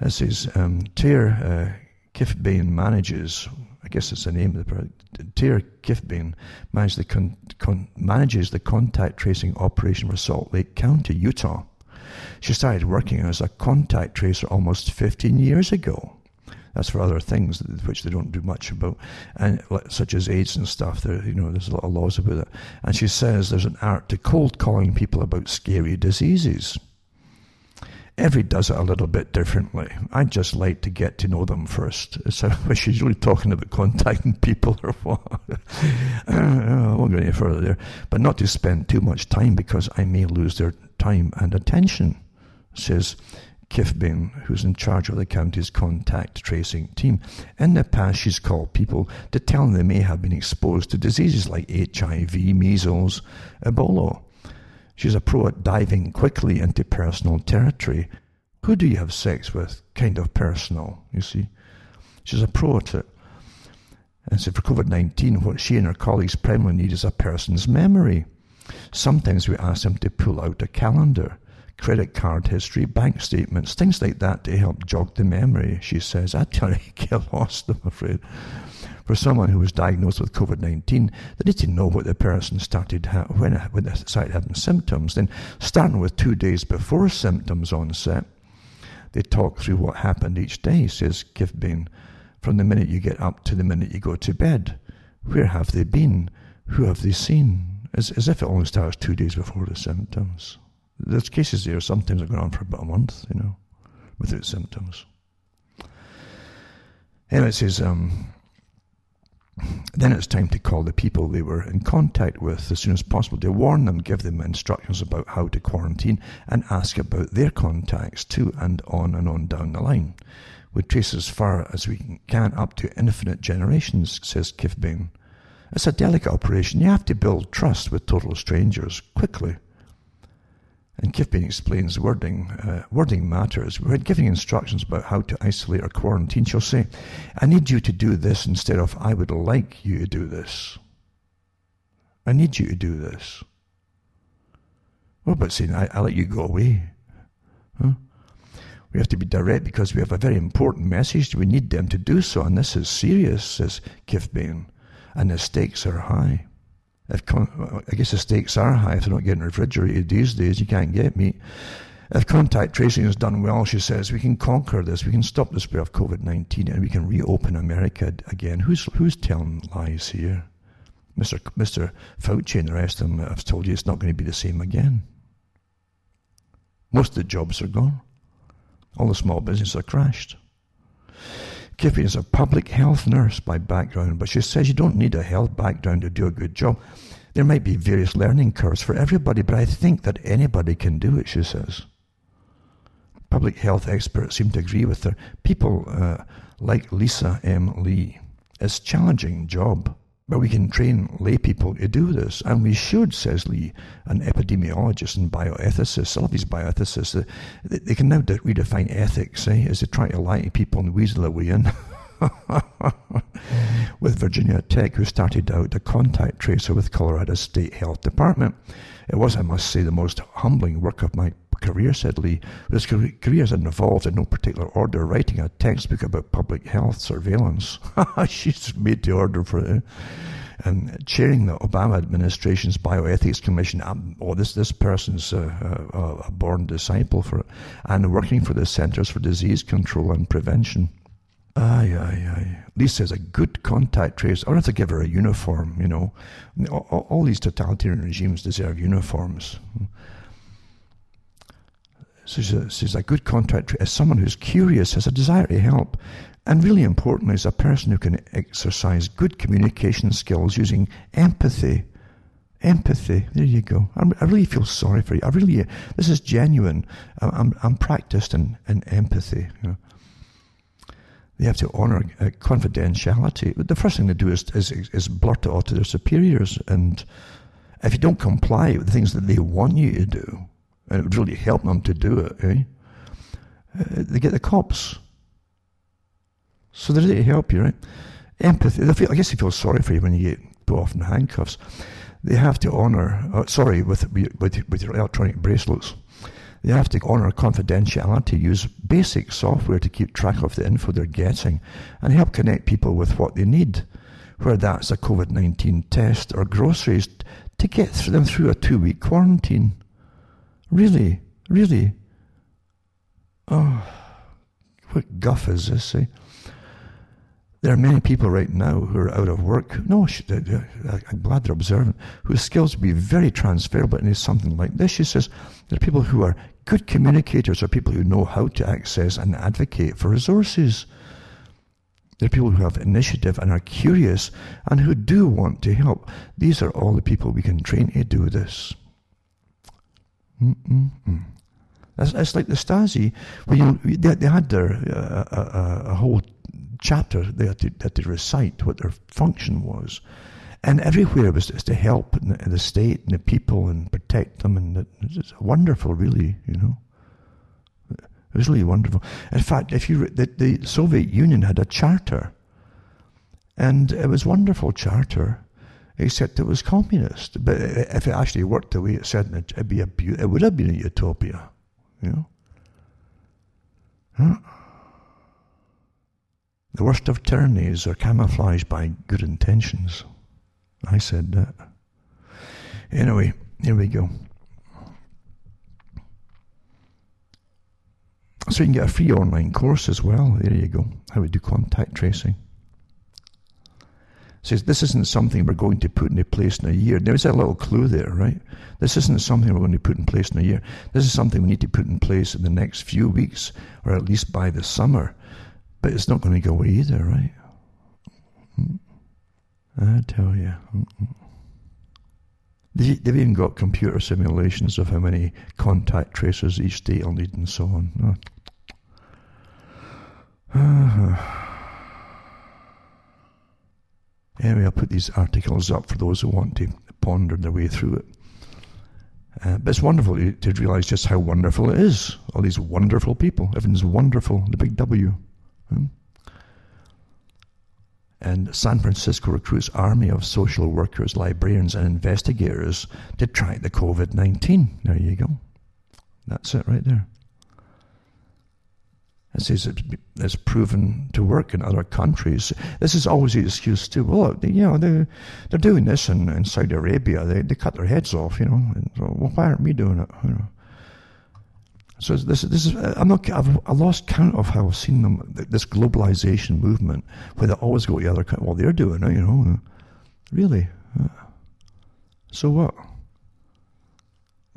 This is um, Tair uh, Kifbane manages. I guess it's the name of the product. Tair Kifbane manages the, con- con- manages the contact tracing operation for Salt Lake County, Utah. She started working as a contact tracer almost 15 years ago. That's for other things which they don't do much about, and such as AIDS and stuff. There, you know, there's a lot of laws about it. And she says there's an art to cold calling people about scary diseases. Every does it a little bit differently. I'd just like to get to know them first. So she's really talking about contacting people or what. I won't go any further there. But not to spend too much time because I may lose their time and attention, says Kifbin, who's in charge of the county's contact tracing team. In the past, she's called people to tell them they may have been exposed to diseases like HIV, measles, Ebola. She's a pro at diving quickly into personal territory. Who do you have sex with? Kind of personal, you see. She's a pro at it. And so for COVID 19, what she and her colleagues primarily need is a person's memory. Sometimes we ask them to pull out a calendar credit card history, bank statements, things like that to help jog the memory, she says. I tell you, get lost, I'm afraid. For someone who was diagnosed with COVID 19, they need to know what the person started ha- when, when they started having symptoms. Then, starting with two days before symptoms onset, they talk through what happened each day, says Kifbane, from the minute you get up to the minute you go to bed. Where have they been? Who have they seen? As, as if it only starts two days before the symptoms. There's cases there sometimes have gone on for about a month, you know, without symptoms. And it says, um, then it's time to call the people they were in contact with as soon as possible to warn them, give them instructions about how to quarantine, and ask about their contacts too, and on and on down the line. We trace as far as we can up to infinite generations, says Kifbane. It's a delicate operation. You have to build trust with total strangers quickly. And Kifbane explains wording, uh, wording matters. When giving instructions about how to isolate or quarantine, she'll say, I need you to do this instead of I would like you to do this. I need you to do this. What about saying, I, will let you go away? Huh? We have to be direct because we have a very important message. We need them to do so, and this is serious, says Kifbane, and the stakes are high. If I guess the stakes are high if they're not getting refrigerated these days. You can't get meat. If contact tracing is done well, she says, we can conquer this. We can stop the spread of COVID 19 and we can reopen America again. Who's, who's telling lies here? Mr. Mr. Fauci and the rest of them have told you it's not going to be the same again. Most of the jobs are gone. All the small businesses are crashed. Kiffy is a public health nurse by background, but she says you don't need a health background to do a good job. There might be various learning curves for everybody, but I think that anybody can do it, she says. Public health experts seem to agree with her. People uh, like Lisa M. Lee. It's a challenging job, but we can train lay people to do this, and we should, says Lee, an epidemiologist and bioethicist. All of these bioethicists, they, they can now redefine ethics eh, as they try to lie to people and weasel their way in. with Virginia Tech, who started out a contact tracer with Colorado State Health Department. It was, I must say, the most humbling work of my career, said Lee. His career has involved, in no particular order, writing a textbook about public health surveillance. She's made the order for it. And chairing the Obama administration's bioethics commission. Um, oh, this this person's a, a, a born disciple for it, and working for the Centers for Disease Control and Prevention. Aye, aye, aye. Lisa is a good contact trace. I don't have to give her a uniform, you know. All, all these totalitarian regimes deserve uniforms. She's a, she's a good contact. As someone who's curious, has a desire to help, And really importantly, is a person who can exercise good communication skills using empathy. Empathy. There you go. I'm, i really feel sorry for you. I really, this is genuine. I'm, I'm, I'm practiced in, in empathy. You know. They have to honour uh, confidentiality. But the first thing they do is, is, is blurt it out to their superiors. And if you don't comply with the things that they want you to do, and it would really help them to do it, eh? Uh, they get the cops. So they're there to help you, right? Empathy. Feel, I guess they feel sorry for you when you get put off in handcuffs. They have to honour, uh, sorry, with, with, with your electronic bracelets. They have to honour confidentiality, use basic software to keep track of the info they're getting, and help connect people with what they need, whether that's a COVID 19 test or groceries, to get them through a two week quarantine. Really? Really? Oh, what guff is this, eh? There are many people right now who are out of work. No, I'm glad they're observant, whose skills would be very transferable into something like this. She says there are people who are good communicators, or people who know how to access and advocate for resources. There are people who have initiative and are curious and who do want to help. These are all the people we can train to do this. Mm-mm-mm. It's, like the Stasi. You they, they had their uh, a, a, a, whole chapter they had, to, they had to recite what their function was. And everywhere it was just to help the, the, state and the people and protect them. And it's wonderful, really, you know. It was really wonderful. In fact, if you the, the Soviet Union had a charter, and it was wonderful charter, except it was communist. But if it actually worked the way it said, it'd be a it would have been a utopia. You know? Huh? The worst of tyrannies are camouflaged by good intentions. I said that. Anyway, here we go. So you can get a free online course as well. There you go. How we do contact tracing says this isn't something we're going to put into place in a year. There's a little clue there, right? This isn't something we're going to put in place in a year. This is something we need to put in place in the next few weeks, or at least by the summer. But it's not going to go away either, right? Hmm. I tell you. They've even got computer simulations of how many contact tracers each state will need and so on. Uh-huh. Anyway, I'll put these articles up for those who want to ponder their way through it. Uh, but it's wonderful to, to realize just how wonderful it is. All these wonderful people. Everything's wonderful, the big W. Hmm? And San Francisco recruits army of social workers, librarians, and investigators to track the COVID 19. There you go. That's it right there. It says it's proven to work in other countries. This is always the excuse too. Well, they, you know, they, they're doing this in, in Saudi Arabia. They, they cut their heads off, you know. And so, well, why aren't we doing it? You know? So this, this is, I'm not, I've I lost count of how I've seen them, this globalization movement, where they always go to the other country. Well, they're doing it, you know. Really? So what?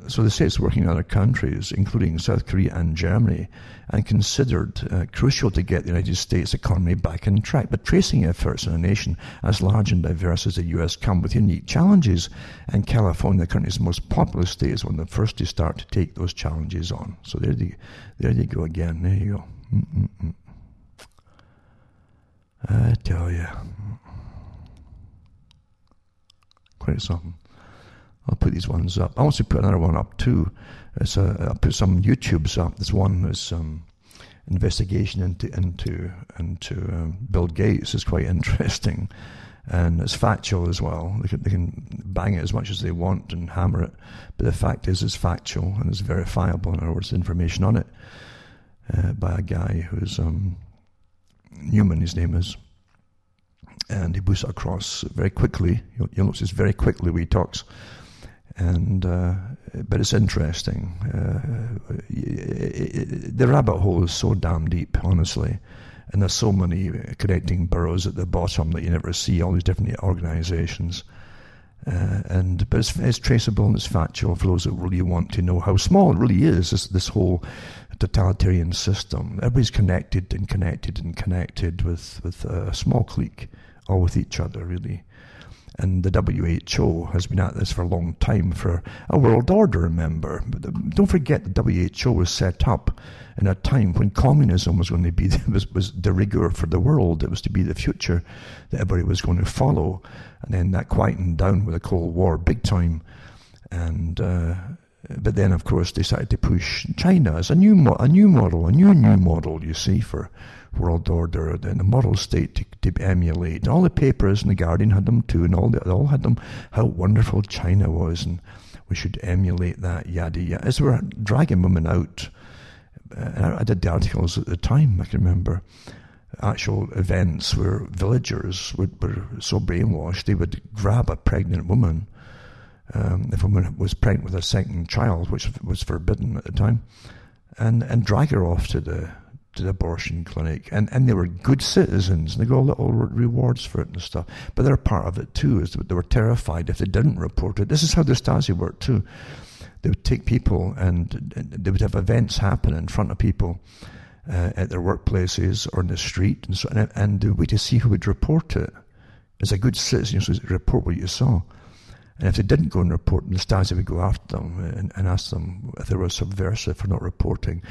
So the states working in other countries, including South Korea and Germany, and considered uh, crucial to get the United States economy back on track. But tracing efforts in a nation as large and diverse as the US come with unique challenges, and California, the country's most populous state, is one of the first to start to take those challenges on. So there you, there you go again. There you go. Mm-mm-mm. I tell you. Quite something. I'll put these ones up. I want to put another one up too. It's a, I'll put some YouTubes up. This one is um, investigation into into into um, Bill Gates is quite interesting, and it's factual as well. They can, they can bang it as much as they want and hammer it, but the fact is, it's factual and it's verifiable. In other words, information on it uh, by a guy who's um, Newman. His name is. And he puts it across very quickly. You'll, you'll notice very quickly when he talks and uh, but it's interesting. Uh, the rabbit hole is so damn deep, honestly, and there's so many connecting burrows at the bottom that you never see. All these different organisations, uh, and but it's, it's, traceable and it's factual for those that really want to know how small it really is. This, this whole totalitarian system. Everybody's connected and connected and connected with, with a small clique, all with each other, really. And the WHO has been at this for a long time for a world order, remember. But don't forget the WHO was set up in a time when communism was going to be was, was de for the world. It was to be the future that everybody was going to follow. And then that quietened down with the Cold War big time. And uh, but then, of course, they started to push China as a new mo- a new model, a new new model. You see for world order, and the model state to, to emulate. And all the papers and the Guardian had them too, and all they all had them how wonderful China was, and we should emulate that. Yada yada. As we were dragging women out, uh, I did the articles at the time. I can remember actual events where villagers would, were so brainwashed they would grab a pregnant woman um, if a woman was pregnant with a second child, which was forbidden at the time, and, and drag her off to the to the abortion clinic. And, and they were good citizens, and they got little rewards for it and stuff. But they're part of it too, is that they were terrified if they didn't report it. This is how the Stasi worked too. They would take people and, they would have events happen in front of people. Uh, at their workplaces or in the street, and so and, and the way to see who would report it. As a good citizen, you report what you saw. And if they didn't go and report, the Stasi would go after them and, and ask them if they were subversive for not reporting.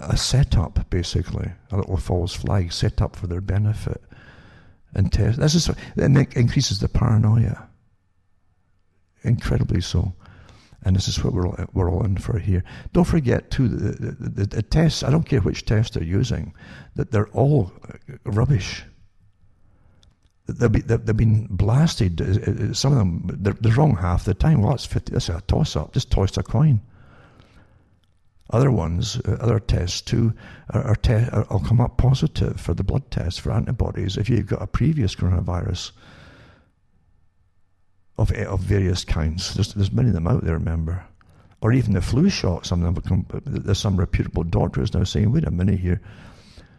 A setup, basically, a little false flag set up for their benefit. And test. This is, and it increases the paranoia. Incredibly so. And this is what we're we're all in for here. Don't forget, too, the, the, the, the tests, I don't care which test they're using, that they're all rubbish they've been, they've been blasted. Uh, uh, some of them, they're, they're wrong half the time. Well, that's 50, that's a toss up. Just toss a coin. Other ones, uh, other tests too, are, are te- are, will come up positive for the blood test for antibodies if you've got a previous coronavirus of of various kinds. There's, there's many of them out there, remember, or even the flu shot. Some of them become. There's some reputable doctors now saying, "Wait a minute here."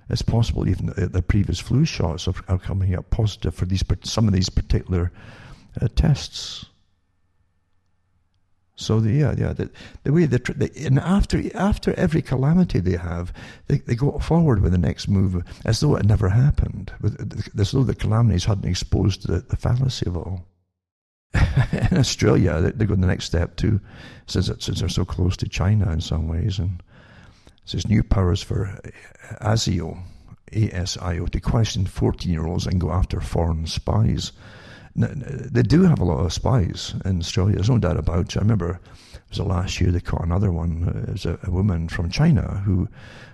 It's possible even the, the previous flu shots are, are, coming up positive for these some of these particular uh, tests. So the, yeah, yeah, the, the way they and after after every calamity they have, they, they go forward with the next move as though it never happened, as though the calamities hadn't exposed the, the fallacy of it all. in Australia, they, they go the next step too, since since they're so close to China in some ways, and says new powers for ASIO, ASIO, to question 14 year olds and go after foreign spies. They do have a lot of spies in Australia, there's no doubt about it. I remember it was the last year they caught another one. It was a, a woman from China who,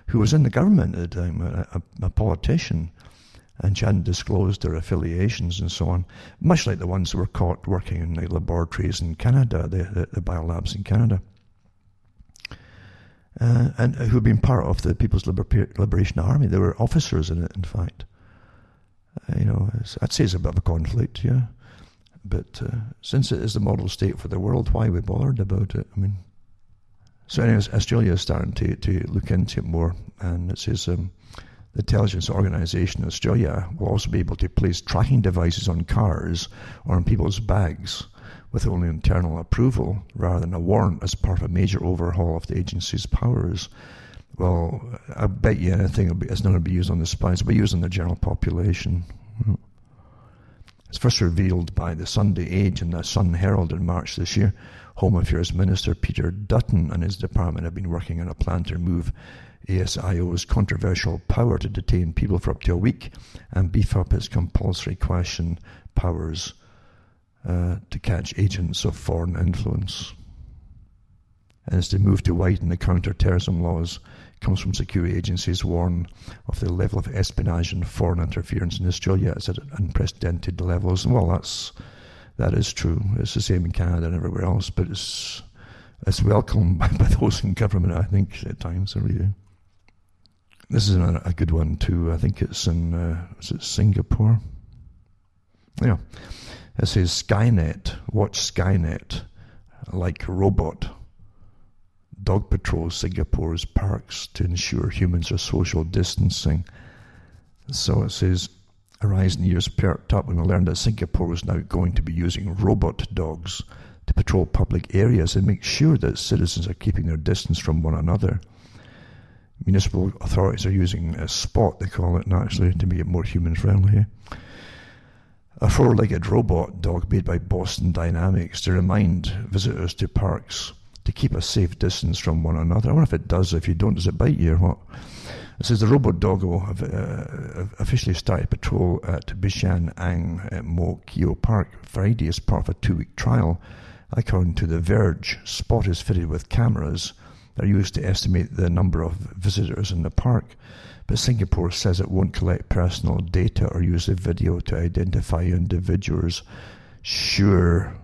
who was in the government at the time, a, a, a politician and she hadn't disclosed her affiliations and so on, much like the ones who were caught working in the laboratories in Canada, the, the, the biolabs in Canada uh, and who had been part of the People's Liber- Liberation Army. They were officers in it, in fact. Uh, you know, I'd say it's a bit of a conflict, yeah. But uh, since it is the model state for the world, why are we bothered about it? I mean, so anyways, Australia is starting to, to look into it more, and it says um, the intelligence organisation in Australia will also be able to place tracking devices on cars or on people's bags with only internal approval rather than a warrant as part of a major overhaul of the agency's powers. Well, I bet you anything it's not going to be used on the spies, it'll be used on the general population. It's first revealed by the Sunday Age and the Sun Herald in March this year. Home Affairs Minister Peter Dutton and his department have been working on a plan to remove ASIO's controversial power to detain people for up to a week and beef up its compulsory question powers uh, to catch agents of foreign influence. And as they move to widen the counter-terrorism laws, comes from security agencies warn of the level of espionage and foreign interference in Australia is at unprecedented levels. Well, that's that is true. It's the same in Canada and everywhere else, but it's it's welcome by, by those in government. I think at times, really. This is a, a good one too. I think it's in uh, is it Singapore? Yeah. It says Skynet, watch Skynet, like robot. Dog patrols Singapore's parks to ensure humans are social distancing. So it says, our eyes and ears perked up when we learned that Singapore was now going to be using robot dogs to patrol public areas and make sure that citizens are keeping their distance from one another. municipal authorities are using a spot, they call it naturally, to make it more human friendly. A four legged robot dog made by Boston Dynamics to remind visitors to parks to keep a safe distance from one another. I wonder if it does. If you don't, does it bite you or what? It says the robot doggo have uh, officially started patrol at Bishan Ang Mo Kio Park Friday as part of a two week trial. According to The Verge, Spot is fitted with cameras that are used to estimate the number of visitors in the park. But Singapore says it won't collect personal data or use the video to identify individuals. Sure.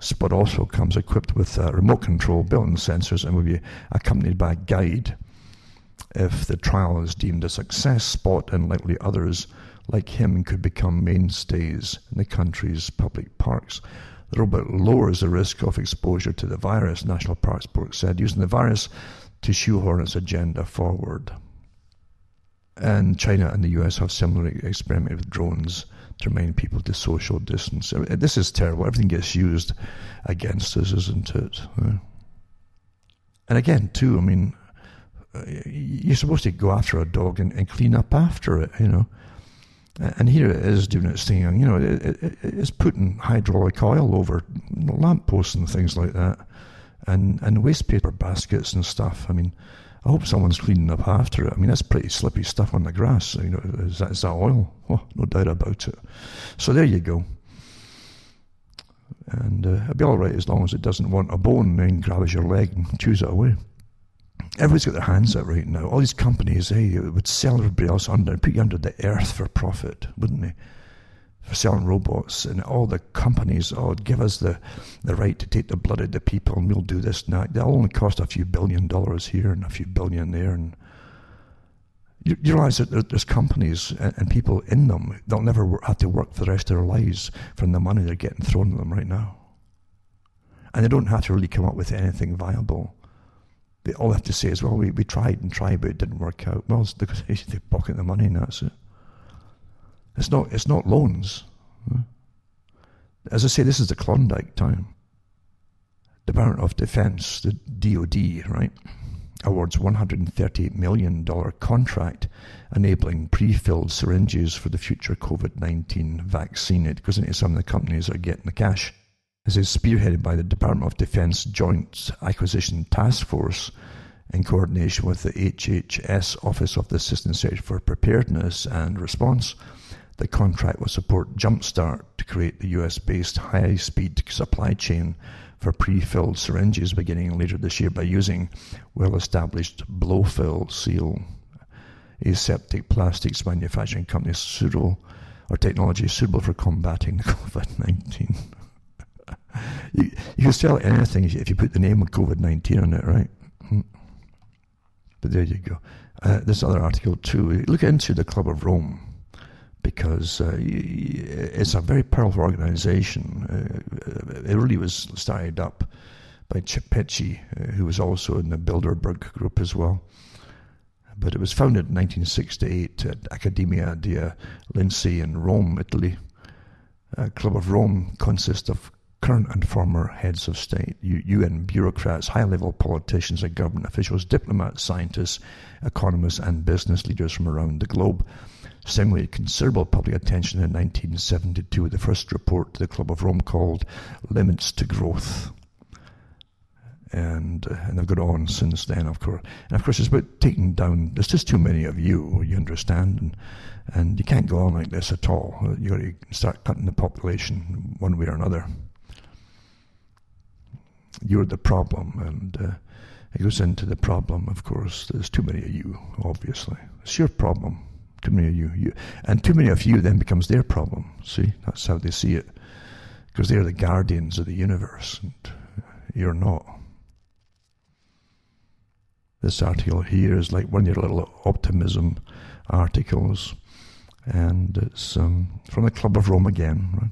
Spot also comes equipped with a remote control built-in sensors and will be accompanied by a guide. If the trial is deemed a success, Spot and likely others like him could become mainstays in the country's public parks. The robot lowers the risk of exposure to the virus, National Parks Board said, using the virus to shoehorn its agenda forward. And China and the US have similarly experimented with drones to remind people to social distance. Uh, this is terrible. Everything gets used against us, isn't it? And again, too, I mean, uh, you're supposed to go after a dog and, and clean up after it, you know. And here it is doing its thing. You know, it, it, it's putting hydraulic oil over lampposts and things like that, and and waste paper baskets and stuff. I mean, I hope someone's cleaning up after it. I mean, that's pretty slippy stuff on the grass. You know, is that, is that oil? Oh, no doubt about it. So there you go. And uh, it'll be all right as long as it doesn't want a bone and grabs your leg and chews it away. Everybody's got their hands out right now. All these companies, hey, would sell everybody else under, put you under the earth for profit, wouldn't they? For selling robots, and all the companies, oh, give us the, the right to take the blood of the people, and we'll do this and that. They'll only cost a few billion dollars here and a few billion there, and you, you realize that there's companies and, and people in them that'll never have to work for the rest of their lives from the money they're getting thrown at them right now, and they don't have to really come up with anything viable they all have to say is, well, we, we tried and tried, but it didn't work out. Well, it's because they pocket the money and that's it. It's not, it's not loans. As I say, this is the Klondike time. Department of Defense, the DoD, right, awards $130 million contract enabling pre-filled syringes for the future COVID-19 vaccine. It goes into some of the companies that are getting the cash. This is spearheaded by the Department of Defense Joint Acquisition Task Force in coordination with the HHS Office of the Assistant Secretary for Preparedness and Response. The contract will support Jumpstart to create the US based high speed supply chain for pre filled syringes beginning later this year by using well established blow fill seal aseptic plastics manufacturing company suitable or technology suitable for combating COVID 19 you, you can sell anything if you put the name of COVID 19 on it, right? Hmm. But there you go. Uh, this other article, too. Look into the Club of Rome because uh, it's a very powerful organization. Uh, it really was started up by Chip uh, who was also in the Bilderberg group as well. But it was founded in 1968 at Accademia dei Lincei in Rome, Italy. Uh, Club of Rome consists of current and former heads of state, UN bureaucrats, high level politicians and government officials, diplomats, scientists, economists, and business leaders from around the globe. Stimulated considerable public attention in 1972 with the first report to the Club of Rome called Limits to Growth. And, uh, and they've gone on since then, of course. And of course, it's about taking down, there's just too many of you, you understand, and, and you can't go on like this at all. You've got to start cutting the population one way or another you're the problem. And uh, it goes into the problem, of course. There's too many of you, obviously. It's your problem. Too many of you. you. And too many of you then becomes their problem. See? That's how they see it. Because they're the guardians of the universe, and you're not. This article here is like one of your little optimism articles, and it's um, from the Club of Rome again. Right?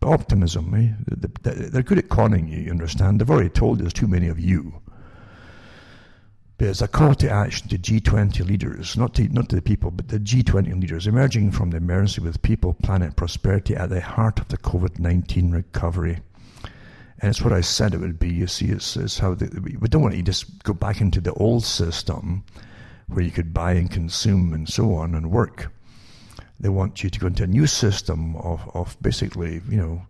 But optimism. Eh? They're good at conning you, you understand. They've already told you there's too many of you. But it's a call to action to G20 leaders, not to, not to the people, but the G20 leaders, emerging from the emergency with people, planet, prosperity at the heart of the COVID 19 recovery. And it's what I said it would be. You see, it's, it's how the, we don't want to just go back into the old system where you could buy and consume and so on and work. They want you to go into a new system of, of basically, you know,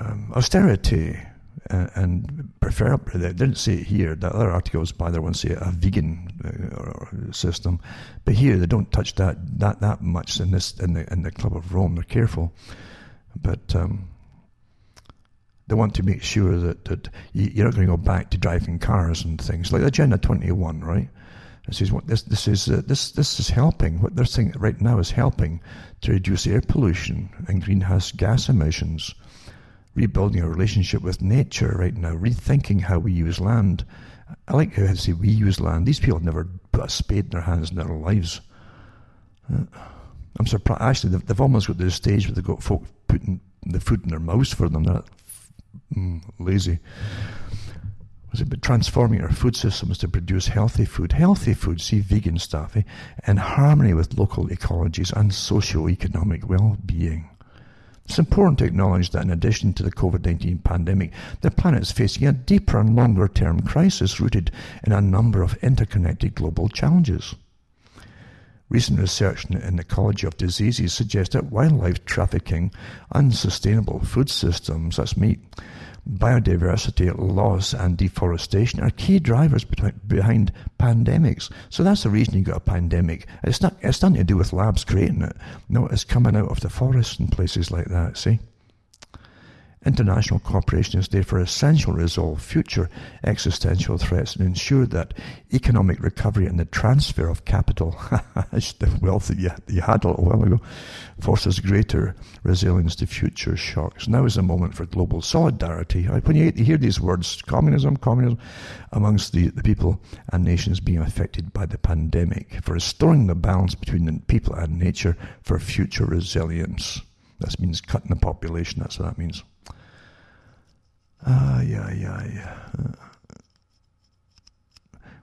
um, austerity and, and preferably, they didn't say it here, the other articles by there one say a vegan uh, system, but here they don't touch that, that, that much in this, in the, in the Club of Rome, they're careful. But, um, they want to make sure that, that you're not going to go back to driving cars and things like Agenda 21, right? This is what this this is uh, this this is helping. What they're saying right now is helping to reduce air pollution and greenhouse gas emissions, rebuilding our relationship with nature right now, rethinking how we use land. I like how I say we use land. These people have never put a spade in their hands in their lives. I'm surprised. Actually, they've, they've, almost got to the stage where they've got folk putting the food in their mouths for them. They're mm, lazy was about transforming our food systems to produce healthy food. Healthy food, see vegan stuff, eh? in harmony with local ecologies and socio-economic well-being. It's important to acknowledge that in addition to the COVID-19 pandemic, the planet is facing a deeper and longer-term crisis rooted in a number of interconnected global challenges. Recent research in the ecology of diseases suggests that wildlife trafficking, unsustainable food systems, that's meat, biodiversity loss and deforestation are key drivers behind pandemics. So that's the reason you got a pandemic. It's not it's nothing to do with labs creating it. No, it's coming out of the forests and places like that, see? International cooperation is therefore essential to resolve future existential threats and ensure that economic recovery and the transfer of capital, the wealth that you, you had a little while ago, forces greater resilience to future shocks. Now is the moment for global solidarity. When you hear these words, communism, communism, amongst the, the people and nations being affected by the pandemic, for restoring the balance between the people and nature for future resilience. That means cutting the population, that's what that means. Yeah, yeah, yeah.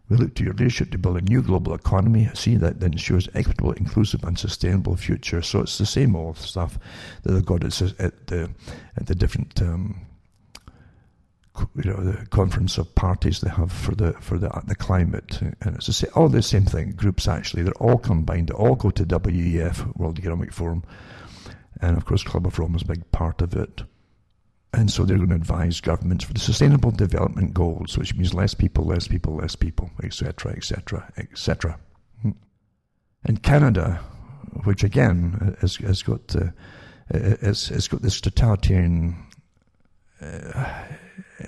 We look to your leadership to build a new global economy, see that that ensures equitable, inclusive, and sustainable future. So it's the same old stuff that they've got at the at the different um, you know the conference of parties they have for the for the the climate, and it's the same, all the same thing. Groups actually, they're all combined. They all go to WEF, World Economic Forum, and of course, Club of Rome is a big part of it. And so they're going to advise governments for the Sustainable Development Goals, which means less people, less people, less people, etc., etc., etc. And Canada, which again has, has got uh, has, has got this totalitarian. Uh,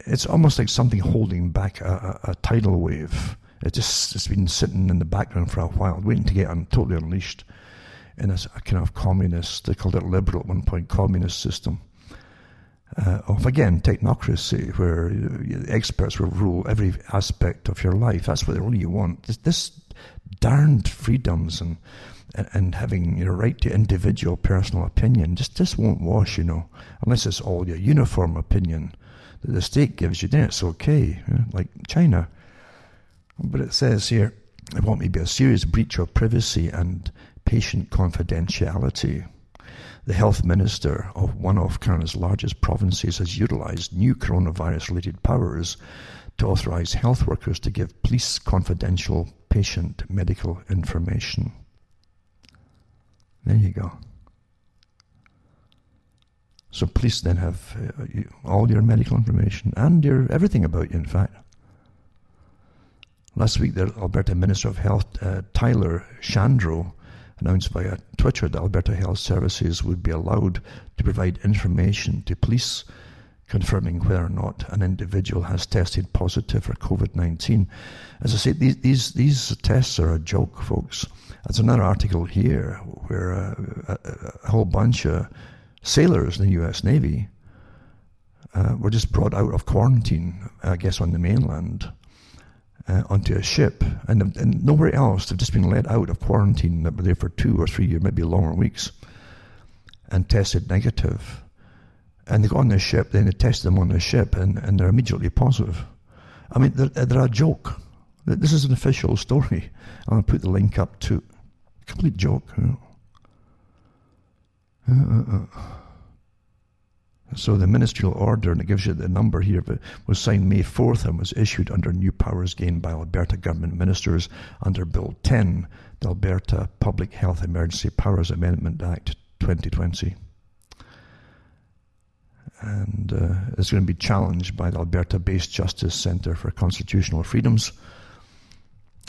it's almost like something holding back a, a, a, tidal wave. It just it's been sitting in the background for a while, waiting to get un, totally unleashed in a, a kind of communist. They called it liberal at one point, communist system uh, of again technocracy, where experts will rule every aspect of your life. That's what really you want. This, this darned freedoms and and having your right to individual personal opinion just just won't wash, you know, unless it's all your uniform opinion that the state gives you. Then it's okay, you know, like China. But it says here, it won't be a serious breach of privacy and patient confidentiality. The health minister of one of Canada's largest provinces has utilised new coronavirus related powers to authorise health workers to give police confidential patient medical information. There you go. So police then have uh, all your medical information and your everything about you, in fact. Last week, the Alberta Minister of Health, uh, Tyler Shandro, announced via Twitter that Alberta Health Services would be allowed to provide information to police confirming whether or not an individual has tested positive for COVID 19. As I say, these, these, these tests are a joke, folks. There's another article here where uh, a, a, whole bunch of sailors in the US Navy uh, were just brought out of quarantine, I guess, on the mainland uh, onto a ship, and, and nowhere else. They've just been let out of quarantine that were there for two or three years, maybe longer weeks, and tested negative. And they got on the ship, then they tested them on the ship, and, and they're immediately positive. I mean, they're, they're a joke. This is an official story. I'm going to put the link up to complete joke. Uh, uh, uh. So the ministerial order, and it gives you the number here, was signed May 4th and was issued under new powers gained by Alberta government ministers under Bill 10, the Alberta Public Health Emergency Powers Amendment Act 2020. And uh, it's going to be challenged by the Alberta based Justice Centre for Constitutional Freedoms.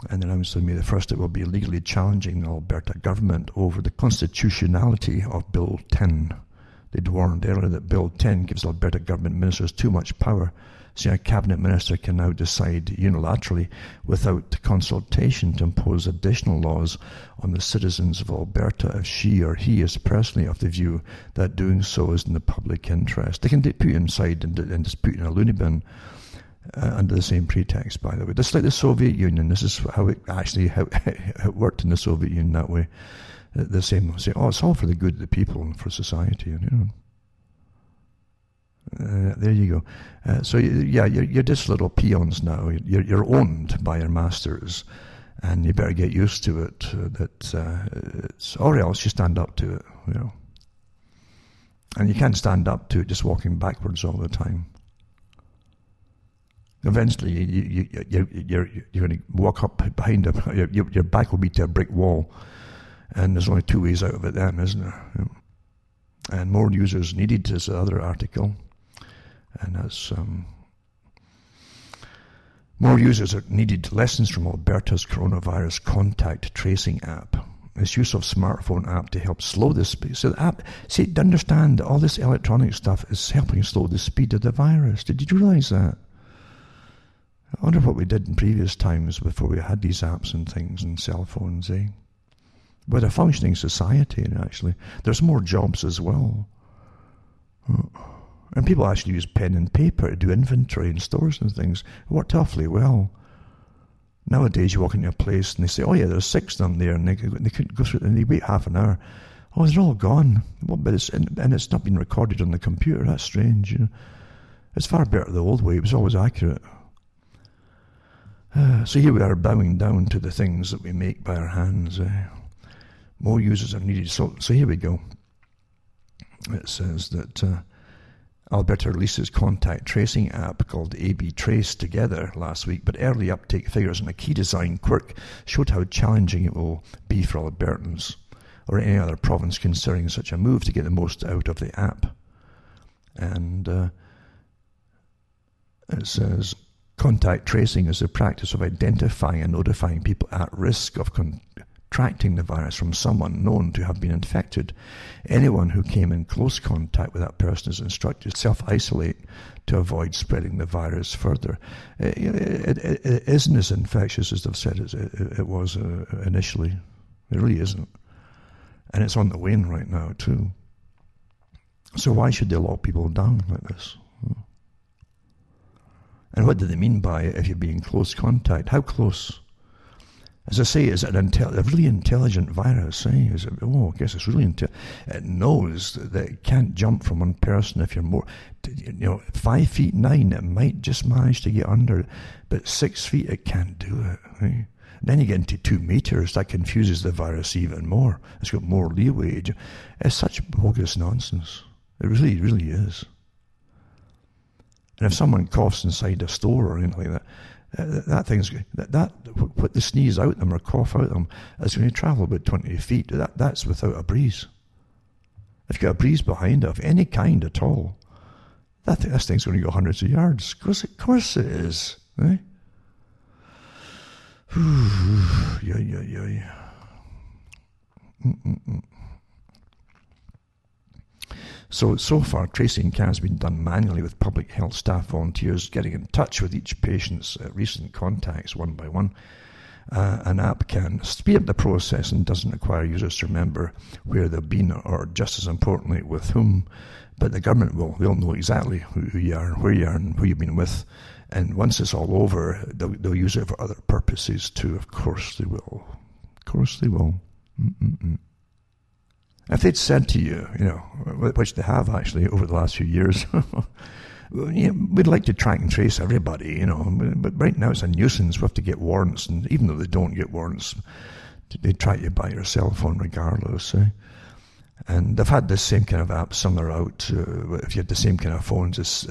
And then announced May the 1st it will be legally challenging the Alberta government over the constitutionality of Bill 10. They'd warned earlier that Bill 10 gives Alberta government ministers too much power, so a cabinet minister can now decide unilaterally, without consultation, to impose additional laws on the citizens of Alberta if she or he is personally of the view that doing so is in the public interest. They can put you inside and, and just put in a loony bin. Uh, under the same pretext, by the way. Just like the Soviet Union, this is how it actually how it worked in the Soviet Union that way the same say, oh, it's all for the good of the people and for society, and you know. Uh, there you go. Uh, so yeah, you're, you're just little peons now. You're, you're owned by your masters, and you better get used to it. Uh, that uh, it's, or else you stand up to it. You know, and you can't stand up to it just walking backwards all the time. Eventually, you, you, you, you, you're, you're going to walk up behind a, your, your back will be to a brick wall and there's only two ways out of it then, isn't there? And more users needed is the other article. And that's um, more users are needed. Lessons from Alberta's coronavirus contact tracing app. Its use of smartphone app to help slow the speed. So the app, see, to understand that all this electronic stuff is helping slow the speed of the virus. Did you realize that? I wonder what we did in previous times before we had these apps and things and cell phones, eh? But a functioning society, actually, there's more jobs as well. And people actually use pen and paper to do inventory in stores and things. It worked awfully well. Nowadays, you walk into a place and they say, "Oh yeah, there's six of them there," and they, they couldn't go through, and they wait half an hour. Oh, they're all gone. Well, but it's and, and, it's not been recorded on the computer. That's strange. You know, it's far better the old way. It was always accurate. Uh, so here we are bowing down to the things that we make by our hands. Eh? More users are needed. So, so here we go. It says that uh, Alberta releases contact tracing app called AB Trace together last week, but early uptake figures and a key design quirk showed how challenging it will be for Albertans or any other province considering such a move to get the most out of the app. And uh, it says contact tracing is the practice of identifying and notifying people at risk of con- contracting the virus from someone known to have been infected. Anyone who came in close contact with that person is instructed to self isolate to avoid spreading the virus further. It, it, it, it isn't as infectious as they've said it, was uh, initially. It really isn't. And it's on the wane right now, too. So why should they lock people down like this? And what do they mean by if you're being close contact? How close? As I say, is it an intel- a really intelligent virus? Eh? It, oh, I guess it's really intelligent. It knows that it can't jump from one person if you're more, you know, five feet nine, it might just manage to get under, but six feet, it can't do it. Eh? Then you get into two meters, that confuses the virus even more. It's got more leeway. It's such bogus nonsense. It really, really is. And if someone coughs inside a store or anything like that, that thing's that, that put the sneeze out them or cough out them is going to travel about 20 feet. That, that's without a breeze. If you've got a breeze behind it, of any kind at all, that this thing's going to go hundreds of yards. Of course, of course it is. Eh? yeah, yeah, yeah. So, so far, tracing has been done manually with public health staff volunteers getting in touch with each patient's uh, recent contacts one by one. Uh, an app can speed up the process and doesn't require users to remember where they've been or, just as importantly, with whom. But the government will they'll know exactly who, who you are, and where you are, and who you've been with. And once it's all over, they'll, they'll use it for other purposes too. Of course they will. Of course they will. Mm-mm-mm. If they'd said to you, you know, which they have actually over the last few years, we'd like to track and trace everybody, you know, but right now it's a nuisance. We have to get warrants, and even though they don't get warrants, they track you by your cell phone regardless. Eh? And they've had this same kind of app somewhere out. Uh, if you had the same kind of phones as,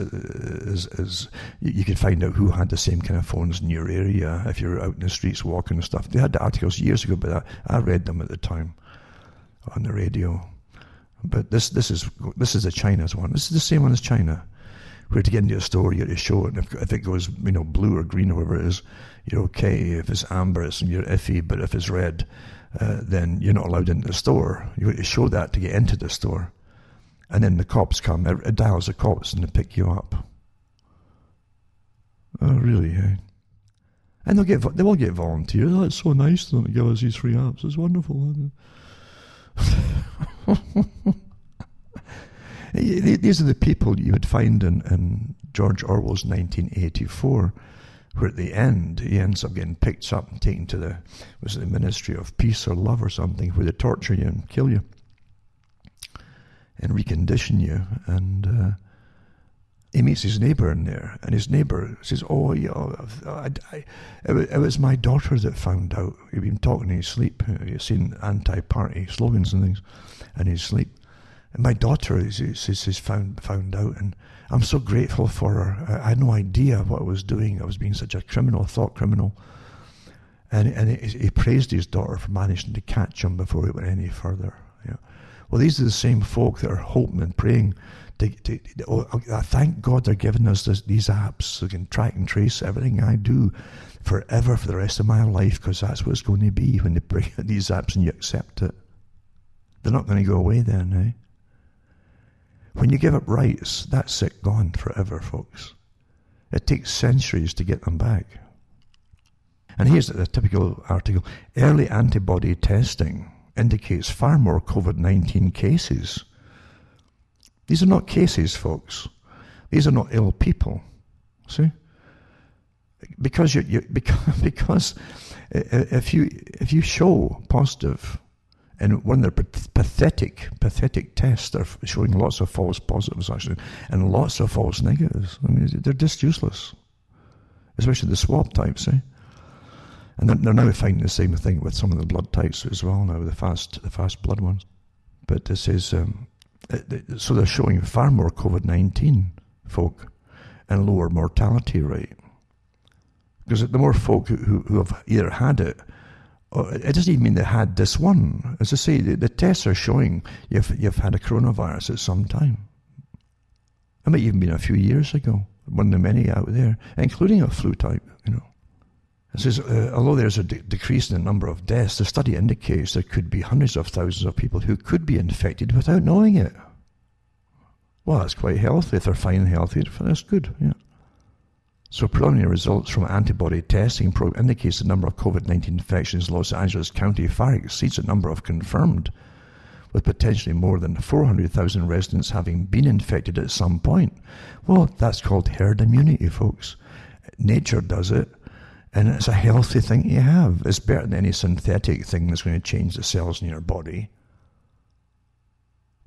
as, as, you could find out who had the same kind of phones in your area if you're out in the streets walking and stuff. They had the articles years ago, but I, I read them at the time on the radio. But this this is this is the China's one. This is the same one as China, where to get into a store you have to show it. And if, if it goes you know blue or green or whatever it is, you're okay. If it's amber, it's you're iffy. But if it's red, uh, then you're not allowed into the store. You have to show that to get into the store. And then the cops come. It, it dials the cops and they pick you up. Oh, really? Eh? And they'll get they will get volunteers. Oh, it's so nice of them to give us these free apps. It's wonderful. These are the people you would find in, in George Orwell's 1984 where at the end he ends up getting picked up and taken to the was it the Ministry of Peace or Love or something, where they torture you and kill you and recondition you. And uh, he meets his neighbour in there, and his neighbour says, "Oh, yeah, I, I, it, was my daughter that found out. He'd been talking in his sleep. He'd seen anti-party slogans and things in his sleep." And my daughter is, is, found found out, and I'm so grateful for her. I had no idea what I was doing. I was being such a criminal, thought criminal. And, and he, he praised his daughter for managing to catch him before he went any further. Yeah. Well, these are the same folk that are hoping and praying. To, to, oh, thank God they're giving us this, these apps we can track and trace everything I do forever for the rest of my life because that's what it's going to be when they bring these apps and you accept it. They're not going to go away then, eh? When you give up rights, that's it, gone forever, folks. It takes centuries to get them back. And here's a typical article Early antibody testing indicates far more COVID 19 cases. These are not cases, folks. These are not ill people. See? Because you, you because, because if you if you show positive and one of their pathetic, pathetic tests they're showing lots of false positives actually, and lots of false negatives. I mean, they're just useless, especially the swab types, eh? And they're, they're now finding the same thing with some of the blood types as well now, the fast, the fast blood ones. But this is um, Uh, so they're showing far more COVID nineteen folk and lower mortality rate because the more folk who, who have either had it it doesn't even mean they had this one. As I say, the, the tests are showing you've, you've had a coronavirus at some time. It might even been a few years ago, one of the many out there, including a flu type, you know. It says, uh, although there's a de- decrease in the number of deaths, the study indicates there could be hundreds of thousands of people who could be infected without knowing it. Well, that's quite healthy. If they're fine and healthy, that's good, yeah. So preliminary results from antibody testing probe indicates the number of COVID-19 infections in Los Angeles County far exceeds the number of confirmed, with potentially more than 400,000 residents having been infected at some point. Well, that's called herd immunity, folks. Nature does it, and it's a healthy thing to have. It's better than any synthetic thing that's going to change the cells in your body.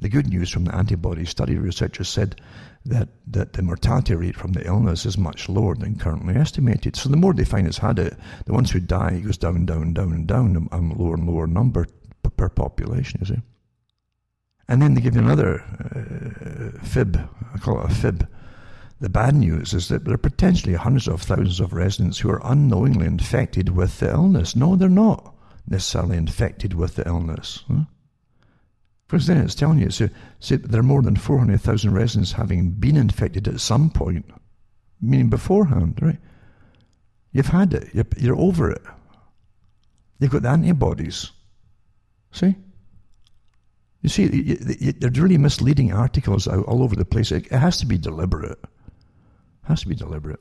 The good news from the antibody study researchers said that, that the mortality rate from the illness is much lower than currently estimated. So the more they find it's had it, the ones who die goes down, down, down, and down, a lower and lower number per population, you see. And then they give you another uh, fib, I call it a fib. The bad news is that there are potentially hundreds of thousands of residents who are unknowingly infected with the illness. No, they're not necessarily infected with the illness. Huh? Because it's telling you, so, so there are more than 400,000 residents having been infected at some point, meaning beforehand, right? You've had it, you're, you're over it. You've got the antibodies. See? You see, they're really misleading articles out all over the place. It has to be deliberate. Has to be deliberate.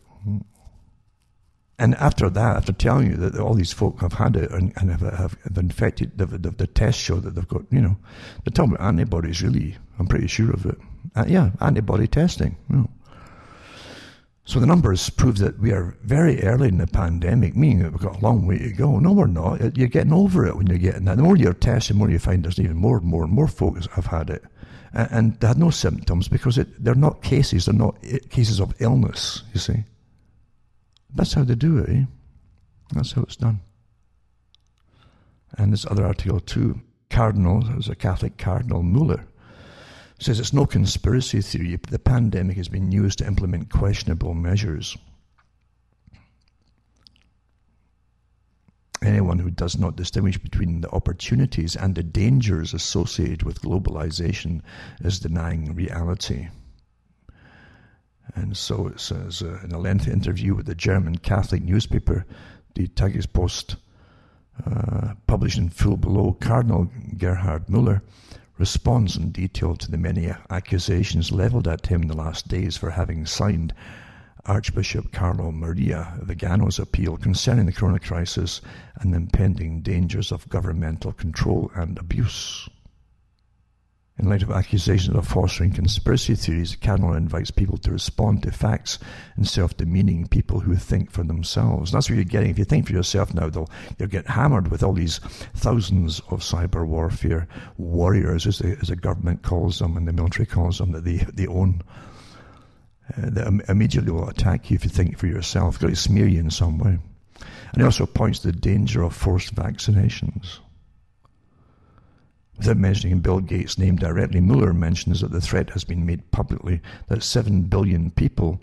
And after that, after telling you that all these folk have had it and, and have, have, have, infected, the, the, the tests show that they've got, you know, they're talking about antibodies, really. I'm pretty sure of it. Uh, yeah, antibody testing. You know. So the numbers prove that we are very early in the pandemic, meaning that we've got a long way to go. No, we're not. You're getting over it when you're getting that. The more you're testing, the more you find there's even more and more and more folks have had it. And, they had no symptoms because it, they're not cases, they're not cases of illness, you see. That's how they do it, eh? That's how it's done. And this other article too. Cardinal, there's a Catholic Cardinal Muller, says it's no conspiracy theory. The pandemic has been used to implement questionable measures. Anyone who does not distinguish between the opportunities and the dangers associated with globalization is denying reality. And so it says uh, in a lengthy interview with the German Catholic newspaper, the Tagespost, uh, published in full below, Cardinal Gerhard Muller responds in detail to the many accusations leveled at him in the last days for having signed Archbishop Carlo Maria Vigano's appeal concerning the corona crisis and the impending dangers of governmental control and abuse. In light of accusations of fostering conspiracy theories, the Cardinal invites people to respond to facts instead of demeaning people who think for themselves. And that's what you're getting. If you think for yourself now, they'll, you'll get hammered with all these thousands of cyber warfare warriors, as the, as the government calls them and the military calls them, that they, they own. Uh, that immediately will attack you if you think for yourself. Got to smear you in some way. And he also points to the danger of forced vaccinations. Without mentioning Bill Gates' name directly, Mueller mentions that the threat has been made publicly that 7 billion people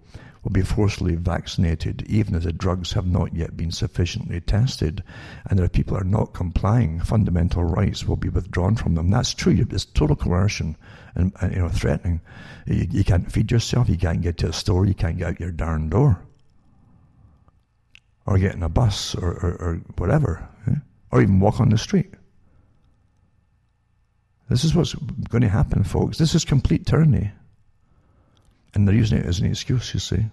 will be forcibly vaccinated even if the drugs have not yet been sufficiently tested. And if people are not complying, fundamental rights will be withdrawn from them. That's true. It's total coercion and, and you know threatening. You, you, can't feed yourself. You can't get to a store. You can't get out your darn door. Or get in a bus or, or, or whatever. Eh? Or even walk on the street. This is what's going to happen, folks. This is complete tyranny. And they're using it as an excuse, you see.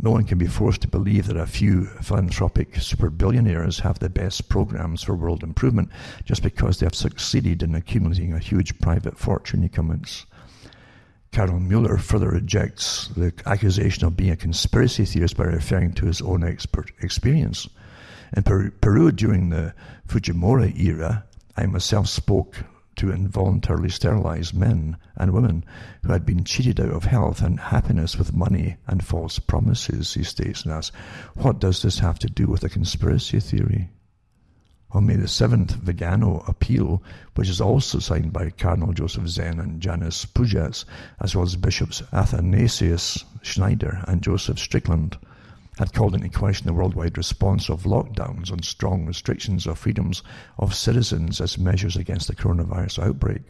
No one can be forced to believe that a few philanthropic super billionaires have the best programs for world improvement just because they have succeeded in accumulating a huge private fortune, he comments. Carol Mueller further rejects the accusation of being a conspiracy theorist by referring to his own expert experience. In Peru during the Fujimori era, I myself spoke to involuntarily sterilize men and women who had been cheated out of health and happiness with money and false promises, he states and asks, what does this have to do with a conspiracy theory? On May the 7th, Vigano appeal, which is also signed by Cardinal Joseph Zen and Janis Pujats, as well as Bishops Athanasius Schneider and Joseph Strickland, had called into question the worldwide response of lockdowns and strong restrictions of freedoms of citizens as measures against the coronavirus outbreak.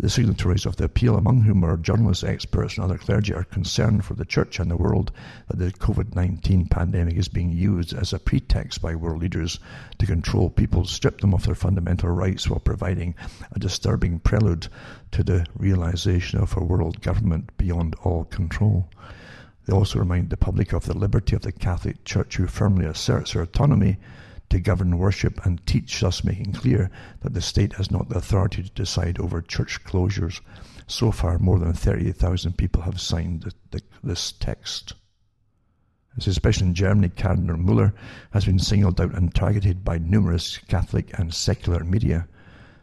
The signatories of the appeal, among whom are journalists, experts, and other clergy, are concerned for the Church and the world that the COVID 19 pandemic is being used as a pretext by world leaders to control people, strip them of their fundamental rights while providing a disturbing prelude to the realization of a world government beyond all control. They also remind the public of the liberty of the Catholic Church, who firmly asserts her autonomy to govern worship and teach, thus making clear that the state has not the authority to decide over church closures. So far, more than 30,000 people have signed the, the, this text. Especially in Germany, Cardinal Muller has been singled out and targeted by numerous Catholic and secular media.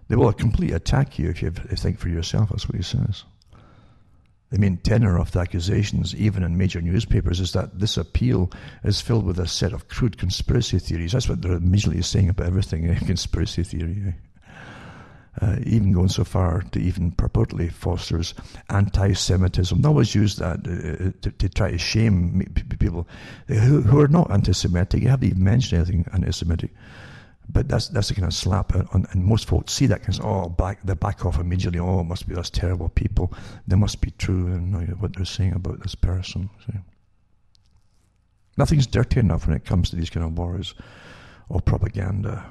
They will completely attack you if you think for yourself, that's what he says. The main tenor of the accusations, even in major newspapers, is that this appeal is filled with a set of crude conspiracy theories. That's what they're immediately saying about everything, eh? conspiracy theory. Eh? Uh, even going so far to even purportedly fosters anti-Semitism. They always use that uh, to, to, try to shame people who, who are not anti-Semitic. You haven't even mentioned anything anti-Semitic. But that's that's the kind of slap on, and most folks see that of oh back they back off immediately. Oh, it must be those terrible people. They must be true in what they're saying about this person. So, nothing's dirty enough when it comes to these kind of wars or propaganda,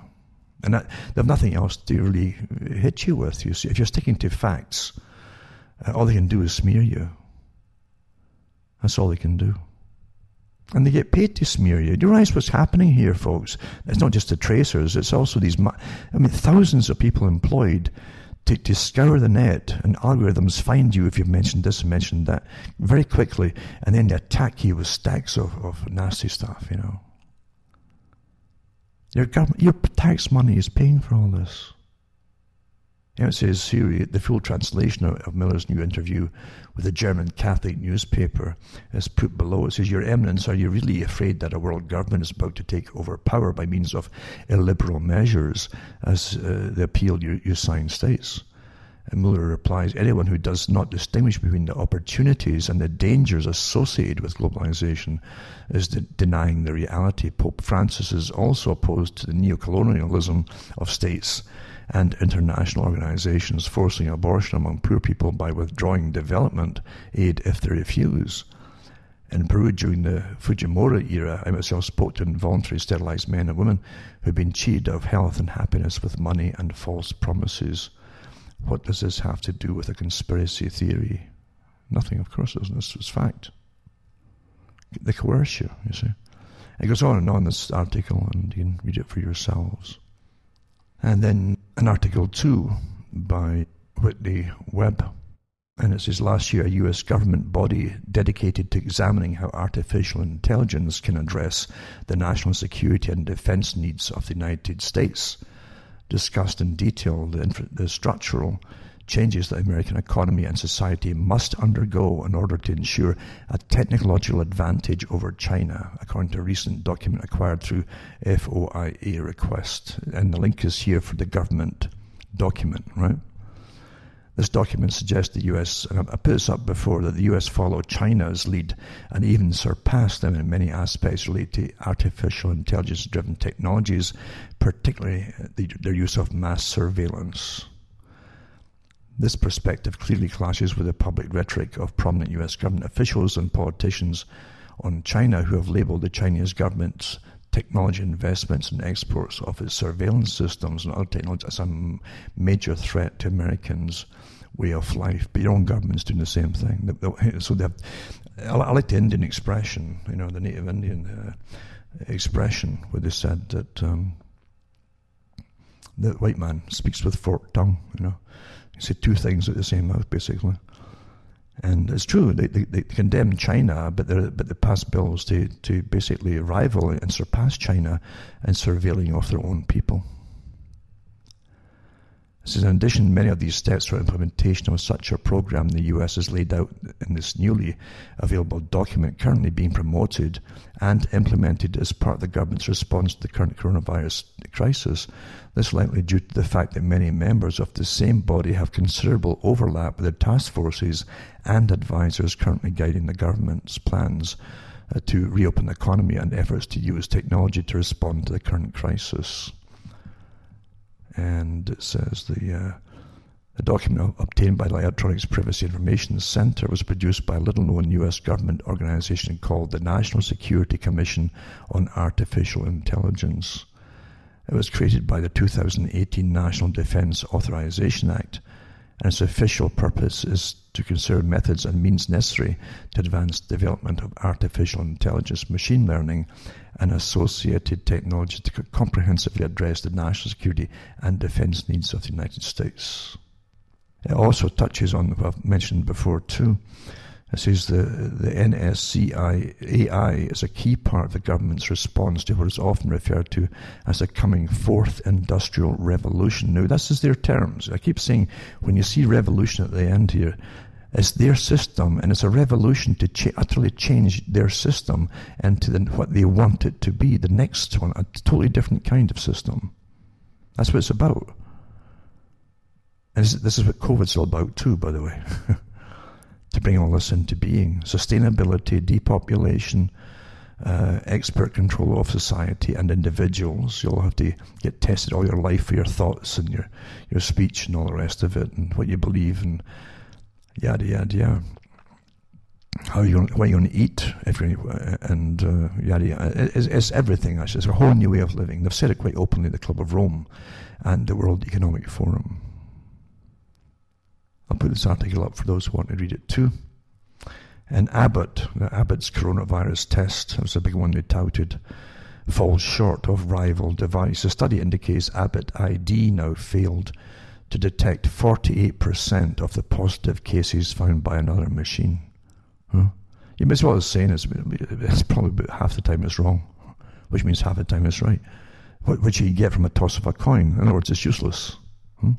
and that, they have nothing else to really hit you with. You see, if you're sticking to facts, uh, all they can do is smear you. That's all they can do. And they get paid to smear you. Do you realize what's happening here, folks? It's not just the tracers, it's also these, I mean, thousands of people employed to, to scour the net and algorithms find you if you've mentioned this and mentioned that very quickly, and then they attack you with stacks of, of nasty stuff, you know. Your government, your tax money is paying for all this. It says here, the full translation of Muller's new interview with a German Catholic newspaper is put below. It says, Your Eminence, are you really afraid that a world government is about to take over power by means of illiberal measures, as uh, the appeal you, you signed states? And Muller replies, anyone who does not distinguish between the opportunities and the dangers associated with globalization is de- denying the reality. Pope Francis is also opposed to the neocolonialism of states and international organizations forcing abortion among poor people by withdrawing development aid if they refuse. In Peru during the Fujimori era, I myself spoke to involuntary sterilized men and women who had been cheated of health and happiness with money and false promises. What does this have to do with a conspiracy theory? Nothing, of course, doesn't. This is fact. They coerce you, you see. It goes on and on, this article, and you can read it for yourselves. And then an article two by Whitney Webb. And it says last year, a US government body dedicated to examining how artificial intelligence can address the national security and defense needs of the United States discussed in detail the, the structural changes that the American economy and society must undergo in order to ensure a technological advantage over China, according to a recent document acquired through FOIA request. And the link is here for the government document, right? This document suggests the US, and I put this up before, that the US followed China's lead and even surpassed them in many aspects related to artificial intelligence driven technologies, particularly the, their use of mass surveillance. This perspective clearly clashes with the public rhetoric of prominent US government officials and politicians on China who have labeled the Chinese government's technology investments and exports of its surveillance systems and other technologies as a major threat to Americans' way of life. But your own government's doing the same thing. So they have, I like the Indian expression, you know, the native Indian uh, expression, where they said that um, the white man speaks with forked tongue, you know. He said two things at the same mouth, basically. And it's true, they, they, they condemn China, but, but they pass bills to, to basically rival and surpass China in surveilling of their own people. Says, in addition, many of these steps for implementation of such a program the US is laid out in this newly available document currently being promoted and implemented as part of the government's response to the current coronavirus crisis. This is likely due to the fact that many members of the same body have considerable overlap with the task forces and advisors currently guiding the government's plans uh, to reopen the economy and efforts to use technology to respond to the current crisis and it says the uh, the document obtained by the Electronics Privacy Information Center was produced by a little known U.S. government organization called the National Security Commission on Artificial Intelligence. It was created by the 2018 National Defense Authorization Act, and its official purpose is to consider methods and means necessary to advance development of artificial intelligence, machine learning, and associated technology to comprehensively address the national security and defense needs of the United States. It also touches on what I've mentioned before too. It says the, the NSCI AI is a key part of the government's response to what is often referred to as a coming fourth industrial revolution. Now, this is their terms. I keep saying when you see revolution at the end here, it's their system, and it's a revolution to cha- utterly change their system into the, what they want it to be. The next one, a totally different kind of system. That's what it's about. And this is what COVID's all about, too, by the way. to bring all this into being sustainability, depopulation, uh, expert control of society and individuals. You'll have to get tested all your life for your thoughts and your, your speech and all the rest of it and what you believe and yada yada yada. How you what you're going to eat, every, and uh, yada yada. It's, it's everything. Actually, it's a whole new way of living. They've said it quite openly. The Club of Rome and the World Economic Forum. I'll put this article up for those who want to read it too. And Abbott, the Abbott's coronavirus test, that was a big one they touted, falls short of rival device. A study indicates Abbott ID now failed to detect 48% of the positive cases found by another machine. Huh? You may as well as saying it's, it's probably about half the time it's wrong, which means half the time it's right, which you get from a toss of a coin. In other words, it's useless. Huh?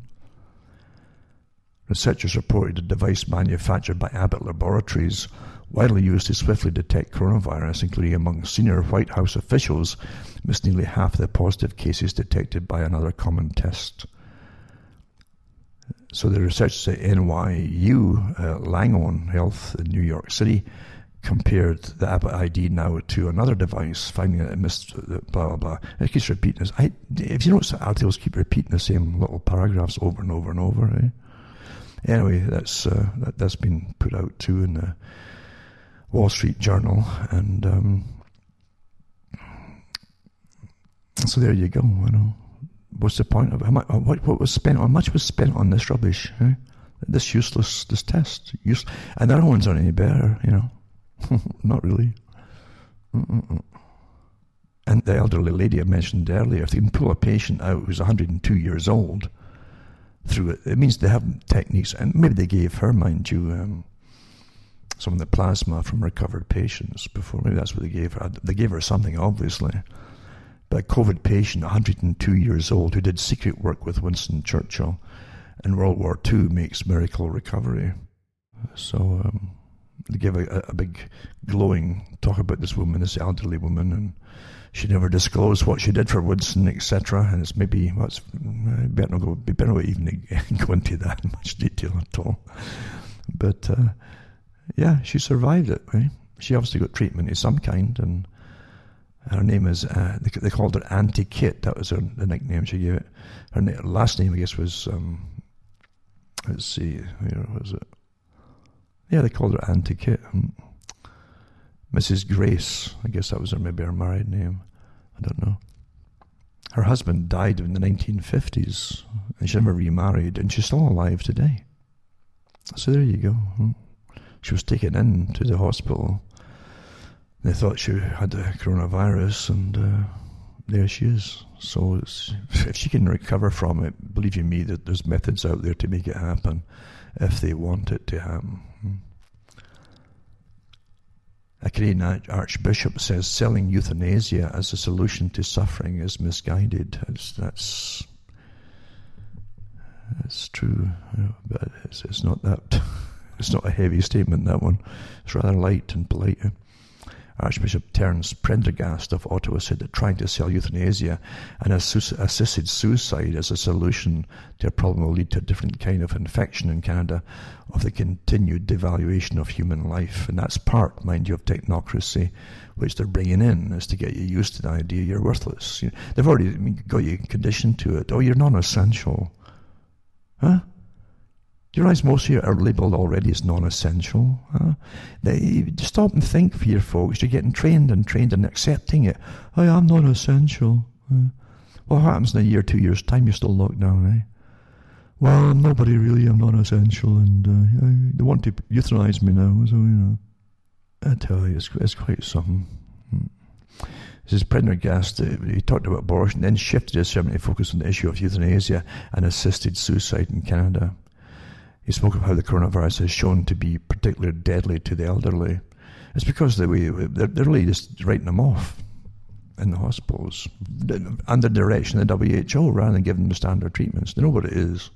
Researchers reported a device manufactured by Abbott Laboratories, widely used to swiftly detect coronavirus, including among senior White House officials, missed nearly half the positive cases detected by another common test. So the researchers at NYU uh, Langone Health in New York City compared the Abbott ID now to another device, finding that it missed blah blah blah. It keeps repeating this. I, if you notice, articles keep repeating the same little paragraphs over and over and over. Eh? Anyway, that's uh, that, has been put out too in the Wall Street Journal, and um, so there you go. You know, what's the point of much, what, what was spent? How much was spent on this rubbish? Eh? This useless, this test, use, and the other ones aren't any better. You know, not really. Mm-mm-mm. And the elderly lady I mentioned earlier, if they can pull a patient out who's 102 years old through it. It means they have techniques, and maybe they gave her, mind you, um, some of the plasma from recovered patients before. Maybe that's what they gave her. They gave her something, obviously. But a COVID patient, 102 years old, who did secret work with Winston Churchill in World War II, makes miracle recovery. So um, they gave a, a big glowing talk about this woman, this elderly woman, and she never disclosed what she did for Winston, etc. And it's maybe well, it's better not go, better not even go into that in much detail at all. But uh, yeah, she survived it. Right? She obviously got treatment of some kind, and her name is uh, they, they, called her Auntie Kit. That was her the nickname she gave it. Her na- last name, I guess, was um, let's see, where was it? Yeah, they called her Auntie Kit. Mrs. Grace, I guess that was her maybe her married name. I don't know. Her husband died in the 1950s, and she never remarried, and she's still alive today. So there you go. Hmm. She was taken in to the hospital. They thought she had the coronavirus, and uh, there she is. So if she can recover from it, believe you me, that there's methods out there to make it happen if they want it to happen. A Canadian archbishop says selling euthanasia as a solution to suffering is misguided. That's that's, that's true, but it's, it's not that. It's not a heavy statement. That one. It's rather light and polite. Archbishop Terence Prendergast of Ottawa said that trying to sell euthanasia and assisted suicide as a solution to a problem will lead to a different kind of infection in Canada of the continued devaluation of human life. And that's part, mind you, of technocracy, which they're bringing in, is to get you used to the idea you're worthless. They've already got you conditioned to it. Oh, you're non essential. Huh? Do you realize most of are labelled already as non-essential? Huh? They, stop and think for your folks. You're getting trained and trained and accepting it. I am non-essential. Uh, what happens in a year, two years' time? You're still locked down, eh? Well, I'm nobody really. I'm non-essential, and uh, they want to euthanize me now. So you know, I tell you, it's, it's quite something. Hmm. This is Prendergast. Uh, he talked about abortion, then shifted his sermon to focus on the issue of euthanasia and assisted suicide in Canada. He spoke of how the coronavirus has shown to be particularly deadly to the elderly. It's because they, they're, they're really just writing them off in the hospitals under direction of the WHO rather than giving them standard treatments. They know what it is.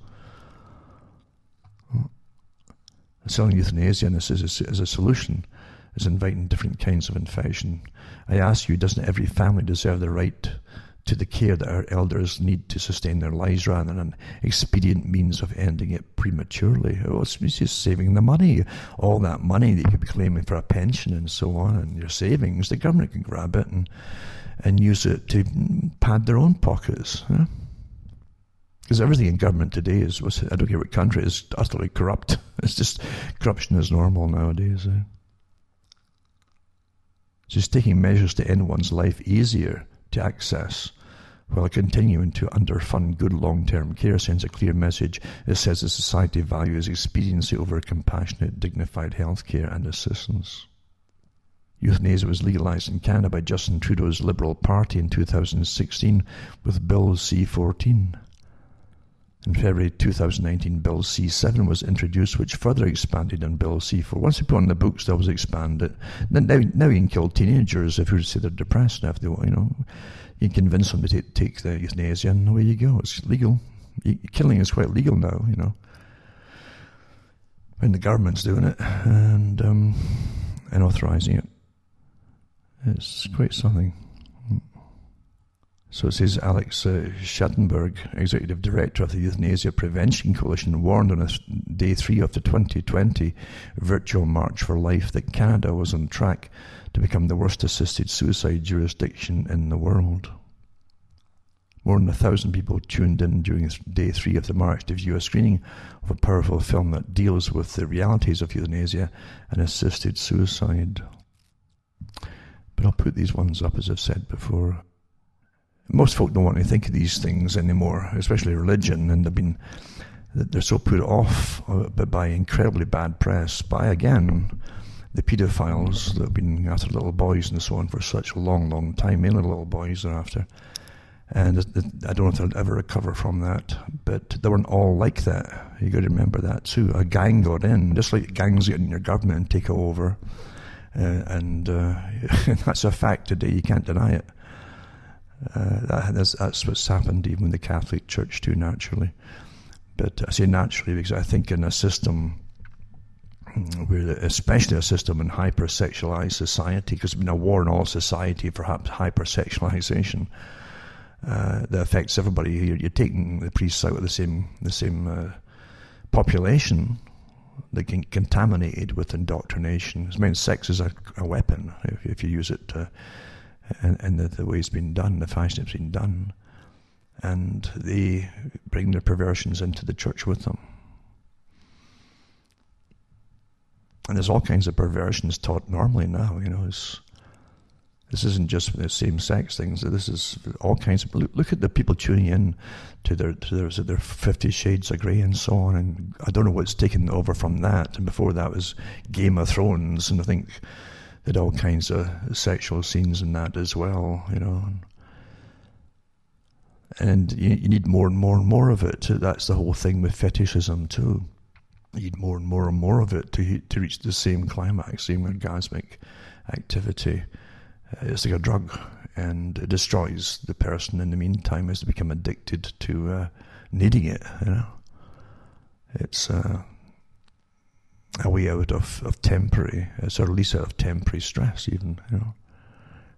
Selling euthanasia as a, as a solution is inviting different kinds of infection. I ask you, doesn't every family deserve the right to the care that our elders need to sustain their lives rather than an expedient means of ending it prematurely. Oh, it's just saving the money. All that money that you could be claiming for a pension and so on and your savings, the government can grab it and, and use it to pad their own pockets. Because everything in government today is, I don't care what country, is utterly corrupt. It's just corruption is normal nowadays. Eh? Just taking measures to end one's life easier to access while continuing to underfund good long-term care sends a clear message. It says the society values expediency over compassionate, dignified health care and assistance. Euthanasia was legalized in Canada by Justin Trudeau's Liberal Party in 2016 with Bill C-14. In February 2019, Bill C-7 was introduced, which further expanded on Bill C-4. Once you put on the books, that was expanded. Now, now you can kill teenagers if you say they're depressed enough. They, you know, you can convince them to take, take the euthanasia, and away you go. It's legal. killing is quite legal now, you know. when the government's doing it and um, and authorising it. It's quite something. So it says Alex uh, Schadenberg, Executive Director of the Euthanasia Prevention Coalition, warned on day three of the 2020 Virtual March for Life that Canada was on track to become the worst assisted suicide jurisdiction in the world. More than a thousand people tuned in during day three of the march to view a screening of a powerful film that deals with the realities of euthanasia and assisted suicide. But I'll put these ones up as I've said before most folk don't want to think of these things anymore, especially religion, and they've been they're so put off uh, by incredibly bad press by again the paedophiles that have been after little boys and so on for such a long, long time, mainly little boys are after. And I don't know if they'll ever recover from that, but they weren't all like that. You got to remember that too. A gang got in, just like gangs get in your government and take over, uh, and uh, that's a fact today. You can't deny it. Uh, that, that's, that's what's happened even with the Catholic Church too, naturally. But I say naturally because I think in a system where, especially a system in hypersexualized society, because there's been a war in all society for hypersexualization uh, that affects everybody. You're, you're, taking the priests out of the same the same uh, population. that can contaminated with indoctrination. I mean, sex is a, a weapon if, if you use it and, and the, the way it's been done, the fashion it's been done. And they bring their perversions into the church with them. And there's all kinds of perversions taught normally now, you know. It's, this isn't just the same sex things. This is all kinds of. Look, at the people tuning in to their to their, their Fifty Shades of Grey and so on. And I don't know what's taken over from that. And before that was Game of Thrones, and I think had all kinds of sexual scenes in that as well, you know. And you, you need more and more and more of it. That's the whole thing with fetishism too. You need more and more and more of it to to reach the same climax, same orgasmic activity. Uh, it's like a drug, and it destroys the person in the meantime as they become addicted to uh, needing it. You know, it's uh, a way out of, of temporary, it's a release out of temporary stress, even, you know.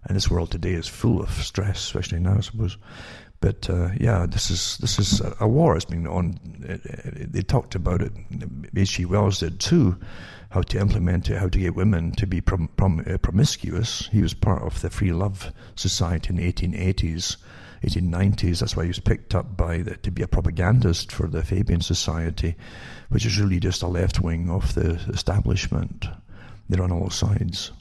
And this world today is full of stress, especially now, I suppose. But uh, yeah, this is this is a, a war that's been on. they talked about it. H.G. Wells did too, how to implement it, how to get women to be prom, prom, uh, promiscuous. He was part of the Free Love Society in the 1880s 1890s. That's why he was picked up by the, to be a propagandist for the Fabian Society, which is really just a left wing of the establishment. They're on all sides.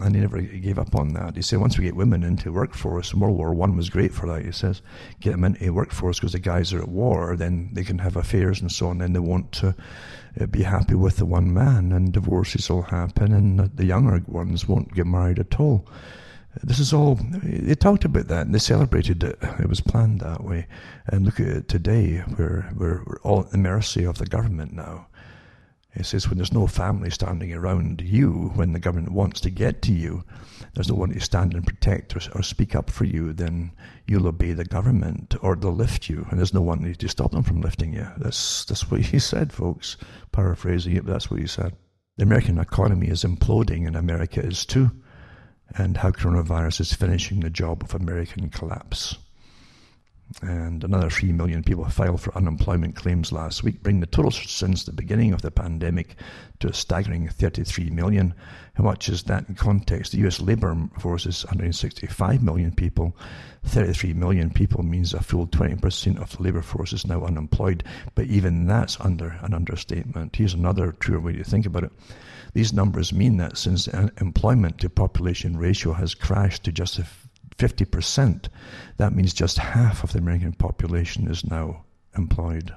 And he never gave up on that. He said, once we get women into workforce, World War One was great for that. He says, get them into workforce because the guys are at war, then they can have affairs and so on, and they want to uh, be happy with the one man, and divorces will happen, and the younger ones won't get married at all. This is all, they talked about that and they celebrated it. It was planned that way. And look at it today, we're, we're, we're all at the mercy of the government now. It says when there's no family standing around you, when the government wants to get to you, there's no one to stand and protect or, or speak up for you, then you'll obey the government or they'll lift you, and there's no one to stop them from lifting you. That's, that's what he said, folks. Paraphrasing it, but that's what he said. The American economy is imploding, and America is too and how coronavirus is finishing the job of American collapse. And another 3 million people filed for unemployment claims last week, bringing the total since the beginning of the pandemic to a staggering 33 million. How much is that in context? The US labour force is 165 million people. 33 million people means a full 20% of the labour force is now unemployed, but even that's under an understatement. Here's another truer way to think about it. These numbers mean that since the employment to population ratio has crashed to just 50%, that means just half of the American population is now employed.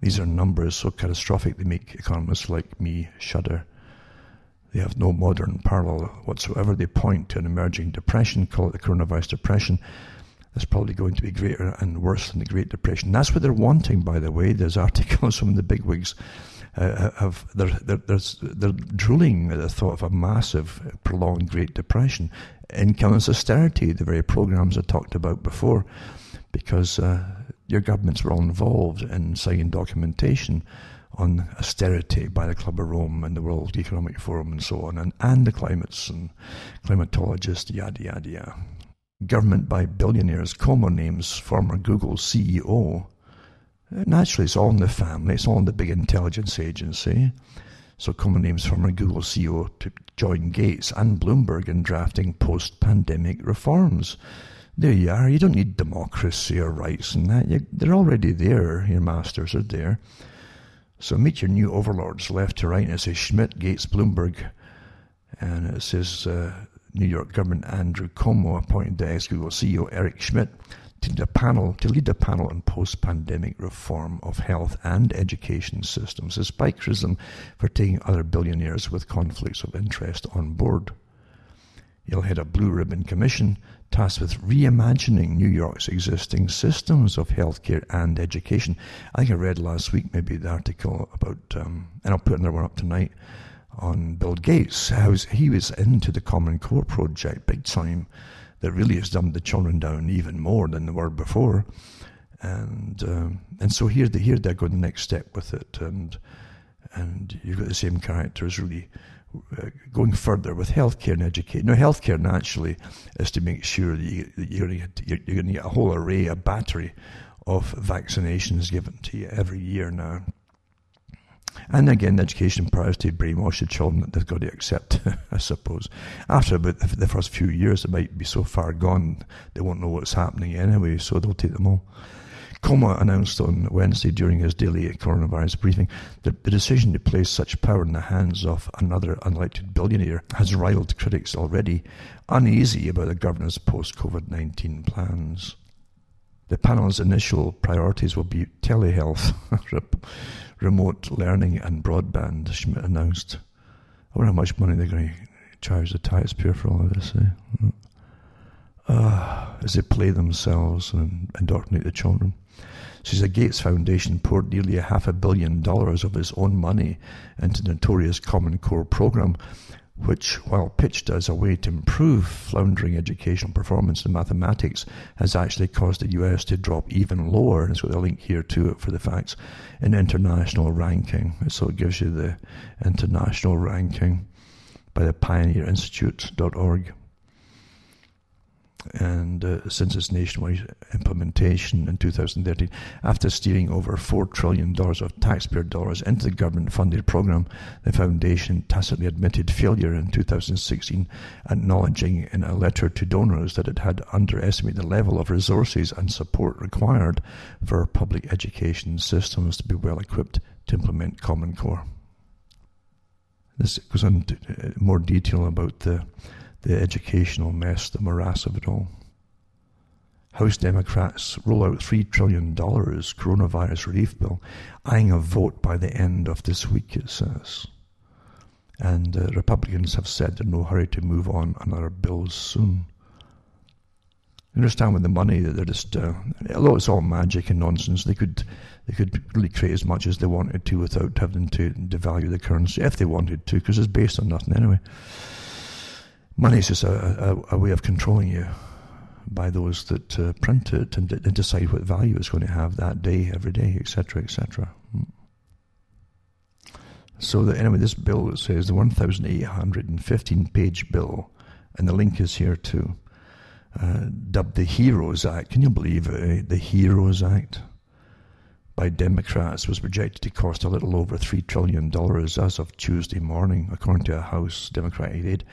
These are numbers so catastrophic they make economists like me shudder. They have no modern parallel whatsoever. They point to an emerging depression, call it the coronavirus depression. That's probably going to be greater and worse than the Great Depression. That's what they're wanting, by the way. There's articles from the bigwigs uh, have they're, they're, they're drooling at the thought of a massive, prolonged Great Depression, income and austerity, the very programs I talked about before, because uh, your governments were all involved in signing documentation on austerity by the Club of Rome and the World Economic Forum and so on, and, and the climates and climatologists, yada, yada, yada. Government by billionaires, Cuomo names former Google CEO. Naturally, it's all in the family, it's all in the big intelligence agency. So Cuomo names a Google CEO to join Gates and Bloomberg in drafting post-pandemic reforms. There you are. You don't need democracy or rights and that. You, they're already there. Your masters are there. So meet your new overlords left to right. And it says Schmidt, Gates, Bloomberg. And it says uh, New York government Andrew Cuomo appointed the ex-Google CEO Eric Schmidt to lead a panel to lead a panel on post-pandemic reform of health and education systems, despite criticism for taking other billionaires with conflicts of interest on board. He'll head a blue ribbon commission tasked with reimagining New York's existing systems of healthcare and education. I think I read last week maybe the article about, um, and I'll put another one up tonight on Bill Gates, how he was into the Common Core project big time, that really has dumbed the children down even more than they were before. And um, and so here, they, here they're going the next step with it, and and you've got the same characters really uh, going further with healthcare and education. Now, healthcare naturally is to make sure that, you're going to you, are going to get a whole array, a battery of vaccinations given to you every year now. And again, the education priors to brainwash the children that they've got to accept, I suppose. After about the first few years, they might be so far gone, they won't know what's happening anyway, so they'll take them all. Cuomo announced on Wednesday during his daily coronavirus briefing that the decision to place such power in the hands of another unelected billionaire has riled critics already uneasy about the governor's post COVID 19 plans. The panel's initial priorities will be telehealth, remote learning, and broadband, Schmidt announced. I wonder how much money they're going to charge the taxpayer for all of this. Eh? Uh, as they play themselves and indoctrinate the children. Says the Gates Foundation poured nearly a half a billion dollars of its own money into the notorious Common Core program, which, while pitched as a way to improve floundering educational performance in mathematics, has actually caused the US to drop even lower. And so the link here to it for the facts in international ranking. So it gives you the international ranking by the pioneerinstitute.org and uh, since its nationwide implementation in 2013, after steering over $4 trillion of taxpayer dollars into the government funded program, the foundation tacitly admitted failure in 2016, acknowledging in a letter to donors that it had underestimated the level of resources and support required for public education systems to be well equipped to implement Common Core. This goes into uh, more detail about the the educational mess, the morass of it all. House Democrats roll out $3 trillion coronavirus relief bill, eyeing a vote by the end of this week, it says. And uh, Republicans have said they're in no hurry to move on other bills soon. You understand with the money that they're just, uh, although it's all magic and nonsense, they could they could really create as much as they wanted to without having to devalue the currency if they wanted to, because it's based on nothing anyway. Money is just a, a, a way of controlling you by those that uh, print it and, and, decide what value it's going to have that day, every day, etc., etc. So that anyway, this bill says the 1,815 page bill, and the link is here too, uh, dubbed the Heroes Act. Can you believe it? The Heroes Act by Democrats was projected to cost a little over $3 trillion as of Tuesday morning, according to a House Democratic aid.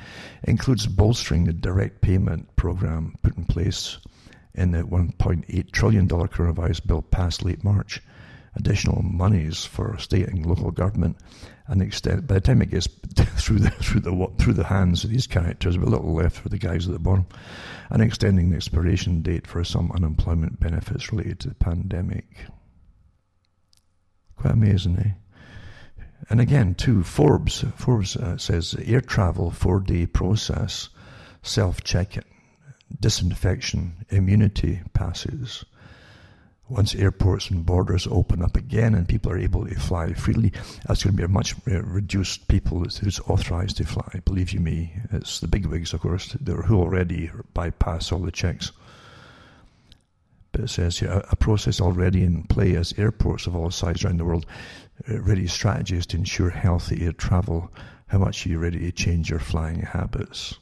It includes bolstering the direct payment program put in place in the $1.8 trillion coronavirus bill passed late March, additional monies for state and local government, and extend, by the time it gets through the, through, the, through the hands of these characters, a little left for the guys at the bottom, and extending the expiration date for some unemployment benefits related to the pandemic. Quite amazing, eh? And again, too, Forbes Forbes uh, says air travel four day process, self check-in, disinfection, immunity passes. Once airports and borders open up again and people are able to fly freely, that's going to be a much uh, reduced people who's authorised to fly. Believe you me, it's the bigwigs, of course, who already bypass all the checks. But it says here a, a process already in play as airports of all sizes around the world uh, ready strategies to ensure healthy air travel. How much are you ready to change your flying habits?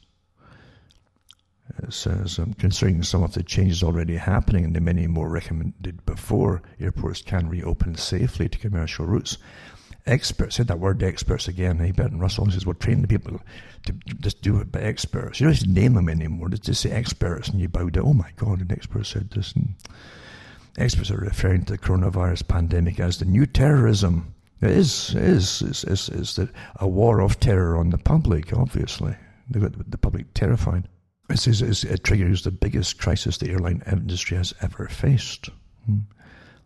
It says, um, considering some of the changes already happening and the many more recommended before, airports can reopen safely to commercial routes. Experts, said that word experts again, hey, Bertrand Russell says, we're training the people to just do it by experts. You don't just name them anymore, just say experts and you bow down. Oh my God, an expert said this. And experts are referring to the coronavirus pandemic as the new terrorism. It is, it is, is, is, is that a war of terror on the public, obviously. They've got the public terrified. It says it triggers the biggest crisis the airline industry has ever faced. Hmm.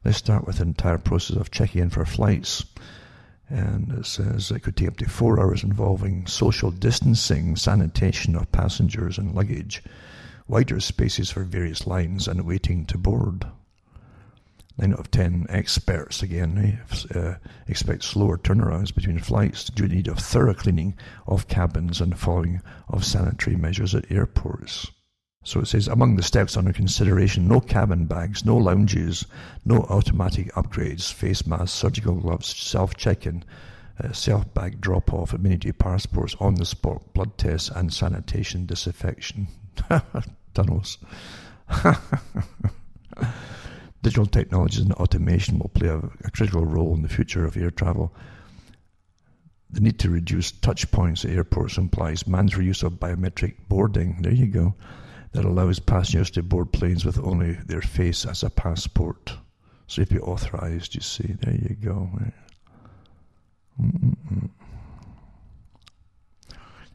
Let's start with the entire process of checking in for flights. And it says it could take up to four hours involving social distancing, sanitation of passengers and luggage, wider spaces for various lines, and waiting to board. Nine out of ten experts, again, eh, uh, expect slower turnarounds between flights due to the need of thorough cleaning of cabins and following of sanitary measures at airports. So it says, among the steps under consideration, no cabin bags, no lounges, no automatic upgrades, face masks, surgical gloves, self check-in, uh, self-bag drop-off, immunity passports, on-the-spot blood tests, and sanitation disinfection. Tunnels. Digital technologies and automation will play a, a, critical role in the future of air travel. The need to reduce touch points at airports implies mandatory use of biometric boarding. There you go. That allows passengers to board planes with only their face as a passport. So if you're authorized, you see, there you go. Mm-mm-mm.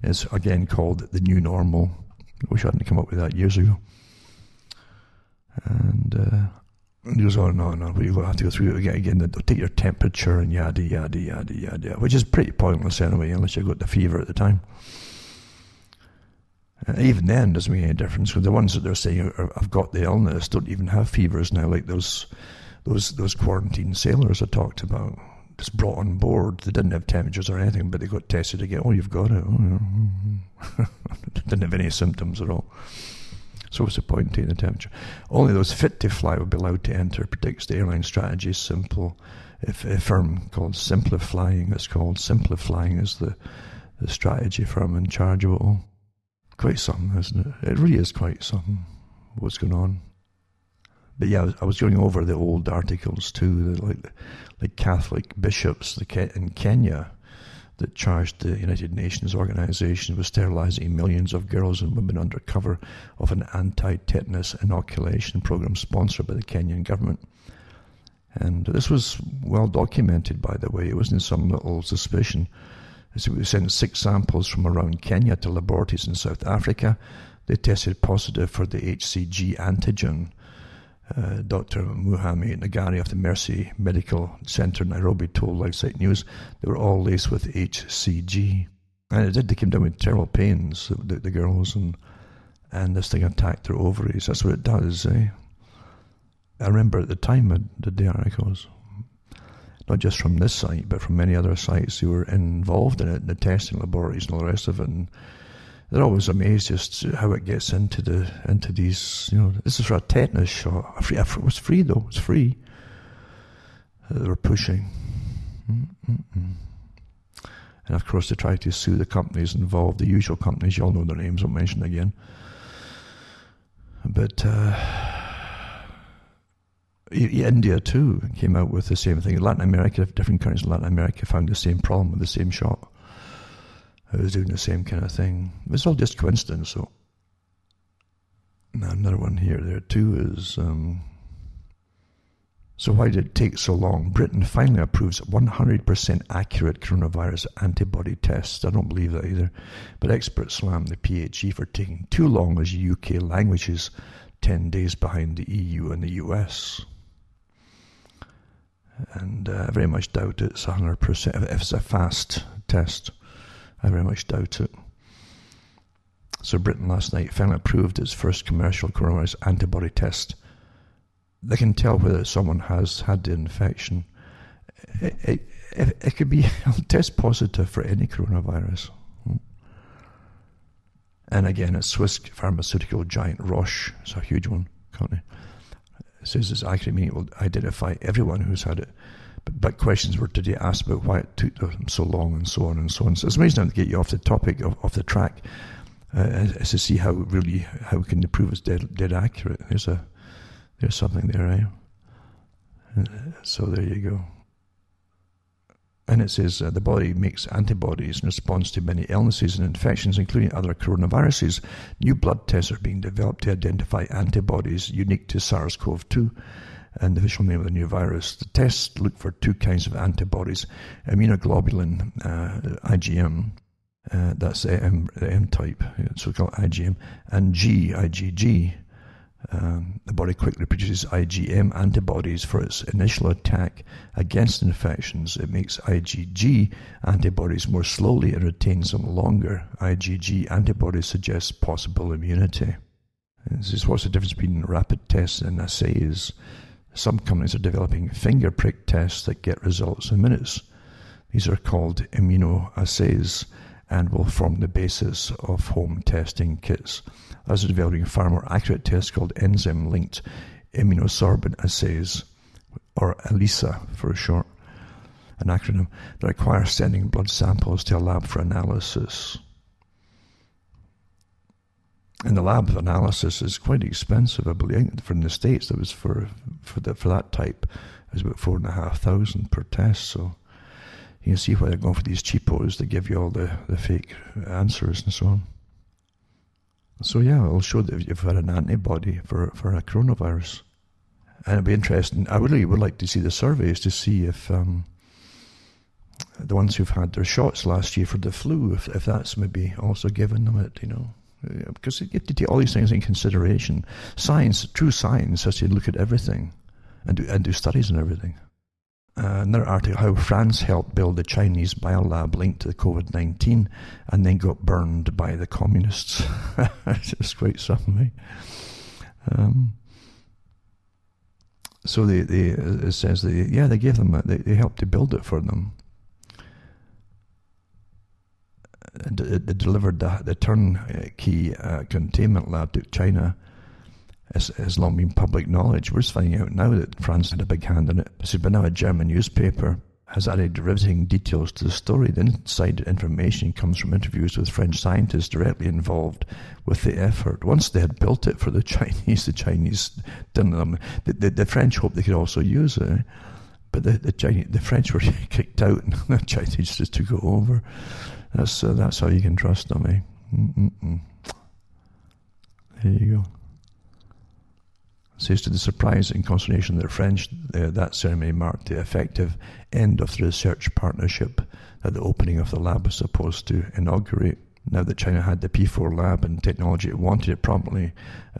It's again called the new normal. I wish I hadn't come up with that years ago. And uh, it goes on and on and on. But you have to go through it again. Again, they'll take your temperature and yada, yada, yada, yada, which is pretty pointless anyway, unless you've got the fever at the time. Even then, doesn't make any difference because the ones that they're saying have got the illness don't even have fevers now, like those those those quarantine sailors I talked about. Just brought on board. They didn't have temperatures or anything, but they got tested again. Oh, you've got it. Oh, yeah. didn't have any symptoms at all. So what's the point in taking the temperature? Only those fit to fly will be allowed to enter, predicts the airline strategy. Simple, if a firm called SimpliFlying, it's called SimpliFlying is the, the strategy firm in charge of it all. Quite something, isn't it? It really is quite something, what's going on. But yeah, I was going over the old articles too, like like Catholic bishops in Kenya that charged the United Nations organization with sterilizing millions of girls and women under cover of an anti tetanus inoculation program sponsored by the Kenyan government. And this was well documented, by the way. It wasn't some little suspicion. So we sent six samples from around Kenya to laboratories in South Africa. They tested positive for the HCG antigen, uh, Dr. Wahome Ngare of the Mercy Medical Center in Nairobi told LifeSite News they were all laced with HCG. And it did, they came down with terrible pains, the, the girls, and and this thing attacked their ovaries. That's what it does, eh? I remember at the time I did the articles, not just from this site, but from many other sites who were involved in it, the testing laboratories and all the rest of it. And they're always amazed just how it gets into the into these. You know, this is for a tetanus shot. It was free though. It's free. Uh, they were pushing, Mm-mm-mm. and of course they tried to sue the companies involved. The usual companies, you all know their names. I won't mention again. But uh, India too came out with the same thing. Latin America, different countries in Latin America found the same problem with the same shot. I was doing the same kind of thing. It's all just coincidence. So, now another one here. There too is. Um, so why did it take so long? Britain finally approves 100% accurate coronavirus antibody tests. I don't believe that either. But experts slam the PHE for taking too long as UK languages 10 days behind the EU and the US. And uh, I very much doubt it's 100%. If it's a fast test, I very much doubt it. So Britain last night finally approved its first commercial coronavirus antibody test. They can tell whether someone has had the infection. It, it, it, could be test positive for any coronavirus. And again, it's Swiss pharmaceutical giant Roche. It's a huge one company. Says accurate meaning it will identify everyone who's had it. But, but questions were today asked about why it took them so long and so on and so on. So it's amazing to get you off the topic, of, off the track, uh, as to see how really, how we can the prove it's dead, dead accurate. There's a, there's something there, eh? So there you go. And it says uh, the body makes antibodies in response to many illnesses and infections, including other coronaviruses. New blood tests are being developed to identify antibodies unique to SARS CoV 2 and the official name of the new virus. The tests look for two kinds of antibodies immunoglobulin, uh, IgM, uh, that's the M, M type, so called IgM, and G, IgG. Um, the body quickly produces IgM antibodies for its initial attack against infections. It makes IgG antibodies more slowly and retains them longer. IgG antibodies suggest possible immunity. This is what's the difference between rapid tests and assays. Some companies are developing finger prick tests that get results in minutes. These are called immunoassays and will form the basis of home testing kits. Are developing a far more accurate test called enzyme linked immunosorbent assays, or ELISA for short, an acronym that requires sending blood samples to a lab for analysis. And the lab analysis is quite expensive, I believe. From the States, that was for for, the, for that type, it was about four and a half thousand per test. So you can see why they're going for these cheapos that give you all the, the fake answers and so on. So yeah, it'll show that if you've had an antibody for, for a coronavirus. And it'd be interesting. I really would like to see the surveys to see if um, the ones who've had their shots last year for the flu, if, if that's maybe also given them it, you know. Because you have to take all these things in consideration. Science, true science, has to look at everything and do, and do studies and everything. Uh, another article how France helped build the Chinese biolab linked to COVID 19 and then got burned by the communists. it's quite something. Um, so they, they, it says they, yeah, they gave them, they, they helped to build it for them. They delivered the, the turnkey uh, containment lab to China has, has long been public knowledge. We're just finding out now that France had a big hand in it. But now a German newspaper has added riveting details to the story. The inside information comes from interviews with French scientists directly involved with the effort. Once they had built it for the Chinese, the Chinese didn't. Um, the, the, the French hoped they could also use it, but the the, Chinese, the French were kicked out, and the Chinese just took it over. That's uh, that's how you can trust them, eh? There you go says to the surprise and consternation of the French, uh, that ceremony marked the effective end of the research partnership that the opening of the lab was supposed to inaugurate. Now that China had the P4 lab and technology it wanted, it promptly,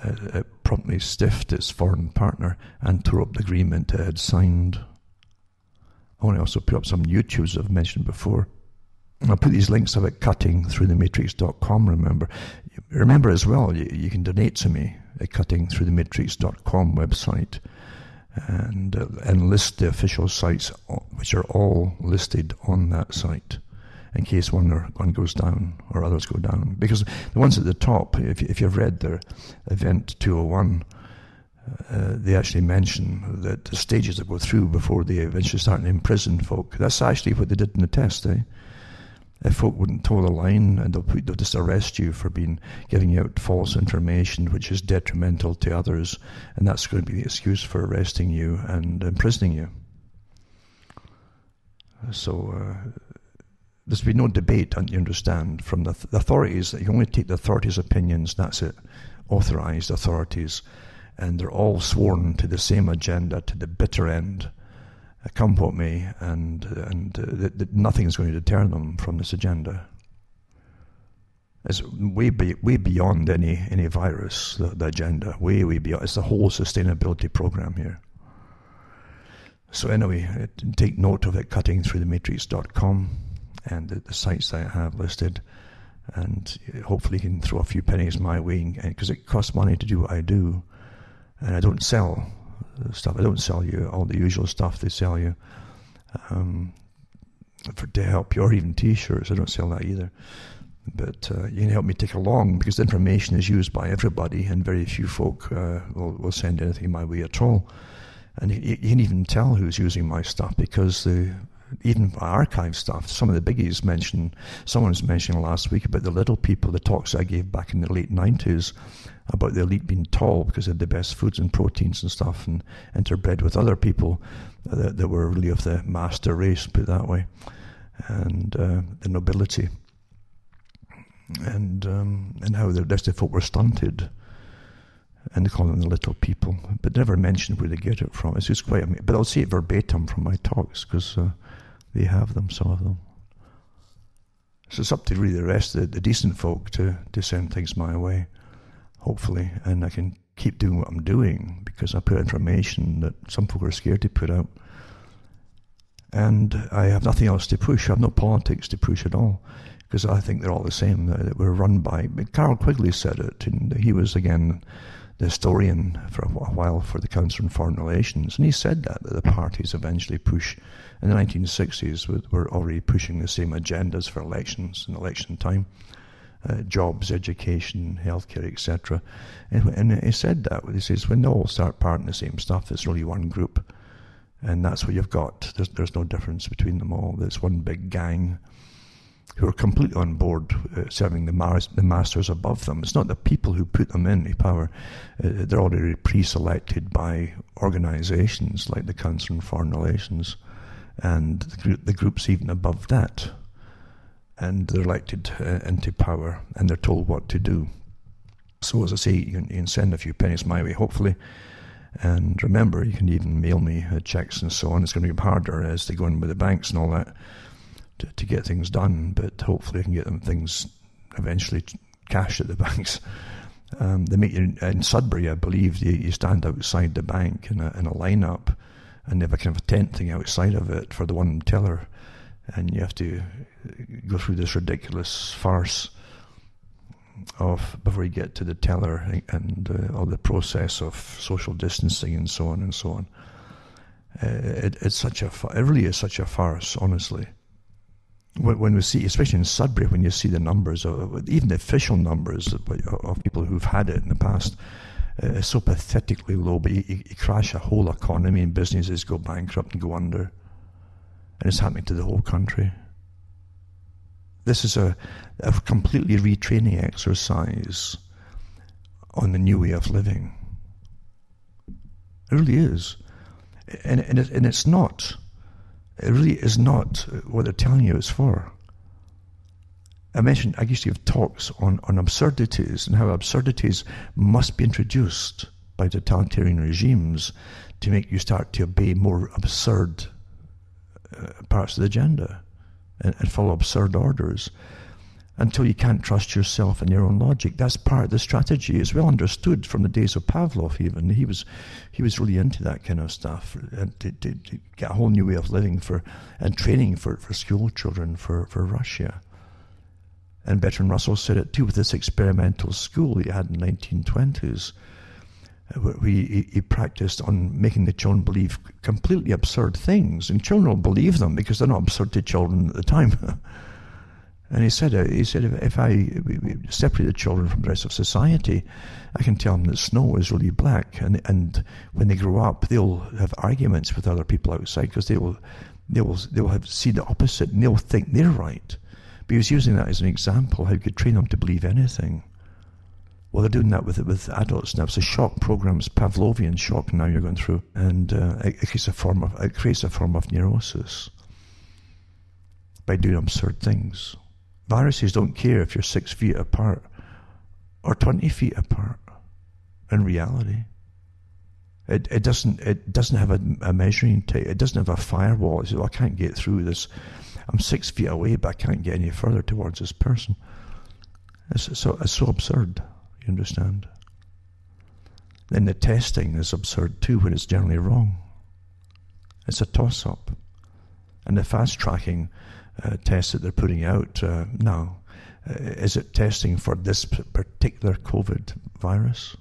uh, it promptly stiffed its foreign partner and tore up the agreement it had signed. I want to also put up some YouTubes I've mentioned before. I'll put these links up at cuttingthroughthematrix.com, remember. Remember as well, you, you can donate to me at cutting cuttingthroughthematrix.com website and, uh, and list the official sites, which are all listed on that site in case one or one goes down or others go down. Because the ones at the top, if, if you've read their event 201, uh, they actually mention that the stages that go through before they eventually start to imprison folk. That's actually what they did in the test, eh? If folk wouldn't toe the line and they'll, they'll just arrest you for being giving out false information which is detrimental to others. And that's going to be the excuse for arresting you and imprisoning you. So uh, there's been no debate don't you understand from the, the authorities. That you only take the authorities opinions that's it authorized authorities. And they're all sworn to the same agenda to the bitter end come may, and and uh, that, nothing is going to deter them from this agenda. It's way be, way beyond any any virus. The, the, agenda, way way beyond. It's the whole sustainability program here. So anyway, take note of it. cutting through the, matrix.com and the sites that I have listed, and hopefully you can throw a few pennies my way because it costs money to do what I do, and I don't sell stuff. I don't sell you all the usual stuff they sell you um, for to help you, or even T-shirts. I don't sell that either. but uh, you can help me take along because the information is used by everybody, and very few folk uh, will, will send anything my way at all. And you, you, can even tell who's using my stuff because the even archive stuff. Some of the biggies mentioned. Someone was mentioning last week about the little people, the talks I gave back in the late nineties about the elite being tall because they had the best foods and proteins and stuff, and interbred with other people that, that were really of the master race, put it that way, and uh, the nobility and um, and how the rest of folk were stunted, and they call them the little people, but never mention where they get it from. It's just quite amazing. But I'll say it verbatim from my talks because uh, they have them, some of them. So it's up to really the rest of the, the decent folk to, to send things my way, hopefully, and I can keep doing what I'm doing because I put information that some folk are scared to put out. And I have nothing else to push. I have no politics to push at all because I think they're all the same. That we're run by. Carroll Quigley said it, and he was again the historian for a while for the Council on Foreign Relations, and he said that, that the parties eventually push. In the 1960s, were already pushing the same agendas for elections and election time. Uh, jobs, education, healthcare, etc. And, and, he said that. He says, when they all start parting the same stuff, it's really one group. And that's what you've got. There's, there's no difference between them all. There's one big gang who are completely on board uh, serving the, mas- the, masters above them. It's not the people who put them in the power. Uh, they're already pre-selected by organisations like the Council on Foreign Relations and the, the, groups even above that. And they're elected uh, into power and they're told what to do. So, as I say, you can, you can send a few pennies my way, hopefully. And remember, you can even mail me uh, checks and so on. It's going to be harder as they go in with the banks and all that to, to get things done, but hopefully I can get them things eventually cash at the banks. Um, they make you in Sudbury, I believe, you, you stand outside the bank in a, in a lineup, and they have a kind of a tent thing outside of it for the one teller, and you have to go through this ridiculous farce of before you get to the teller and, uh, all the process of social distancing and so on and so on. Uh, it, it's such a it really is such a farce, honestly when we see, especially in Sudbury, when you see the numbers, of, even the official numbers of, of, people who've had it in the past, uh, so pathetically low. But you, you, crash a whole economy and businesses go bankrupt and go under, and it's happening to the whole country. This is a, a completely retraining exercise on the new way of living. It really is, and and, it, and it's not it really is not what they're telling you it's for. I mentioned I used to give talks on, on absurdities and how absurdities must be introduced by totalitarian regimes to make you start to obey more absurd Uh, parts of the agenda and, and follow absurd orders until you can't trust yourself and your own logic. That's part of the strategy. It's well understood from the days of Pavlov. Even he was, he was really into that kind of stuff and to, to, to, get a whole new way of living for and training for, for school children for, for Russia. And Bertrand Russell said it too with this experimental school he had in the 1920s. He, he practiced on making the children believe completely absurd things, and children will believe them because they're not absurd to children at the time. And he said, uh, he said, if, if I separate the children from the rest of society, I can tell them that snow is really black, and and when they grow up, they'll have arguments with other people outside because they will, they will, they will have see the opposite, and they'll think they're right. But he was using that as an example how you could train them to believe anything. Well, they're doing that with with adults now. It's a shock programs, Pavlovian shock now you're going through, and uh, it, it creates a form of it creates a form of neurosis by doing absurd things. Viruses don't care if you're six feet apart or 20 feet apart in reality. It, it doesn't it doesn't have a, a measuring tape. It doesn't have a firewall. It says, well, I can't get through this. I'm six feet away, but I can't get any further towards this person. It's so it's so absurd. You understand? Then the testing is absurd too, when it's generally wrong. It's a toss up, and the fast tracking uh, tests that they're putting out uh, now. Uh, is it testing for this particular COVID virus?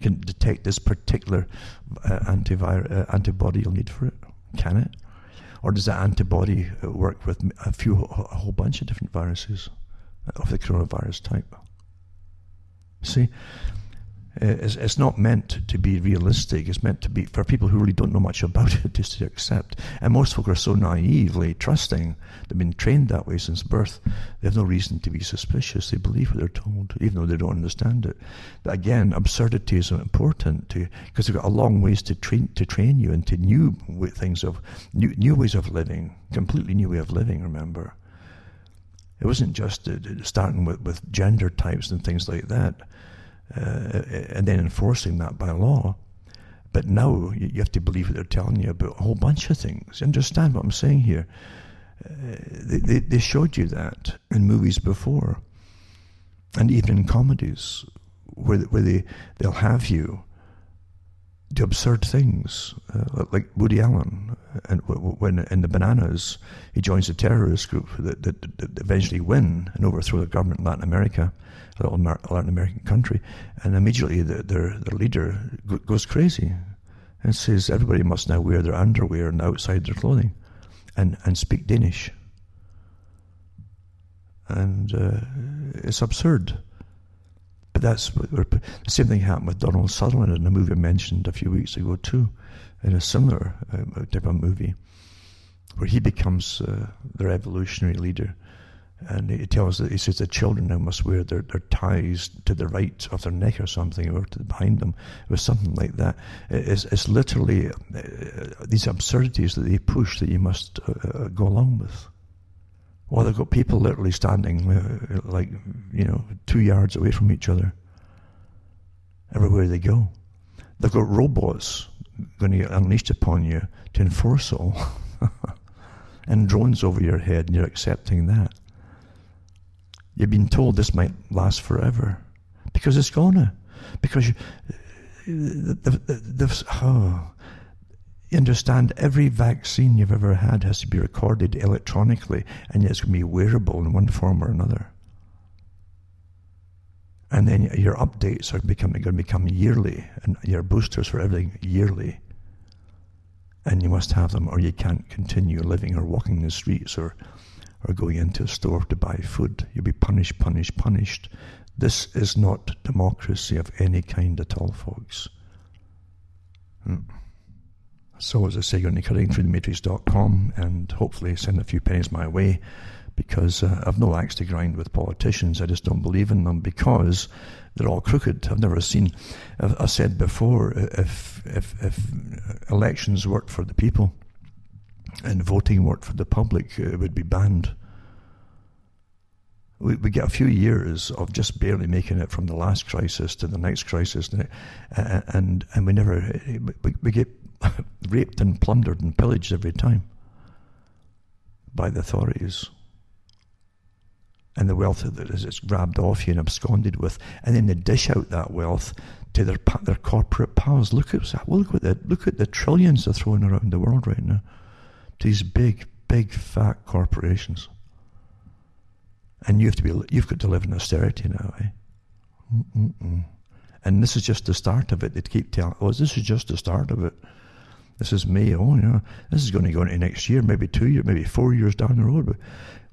Can detect this particular uh, antivir- uh, antibody you'll need for it? Can it? Or does that antibody uh, work with a few, a whole bunch of different viruses of the coronavirus type? See, uh, it's, it's not meant to be realistic. It's meant to be for people who really don't know much about it just to accept. And most folk are so naively trusting. They've been trained that way since birth. They have no reason to be suspicious. They believe what they're told, even though they don't understand it. But again, absurdity is important because they've got a long ways to train to train you into new things of new new ways of living, completely new way of living. Remember. It wasn't just starting with, with gender types and things like that uh, and then enforcing that by law. But now you have to believe what they're telling you about a whole bunch of things. Understand what I'm saying here? Uh, they, they showed you that in movies before, and even in comedies, where where they they'll have you do absurd things, uh, like Woody Allen, and when in the Bananas he joins a terrorist group that, that, that eventually win and overthrow the government in Latin America a little Latin American country, and immediately the, their their leader goes crazy and says everybody must now wear their underwear and outside their clothing, and and speak Danish. And uh, it's absurd. But that's the same thing happened with Donald Sutherland in a movie I mentioned a few weeks ago too, in a similar uh, type of movie, where he becomes uh, the revolutionary leader and he tells that he says the children now must wear their, their ties to the right of their neck or something, or to behind them. It was something like that. It's, it's literally uh, these absurdities that they push that you must uh, uh go along with. Or they've got people literally standing uh, like, you know, two yards away from each other everywhere they go. They've got robots going to get unleashed upon you to enforce all. and drones over your head, and you're accepting that. You've been told this might last forever because it's gonna. Because you, the, the, the, oh, you understand every vaccine you've ever had has to be recorded electronically and yet it's going to be wearable in one form or another. And then your updates are becoming, going to become yearly and your boosters for everything yearly. And you must have them or you can't continue living or walking the streets or or going into a store to buy food. You'll be punished, punished, punished. This is not democracy of any kind at all, folks. Hmm. So, as I say, you're cutting through the matrix.com and hopefully send a few pennies my way because uh, I've no axe to grind with politicians. I just don't believe in them because they're all crooked. I've never seen, I've, I've said before, if, if, if elections worked for the people, and voting worked for the public it would be banned. We, we get a few years of just barely making it from the last crisis to the next crisis, and and, and we never we, we get raped and plundered and pillaged every time by the authorities. And the wealth that is it's grabbed off you and absconded with, and then they dish out that wealth to their their corporate pals. Look at well, look at the look at the trillions they're throwing around the world right now to these big, big, fat corporations. And you have to be, you've got to live in austerity now, eh? Mm-mm-mm. And this is just the start of it. They keep telling, oh, this is just the start of it. This is May. Oh, yeah, this is going to go into next year, maybe two years, maybe four years down the road. But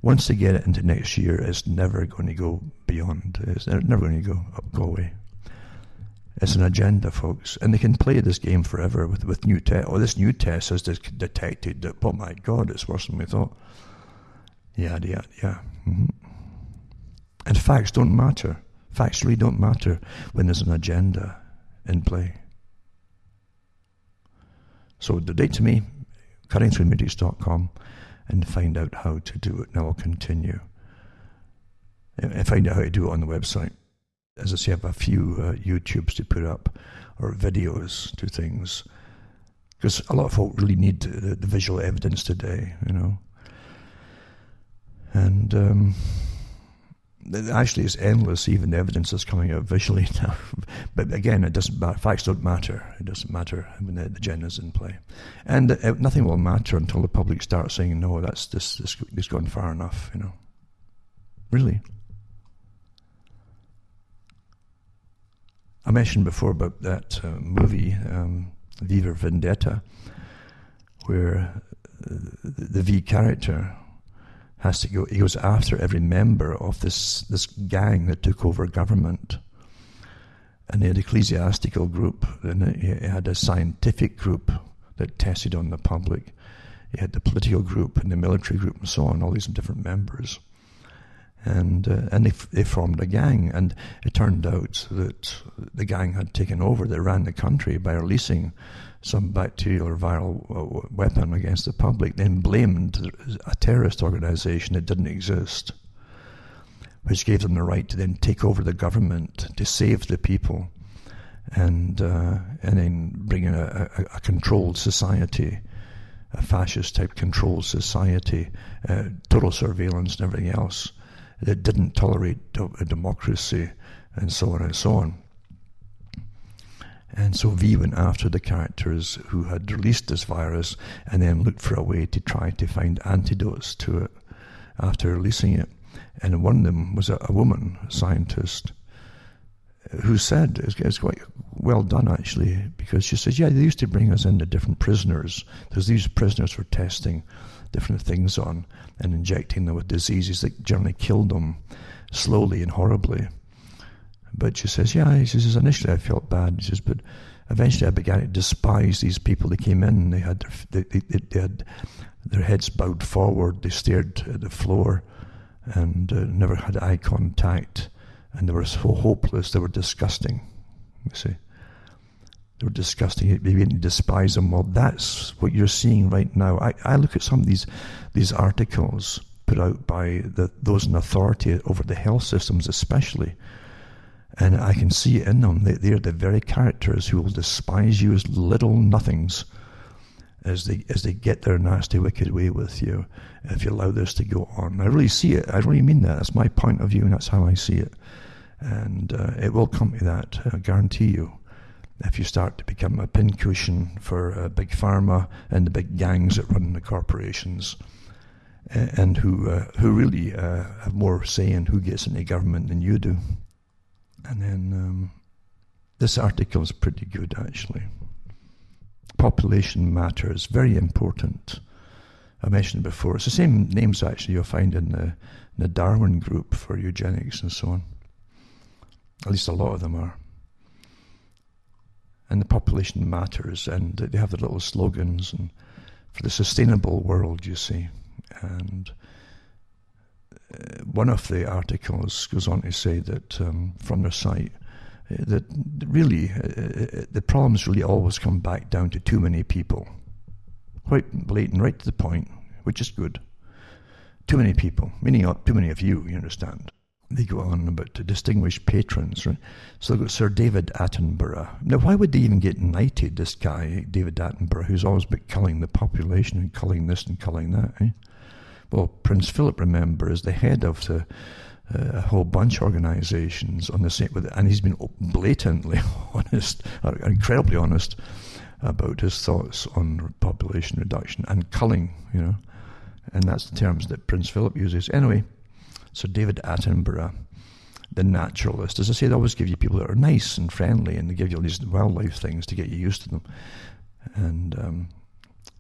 once they get it into next year, it's never going to go beyond. It's never going to go up, go away. It's an agenda, folks, and they can play this game forever with with new test. Oh, this new test has detected that. Oh my God, it's worse than we thought. Yeah, yeah, yeah. Mm-hmm. And facts don't matter. Facts really don't matter when there's an agenda in play. So donate to me, cuttingthroughmatrix.com, and find out how to do it. Now I'll continue. And find out how to do it on the website as I say, I have a few uh, YouTubes to put up or videos to things because a lot of folk really need the, the, visual evidence today, you know. And um, actually, it's endless, even the evidence that's coming out visually now. but again, it doesn't matter. Facts don't matter. It doesn't matter when the, the agenda's in play. And uh, nothing will matter until the public starts saying, no, that's this, this, this gone far enough, you know. Really. I mentioned before about that uh, movie, um, V for Vendetta, where the V character has to go. He goes after every member of this this gang that took over government. And he had ecclesiastical group, and he had a scientific group that tested on the public. He had the political group and the military group and so on, all these different members. And uh, and they, they formed a gang, and it turned out that the gang had taken over. They ran the country by releasing some bacterial or viral uh, weapon against the public, then blamed a terrorist organization that didn't exist, which gave them the right to then take over the government to save the people, and uh, and then bring in a, a, a, controlled society, a fascist type controlled society, uh, total surveillance and everything else that didn't tolerate democracy and so on and so on. And so V went after the characters who had released this virus and then looked for a way to try to find antidotes to it after releasing it. And one of them was a, a woman scientist who said, it's, quite well done actually, because she says, yeah, they used to bring us in the different prisoners. There's these prisoners for testing different things on and injecting them with diseases that generally killed them slowly and horribly. But she says, yeah, she says, initially I felt bad. He says, but eventually I began to despise these people. that came in, they had their, they, they, they had their heads bowed forward, they stared at the floor and uh, never had eye contact. And they were so hopeless, they were disgusting, you see. They were disgusting. You began to despise them. Well, that's what you're seeing right now. I, I look at some of these, these articles put out by the, those in authority over the health systems, especially and I can see it in them. They, they're the very characters who will despise you as little nothings as they as they get their nasty, wicked way with you if you allow this to go on. I really see it. I really mean that. That's my point of view, and that's how I see it. And uh, it will come to that. I guarantee you. If you start to become a pincushion for uh, big pharma and the big gangs that run the corporations, and who uh, who really uh, have more say in who gets into government than you do. And then um, this article is pretty good actually. Population matters, very important. I mentioned before. It's the same names actually you'll find in the, in the Darwin group for eugenics and so on. At least a lot of them are. And the population matters, and they have their little slogans and for the sustainable world, you see. And one of the articles goes on to say that um, from their site uh, that really uh, uh, the problems really always come back down to too many people. Quite blatant, right to the point, which is good. Too many people, meaning too many of you, you understand. They go on about to distinguish patrons, right? So they've got Sir David Attenborough. Now, why would they even get knighted, this guy, David Attenborough, who's always been culling the population and culling this and culling that, eh? Well, Prince Philip, remember, is the head of the, uh, a whole bunch of organisations on the same, and he's been blatantly honest, incredibly honest about his thoughts on population reduction and culling, you know, and that's the terms that Prince Philip uses. Anyway, so David Attenborough, the naturalist, as I say, they always give you people that are nice and friendly, and they give you all these wildlife things to get you used to them, and um,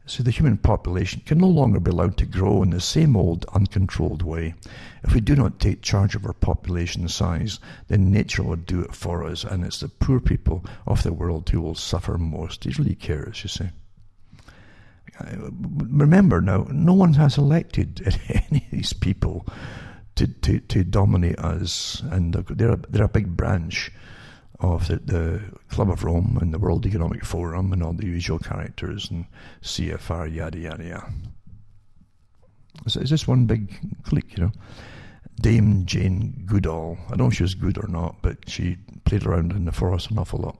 so the human population can no longer be allowed to grow in the same old uncontrolled way. If we do not take charge of our population size, then nature will do it for us, and it's the poor people of the world who will suffer most. He really cares, you see. Uh, remember now, no one has elected any of these people to, to, to dominate us, and they're they're a big branch of the, the, Club of Rome and the World Economic Forum and all the usual characters and CFR, yada, yada, yada. So it's just one big clique, you know. Dame Jane Goodall. I don't know if she was good or not, but she played around in the forest an awful lot.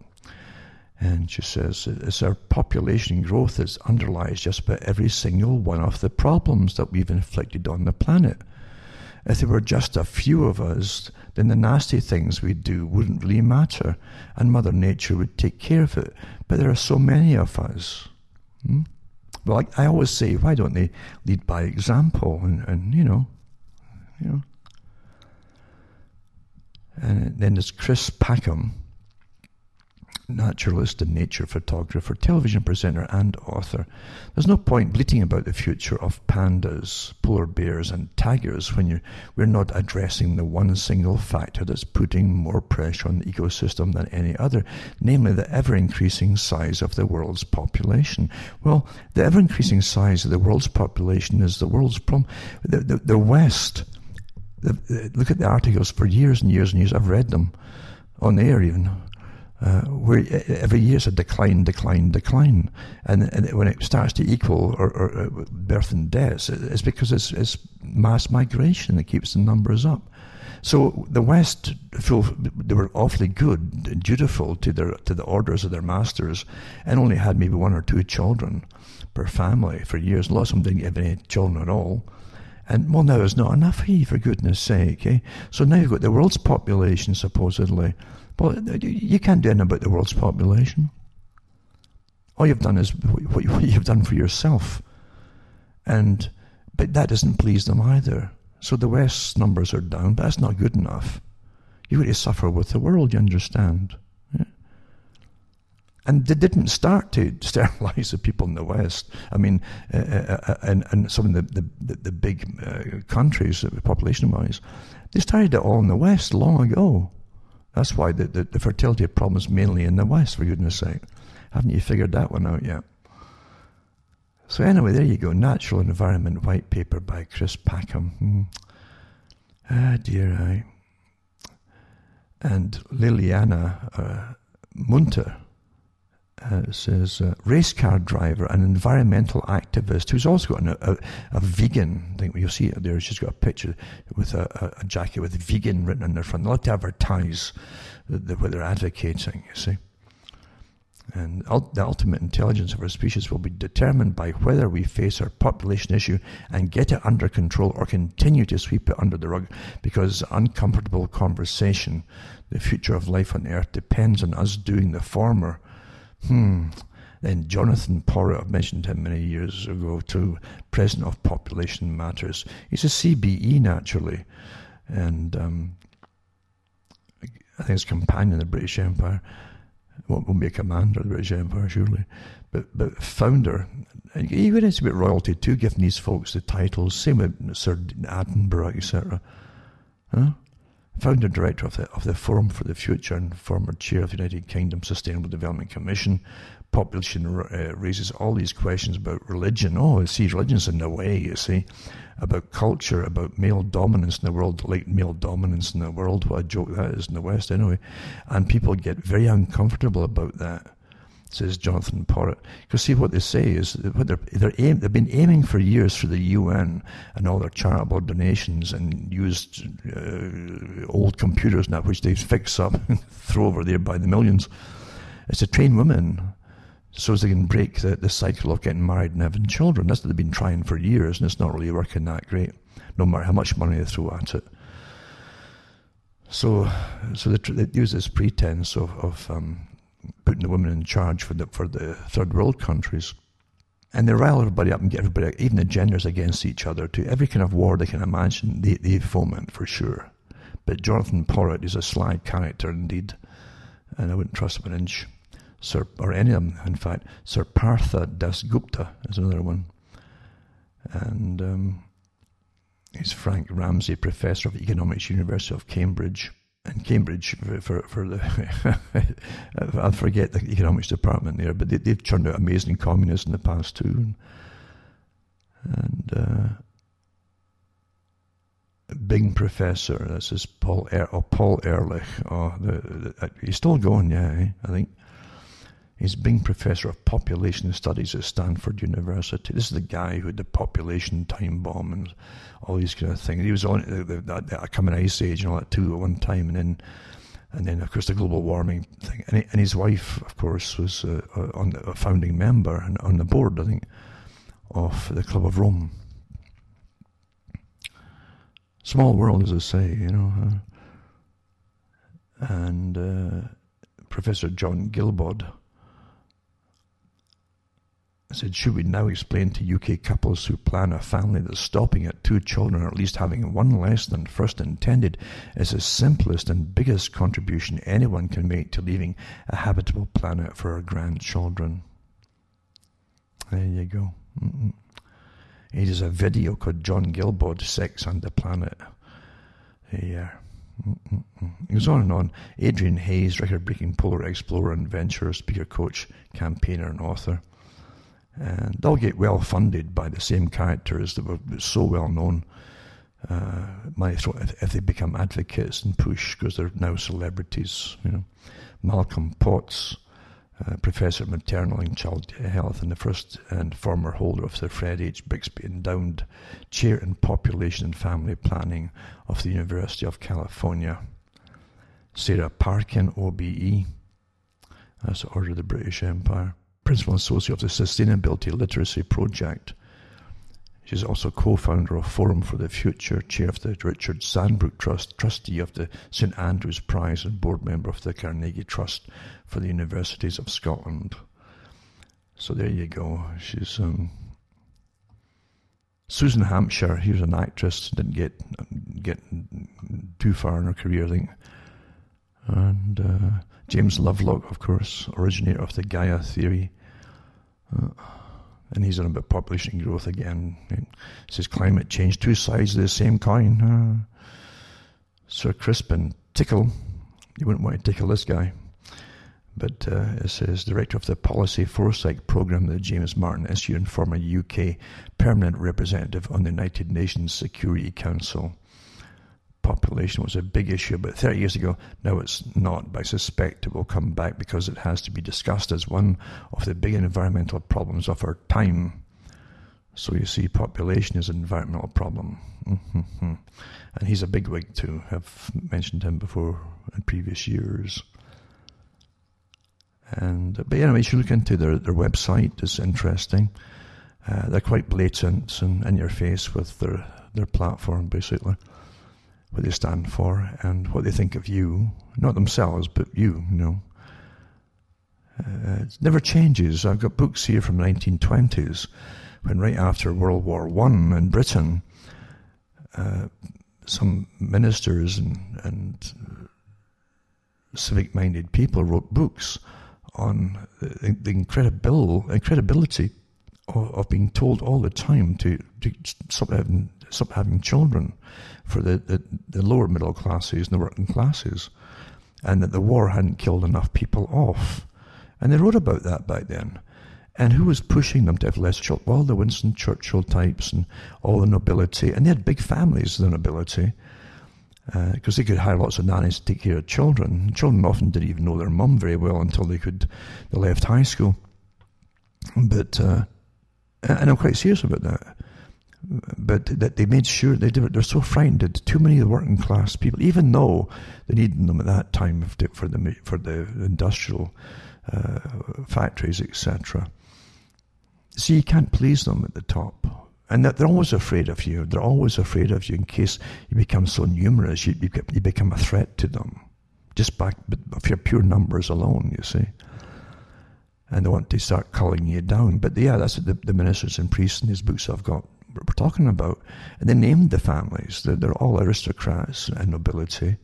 And she says, it's our population growth that underlies just about every single one of the problems that we've inflicted on the planet. If there were just a few of us, then the nasty things we do wouldn't really matter, and Mother Nature would take care of it. But there are so many of us. Hmm? Well, I, I, always say, why don't they lead by example? And, and you know, you know. And then there's Chris Packham, naturalist and nature photographer, television presenter, and author. There's no point bleating about the future of pandas, polar bears, and tigers when you, we're not addressing the one single factor that's putting more pressure on the ecosystem than any other, namely the ever increasing size of the world's population. Well, the ever increasing size of the world's population is the world's problem. The, the, the West, the, look at the articles for years and years and years, I've read them on air even uh, where every year it's a decline, decline, decline. And, and when it starts to equal or, or, or uh, birth and deaths, it's because it's, it's, mass migration that keeps the numbers up. So the West they were awfully good, dutiful to their to the orders of their masters, and only had maybe one or two children per family for years. Lots of them didn't have any children at all. And well, now there's not enough of for goodness sake. Eh? So now you've got the world's population supposedly but you can't do anything about the world's population. All you've done is what you've done for yourself. And but that doesn't please them either. So the West's numbers are down, but that's not good enough. You've got to suffer with the world, you understand. And they didn't start to sterilize the people in the West. I mean, uh, uh, uh and, and some of the, the, the big uh, countries, population wise, they started it all in the West long ago. That's why the, the, the fertility problem is mainly in the West, for goodness sake. Haven't you figured that one out yet? So anyway, there you go. Natural Environment White Paper by Chris Packham. Hmm. Ah, dear I. And Leilani uh, Munter uh, says uh, race car driver and environmental activist who's also got a, a, a vegan. I think you'll see it there. She's got a picture with a, a jacket with vegan written on the front. They like to advertise the, the, what they're advocating. You see. And the ultimate intelligence of our species will be determined by whether we face our population issue and get it under control or continue to sweep it under the rug because uncomfortable conversation, the future of life on earth depends on us doing the former Hmm. Then Jonathan Porritt, I've mentioned him many years ago too, president of Population Matters. He's a CBE naturally, and um, I think his companion in the British Empire. Well, won't be a commander of the British Empire, surely, but but founder. He would have to be royalty too, giving these folks the titles. Same with Sir Attenborough, etc. Huh? Founder and director of the, of the Forum for the Future and former chair of the United Kingdom Sustainable Development Commission. Population uh, raises all these questions about religion. Oh, see, religion's in the way, you see. About culture, about male dominance in the world, like male dominance in the world. What a joke that is in the West, anyway. And people get very uncomfortable about that says Jonathan Porritt. Because see, what they say is what they're, they're aim, they've been aiming for years for the UN and all their charitable donations and used uh, old computers now, which they fix up and throw over there by the millions. It's to train women so as they can break the, the cycle of getting married and having children. That's what they've been trying for years, and it's not really working that great, no matter how much money they throw at it. So, so they, they use this pretense of, of um, putting the women in charge for the for the third world countries. And they rile everybody up and get everybody, even the genders, against each other to every kind of war they can imagine. They, they foment for sure. But Jonathan Porritt is a sly character indeed, and I wouldn't trust him an inch. Sir, or any of them, in fact. Sir Partha Dasgupta is another one. And um, he's Frank Ramsey, Professor of Economics, University of Cambridge in Cambridge for, for, for the I forget the economics department there, but they, have churned out amazing communists in the past too. And uh, Bing professor, this is Paul er, oh, Paul Ehrlich. Oh, the, the, he's still going, yeah, eh, I think. He's Bing Professor of Population Studies at Stanford University. This is the guy who had the population time bomb and all these kind of things. He was on the, the, the coming ice age and all that too at one time, and then and then of course the global warming thing. And, he, and his wife, of course, was uh, uh on the, a founding member and on the board, I think, of the Club of Rome. Small world, as I say, you know. Uh, and uh, Professor John Guillebaud I said, should we now explain to UK couples who plan a family that stopping at two children or at least having one less than first intended is the simplest and biggest contribution anyone can make to leaving a habitable planet for our grandchildren? There you go. Mm-mm. It is a video called John Guillebaud, Sex and the Planet. Yeah. It goes on and on. Adrian Hayes, record breaking polar explorer and adventurer, speaker coach, campaigner, and author. And they'll get well funded by the same characters that were so well known. Uh, if, if they become advocates and push because they're now celebrities, you know, Malcolm Potts, uh, Professor of Maternal and Child Health and the first and former holder of the Fred H. Bixby Endowed Chair in Population and Family Planning of the University of California. Sarah Parkin, OBE, that's the Order of the British Empire. Principal Associate of the Sustainability Literacy Project. She's also co-founder of Forum for the Future, chair of the Richard Sandbrook Trust, trustee of the St Andrews Prize and board member of the Carnegie Trust for the Universities of Scotland. So there you go. She's um, Susan Hampshire. Here's an actress. Didn't get get too far in her career, I think. And uh, James Lovelock, of course, originator of the Gaia theory. Uh, and he's on about population growth again. It says climate change, two sides of the same coin. Uh, Sir Crispin Tickell, you wouldn't want to tickle this guy. But uh, it says director of the Policy Foresight Program that James Martin issued and former UK permanent representative on the United Nations Security Council population was a big issue about 30 years ago. Now it's not, but I suspect it will come back because it has to be discussed as one of the big environmental problems of our time. So you see, population is an environmental problem. Mm-hmm. And he's a big wig too. I've mentioned him before in previous years. And but anyway, you should look into their their website. It's interesting. Uh, they're quite blatant and in your face with their their platform, basically what they stand for and what they think of you, not themselves, but you, you know. Uh, it never changes. I've got books here from the 1920s, when right after World War One in Britain, uh, some ministers and, and civic-minded people wrote books on the, the incredible incredibility of, of, being told all the time to, to stop having stop having children for the, the, the lower middle classes and the working classes, and that the war hadn't killed enough people off. And they wrote about that back then. And who was pushing them to have less children? Well, the Winston Churchill types and all the nobility. And they had big families, the nobility, because uh, they could hire lots of nannies to take care of children. Children often didn't even know their mum very well until they could they left high school. But uh, and I'm quite serious about that but that they made sure they did. They're so frightened that too many of the working class people, even though they needed them at that time for the for the industrial uh, factories, etc. See, you can't please them at the top, and that they're always afraid of you. They're always afraid of you in case you become so numerous, you, you become a threat to them, just by of your pure numbers alone. You see and they want to start culling you down. But yeah, that's what the, the ministers and priests in these books I've got we're talking about. And they named the families. They're, they're all aristocrats and nobility,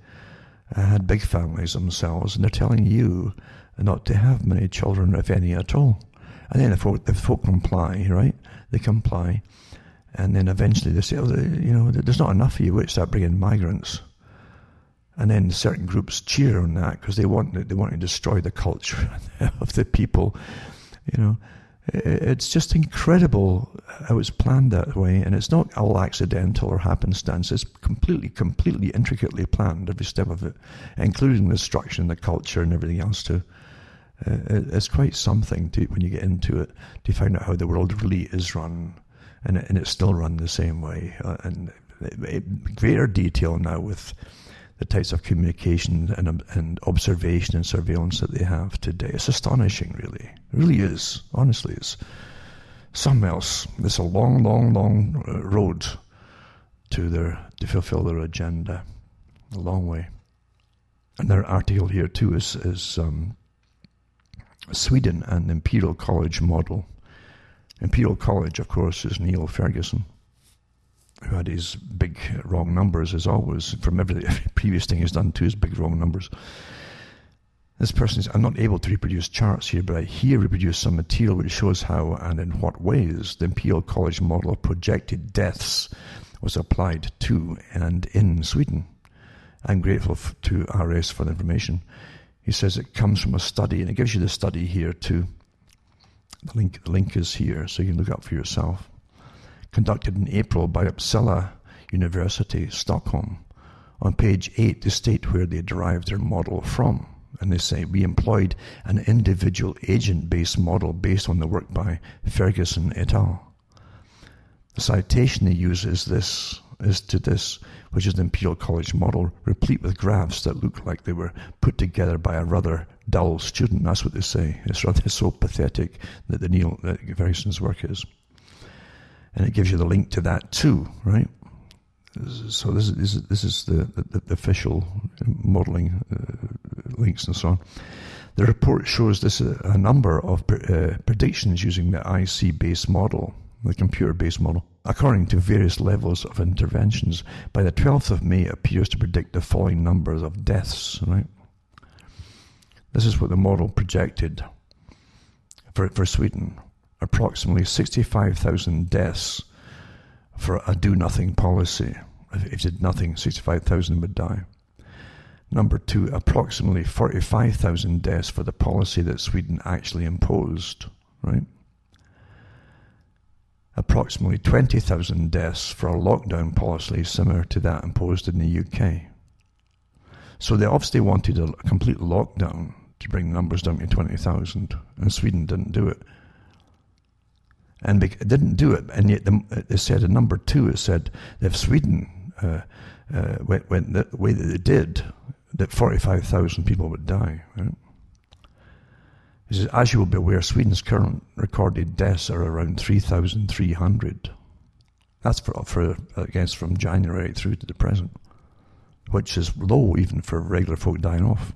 uh, had big families themselves, and they're telling you not to have many children, if any at all. And then if folk, if folk comply, right, they comply. And then eventually they say, oh, you know, there's not enough of you, we start bringing migrants. And then certain groups cheer on that because they want they want to destroy the culture of the people, you know. It's just incredible how it's planned that way, and it's not all accidental or happenstance. It's completely, completely intricately planned, every step of it, including the structure and the culture and everything else too. It's quite something to, when you get into it to find out how the world really is run, and, and it's still run the same way, uh, and greater detail now with the types of communication and, and observation and surveillance that they have today. It's astonishing, really. It really is. Honestly, it's something else. It's a long, long, long uh, road to their to fulfill their agenda. A long way. And their article here too is is um, Sweden and Imperial College model. Imperial College, of course, is Neil Ferguson, who had his big wrong numbers, as always, from every, every previous thing he's done to his big wrong numbers. This person is, I'm not able to reproduce charts here, but I here reproduce some material which shows how and in what ways the Imperial College model of projected deaths was applied to and in Sweden. I'm grateful to RS for the information. He says it comes from a study, and it gives you the study here too. The link, the link is here, so you can look up for yourself. Conducted in April by Uppsala University, Stockholm. On page 8, they state where they derived their model from and they say we employed an individual agent based model based on the work by Ferguson et al. The citation they use is this is to this, which is the Imperial College model, replete with graphs that look like they were put together by a rather dull student. That's what they say. It's rather so pathetic that the Neil that Ferguson's work is. And it gives you the link to that too, right? So this is this is, the, the, the official modelling uh, links and so on. The report shows this a, uh, a number of uh, predictions using the IC-based model, the computer-based model, according to various levels of interventions. By the 12th of May, it appears to predict the following numbers of deaths. Right. This is what the model projected for for Sweden: approximately 65,000 deaths for a do nothing policy. If it did nothing, 65,000 would die. Number two, approximately 45,000 deaths for the policy that Sweden actually imposed, right? Approximately 20,000 deaths for a lockdown policy similar to that imposed in the UK. So they obviously wanted a complete lockdown to bring numbers down to 20,000, and Sweden didn't do it and it didn't do it. And yet, the, it said in number two, it said if Sweden uh, uh, went, went, the way that they did, that 45,000 people would die. Right? He says, as you will be aware, Sweden's current recorded deaths are around 3,300. That's for, for, I guess, from January through to the present, which is low even for regular folk dying off.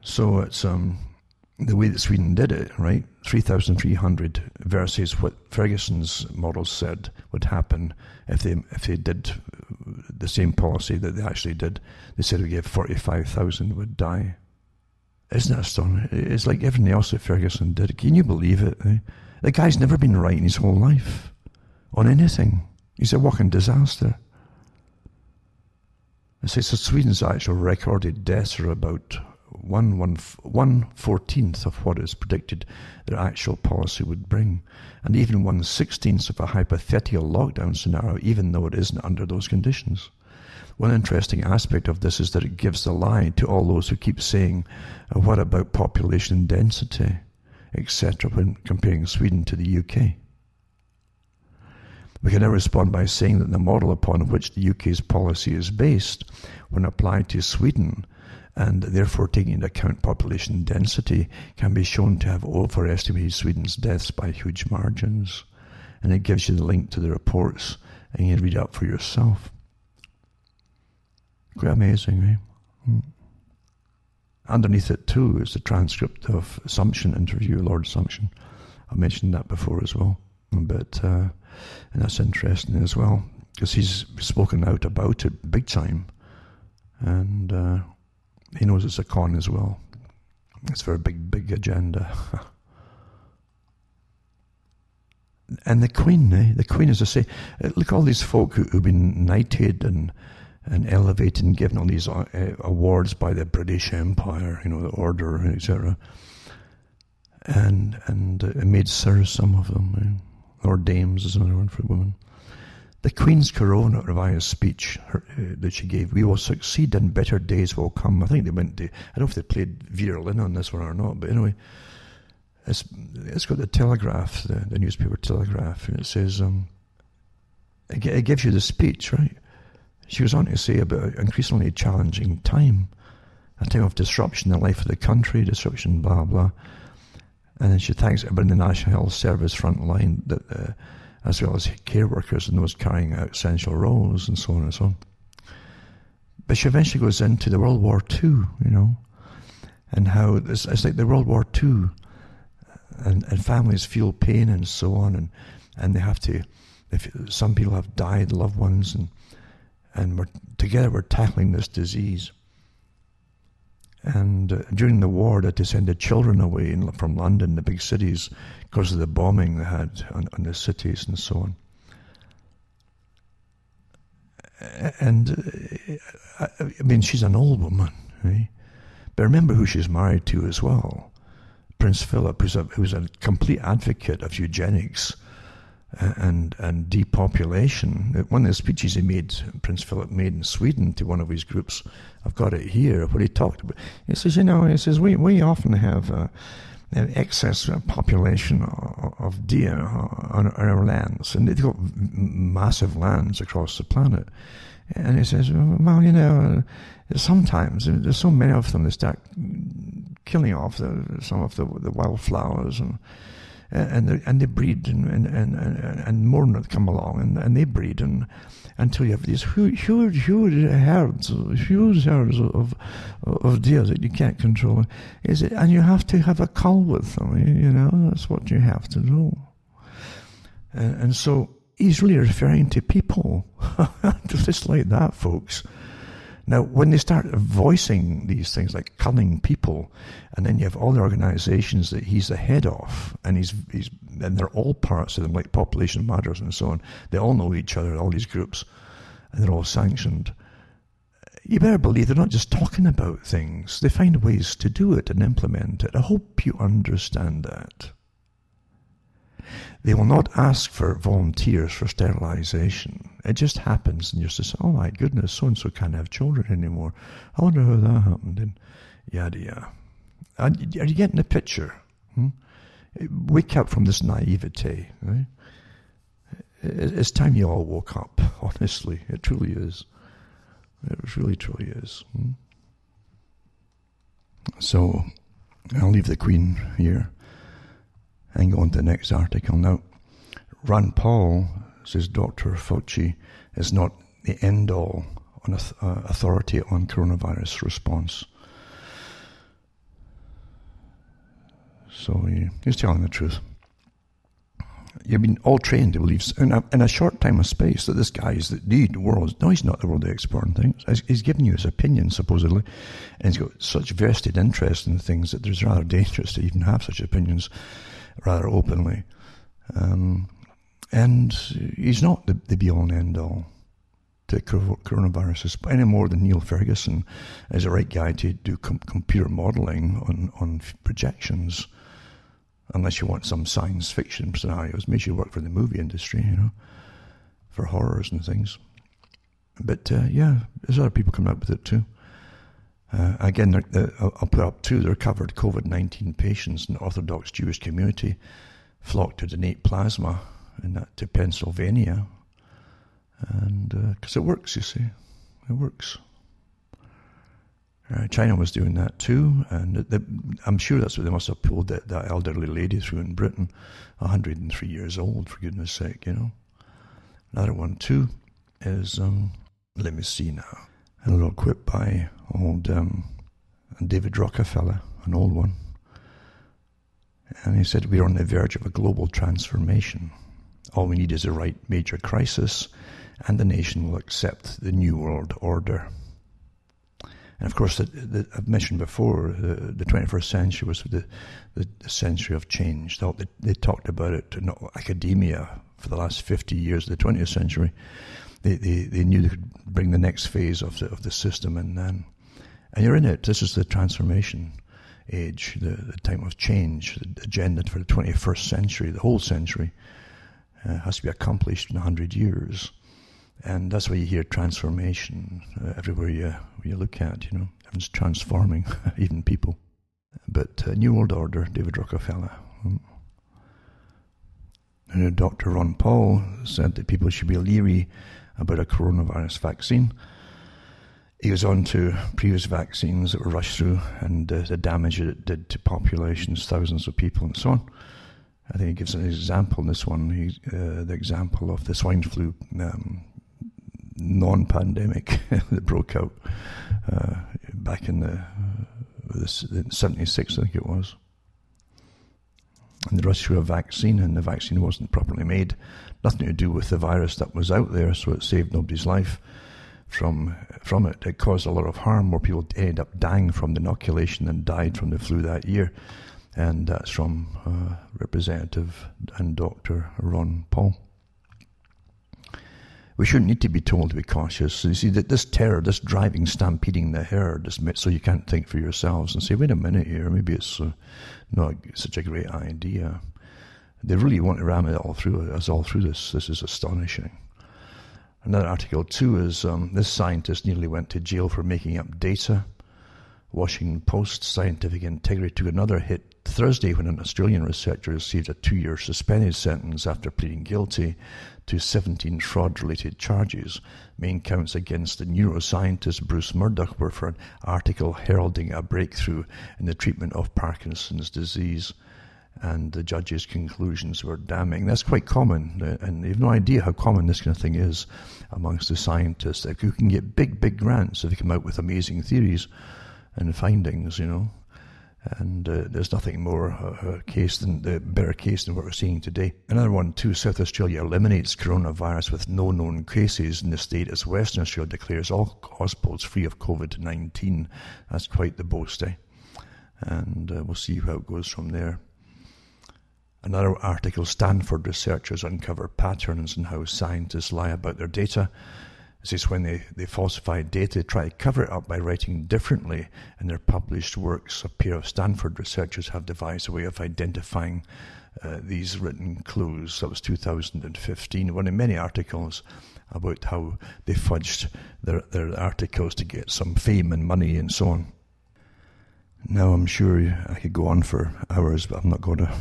So it's um, the way that Sweden did it, right? 3,300 versus what Ferguson's models said would happen if they if they did the same policy that they actually did. They said we gave 45,000 would die. Isn't that astonishing? It's like everything else that Ferguson did. Can you believe it? Eh? The guy's never been right in his whole life on anything. He's a walking disaster. It says so Sweden's actual recorded deaths are about one, one, one fourteenth of what is predicted their actual policy would bring, and even one sixteenth of a hypothetical lockdown scenario, even though it isn't under those conditions. One interesting aspect of this is that it gives the lie to all those who keep saying, uh, what about population density, etc., when comparing Sweden to the UK. We can now respond by saying that the model upon which the UK's policy is based, when applied to Sweden, and therefore taking into account population density, can be shown to have overestimated Sweden's deaths by huge margins. And it gives you the link to the reports, and you can read up for yourself. Quite amazing, eh? Hmm. Underneath it, too, is the transcript of Sumption interview, Lord Sumption. I mentioned that before as well. But, uh, and that's interesting as well, because he's spoken out about it big time. And uh, he knows it's a con as well. It's for a big, big agenda. and the Queen, eh? the Queen, as I say, uh, look all these folk who, have been knighted and and elevated and given all these uh, awards by the British Empire, you know, the Order, etc. And and uh, made sirs some of them, eh? or dames is another word for women. The Queen's coronavirus speech her, uh, that she gave, we will succeed and better days will come. I think they went to, I don't know if they played Vera Lynn on this one or not, but anyway, it's, it's got the Telegraph, the, the newspaper Telegraph, and it says, um, it, it gives you the speech, right? She was on to say about an increasingly challenging time, a time of disruption in the life of the country, disruption, blah, blah. And then she thanks everybody in the National Health Service front line that uh, as well as care workers and those carrying out essential roles and so on and so on. But she eventually goes into the World War II, you know, and how it's, it's like the World War II uh, and, and families feel pain and so on, and, and they have to, if some people have died, loved ones, and, and we're, together we're tackling this disease. And uh, during the war, they had to send the children away in, from London, the big cities, because of the bombing they had on, on the cities and so on. And uh, I mean, she's an old woman, right? But remember who she's married to as well. Prince Philip, who's a, who's a complete advocate of eugenics and and depopulation. One of the speeches he made, Prince Philip made in Sweden to one of his groups, I've got it here, where he talked about. He says, you know, he says we we often have. Uh, an excess population of deer on our lands, and they've got massive lands across the planet. And he says, well, you know, sometimes there's so many of them they start killing off the, some of the, the wildflowers and and they, and they breed and and, and, and more come along and, and they breed and until you have these huge huge huge herds huge herds of of deer that you can't control. Is it and you have to have a cull with them you know that's what you have to do. And, and so he's really referring to people. Just like that folks now, when they start voicing these things like culling people, and then you have all the organizations that he's the head of, and he's, he's and they're all parts of them, like Population Matters and so on. They all know each other, all these groups, and they're all sanctioned. You better believe they're not just talking about things, they find ways to do it and implement it. I hope you understand that. They will not ask for volunteers for sterilization. It just happens, and you're just, oh my goodness, so and so can't have children anymore. I wonder how that happened, and yada yada. Are you getting the picture? Hmm? Wake up from this naivete. Right? It's time you all woke up, honestly. It truly is. It really, truly is. Hmm? So, I'll leave the Queen here and go on to the next article. Now, Rand Paul says Dr. Fauci is not the end all on uh, authority on coronavirus response. So he's telling the truth. You've been all trained to believe in a, in a short time of space that this guy is the, world. No, he's not the world expert on things. He's, he's giving you his opinion, supposedly, and he's got such vested interest in things that it's rather dangerous to even have such opinions rather openly. Um, and he's not the, the be all and end all to coronavirus any more than Neil Ferguson is the right guy to do com- computer modeling on, on projections. Unless you want some science fiction scenarios, makes you work for the movie industry, you know, for horrors and things. But uh, yeah, there's other people coming up with it too. Uh, again, I'll put up two. The recovered COVID 19 patients in the Orthodox Jewish community flocked to donate plasma in that, to Pennsylvania. And because uh, it works, you see, it works. Uh, China was doing that too, and the, I'm sure that's what they must have pulled that, that elderly lady through in Britain, 103 years old, for goodness sake, you know. Another one too is, um, let me see now, a little quip by old um, David Rockefeller, an old one. And he said, We're on the verge of a global transformation. All we need is a right major crisis, and the nation will accept the New World Order. And of course, the, the, I've mentioned before, the, the 21st century was the, the, the century of change. They, they, talked about it in academia for the last 50 years of the 20th century. They, they, they knew they could bring the next phase of the, of the system, and then and you're in it. This is the transformation age, the, the time of change, the agenda for the 21st century, the whole century, uh, has to be accomplished in 100 years. And that's why you hear transformation uh, everywhere you, you look at, you know. Everyone's transforming, even people. But uh, New World Order, David Rockefeller. Hmm. And Dr. Ron Paul said that people should be leery about a coronavirus vaccine he goes on to previous vaccines that were rushed through and uh, the damage that it did to populations, thousands of people, and so on. I think he gives an example in this one, he, uh, the example of the swine flu um, non pandemic that broke out uh, back in the, uh, the 76, I think it was. and the rush to a vaccine, and the vaccine wasn't properly made. Nothing to do with the virus that was out there, so it saved nobody's life from from it. It caused a lot of harm. More people ended up dying from the inoculation than died from the flu that year, and that's from uh, Representative and Doctor Ron Paul. We shouldn't need to be told to be cautious. You see, that this terror, this driving, stampeding the herd, so you can't think for yourselves and say, wait a minute here, maybe it's uh, not such a great idea. They really want to ram it all through us all through this. This is astonishing. Another article too is um, this scientist nearly went to jail for making up data. Washington Post scientific integrity took another hit Thursday when an Australian researcher received a two-year suspended sentence after pleading guilty to 17 fraud-related charges. Main counts against the neuroscientist Bruce Murdoch were for an article heralding a breakthrough in the treatment of Parkinson's disease. And the judge's conclusions were damning. That's quite common, uh, and you have no idea how common this kind of thing is amongst the scientists. Who can get big, big grants if they come out with amazing theories and findings, you know. And uh, there's nothing more uh, case than the better case than what we're seeing today. Another one too. South Australia eliminates coronavirus with no known cases in the state as Western Australia declares all hospitals free of COVID-19. That's quite the boast, eh? And uh, we'll see how it goes from there. Another article: Stanford researchers uncover patterns in how scientists lie about their data. This is when they, they falsify data, try to cover it up by writing differently in their published works. A pair of Stanford researchers have devised a way of identifying uh, these written clues. That was 2015. One of many articles about how they fudged their, their articles to get some fame and money and so on. Now, I'm sure I could go on for hours, but I'm not going to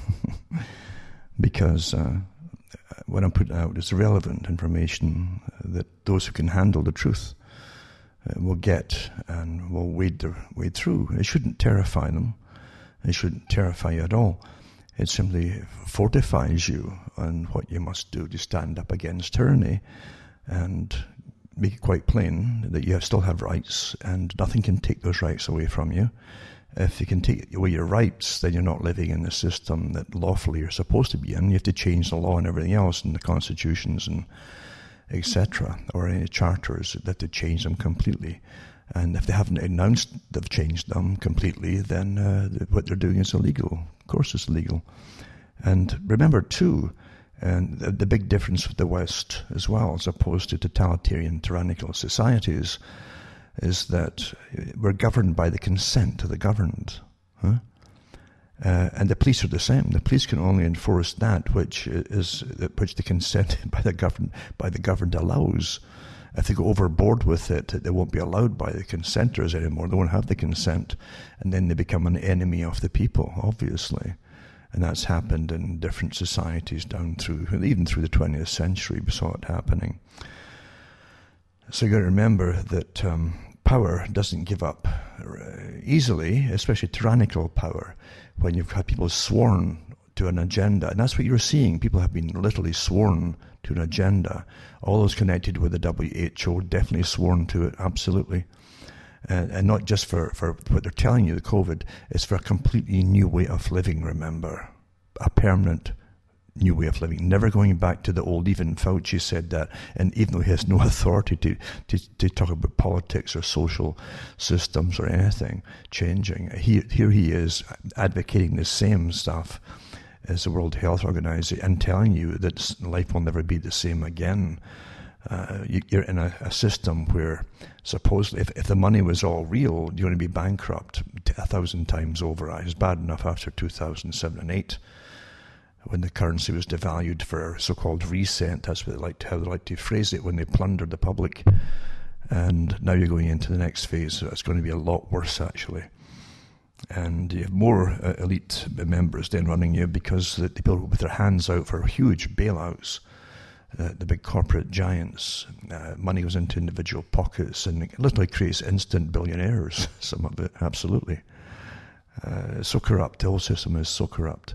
because uh, what I'm putting out is relevant information that those who can handle the truth uh, will get and will wade their way through. It shouldn't terrify them. It shouldn't terrify you at all. It simply fortifies you on what you must do to stand up against tyranny and make it quite plain that you still have rights and nothing can take those rights away from you if you can take away your rights, then you're not living in the system that lawfully you're supposed to be in. You have to change the law and everything else, and the constitutions and etc. or any charters that to change them completely. And if they haven't announced they've changed them completely, then uh, what they're doing is illegal. Of course, it's illegal. And remember too, and the, the big difference with the West as well, as opposed to totalitarian tyrannical societies is that we're governed by the consent of the governed. Huh? Uh, and the police are the same. The police can only enforce that which is which the consent by the governed by the governed allows. If they go overboard with it, they won't be allowed by the consenters anymore. They won't have the consent, and then they become an enemy of the people, obviously. And that's happened in different societies down through, even through the 20th century. We saw it happening. So you've got to remember that um, power doesn't give up uh, easily, especially tyrannical power, when you've had people sworn to an agenda. And that's what you're seeing. People have been literally sworn to an agenda. All those connected with the WHO definitely sworn to it, absolutely. And, and not just for, for what they're telling you, the COVID, it's for a completely new way of living, remember. A permanent new way of living, never going back to the old. Even Fauci said that, and even though he has no authority to, to, to talk about politics or social systems or anything changing, he, here he is advocating the same stuff as the World Health Organization and telling you that life will never be the same again. Uh, you, are in a, a, system where supposedly if, if the money was all real, you're going to be bankrupt a thousand times over. It was bad enough after 2007 and 8 when the currency was devalued for so-called reset. That's what they like to, how they like to phrase it when they plundered the public. And now you're going into the next phase, so it's going to be a lot worse actually. And you have more uh, elite members then running you because the people with their hands out for huge bailouts. Uh, the big corporate giants, uh, money goes into individual pockets and it literally creates instant billionaires, some of it, absolutely. Uh, so corrupt, the whole system is so corrupt.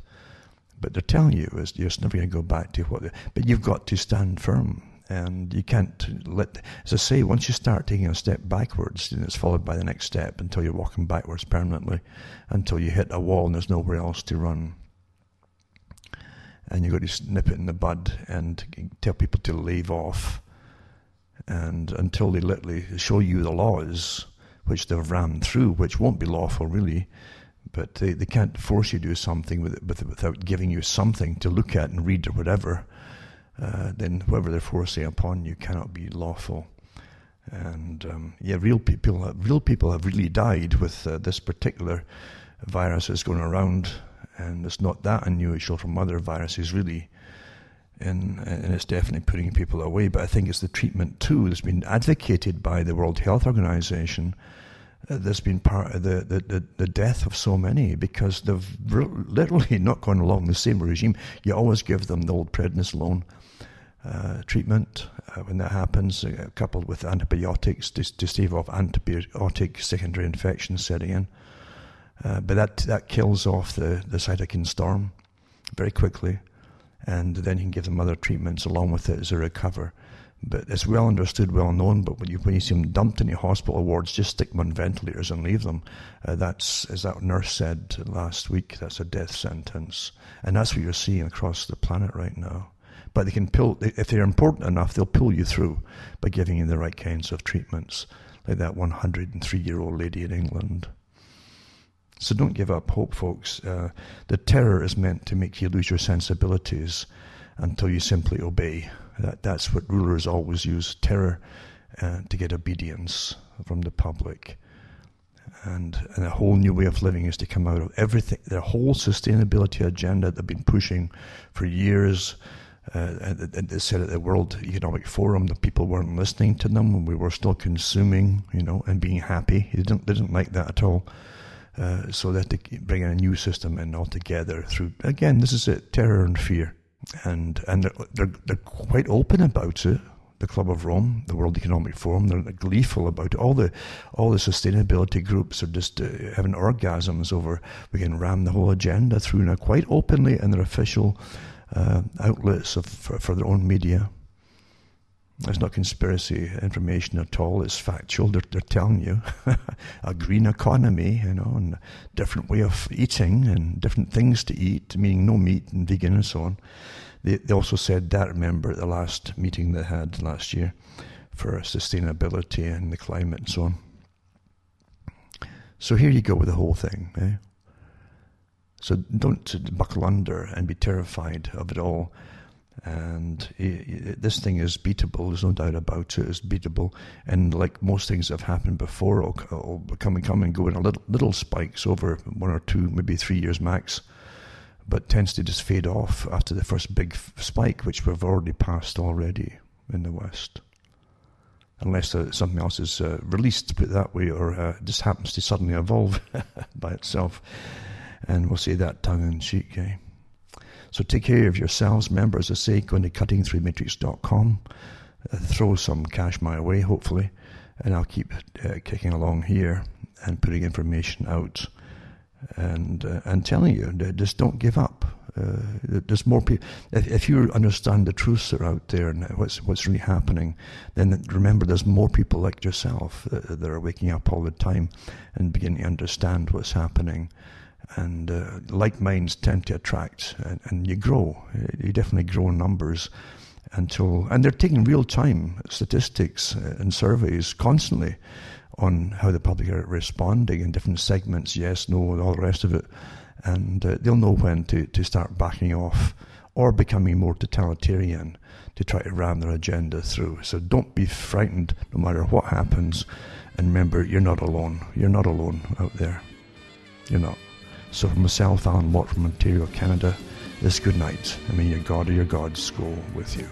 But they're telling you is you're never going to go back to what. But you've got to stand firm, and you can't let. As I say, once you start taking a step backwards, and it's followed by the next step until you're walking backwards permanently, until you hit a wall and there's nowhere else to run. and you've got to nip it in the bud and tell people to leave off. And until they literally show you the laws, which they've rammed through, which won't be lawful really, but they, they can't force you to do something with with without giving you something to look at and read or whatever. Uh, then whatever they're forcing upon you cannot be lawful. And um, yeah, real people, real people have really died with uh, this particular virus that's going around, and it's not that unusual from other viruses, really. And, and it's definitely putting people away. But I think it's the treatment too that's been advocated by the World Health Organization that's been part of the, the, the, the, death of so many because they've literally not gone along the same regime. You always give them the old prednisolone uh, treatment uh, when that happens, uh, coupled with antibiotics to, to stave off antibiotic secondary infections setting in. Uh, but that that kills off the, the cytokine storm very quickly, and then you can give them other treatments along with it as they recover. But it's well understood, well known. But when you when you see them dumped into hospital wards, just stick them on ventilators and leave them. Uh, that's as that nurse said last week. That's a death sentence, and that's what you're seeing across the planet right now. But they can pull if they're important enough, they'll pull you through by giving you the right kinds of treatments, like that 103 year old lady in England. So don't give up hope, folks. Uh, the terror is meant to make you lose your sensibilities until you simply obey. That, that's what rulers always use terror uh, to get obedience from the public. And, and a whole new way of living is to come out of everything, their whole sustainability agenda they've been pushing for years. Uh, they said at the World Economic Forum that people weren't listening to them and we were still consuming, you know, and being happy. They didn't, they didn't like that at all. Uh, so they bring in a new system in altogether through again this is it terror and fear and and they're, they're, they're quite open about it the Club of Rome, the World Economic Forum, they're gleeful about it. All the all the sustainability groups are just uh, having orgasms over we can ram the whole agenda through now quite openly in their official uh, outlets of, for, for, their own media. It's not conspiracy information at all. It's factual. They're, they're telling you a green economy, you know, and a different way of eating and different things to eat, meaning no meat and vegan and so on. They, they also said that, remember, at the last meeting they had last year for sustainability and the climate and so on. So here you go with the whole thing. Eh? So don't buckle under and be terrified of it all and this thing is beatable. There's no doubt about it. It's beatable, and like most things that have happened before, it'll, it'll come and come and go in a little little spikes over one or two, maybe three years max, but tends to just fade off after the first big spike, which we've already passed already in the West. Unless uh, something else is uh, released, put it that way, or uh, just happens to suddenly evolve by itself. And we'll say that tongue in cheek, eh? So take care of yourselves. members. I say, go to cuttingthroughmatrix.com, uh, throw some cash my way, hopefully, and I'll keep uh, kicking along here and putting information out and uh, and telling you just don't give up. Uh, there's more people. If, if, you understand the truths that are out there and what's what's really happening, then remember there's more people like yourself that are waking up all the time and beginning to understand what's happening and uh, like minds tend to attract, and, and, you grow. You definitely grow in numbers until, and they're taking real time statistics uh, and surveys constantly on how the public are responding in different segments, yes, no, and all the rest of it, and uh, they'll know when to, to start backing off or becoming more totalitarian to try to ram their agenda through. So don't be frightened no matter what happens. And remember, you're not alone. You're not alone out there. You're not. So from myself, Alan Watt from Ontario, Canada, this good night. I mean, your God or your gods go with you.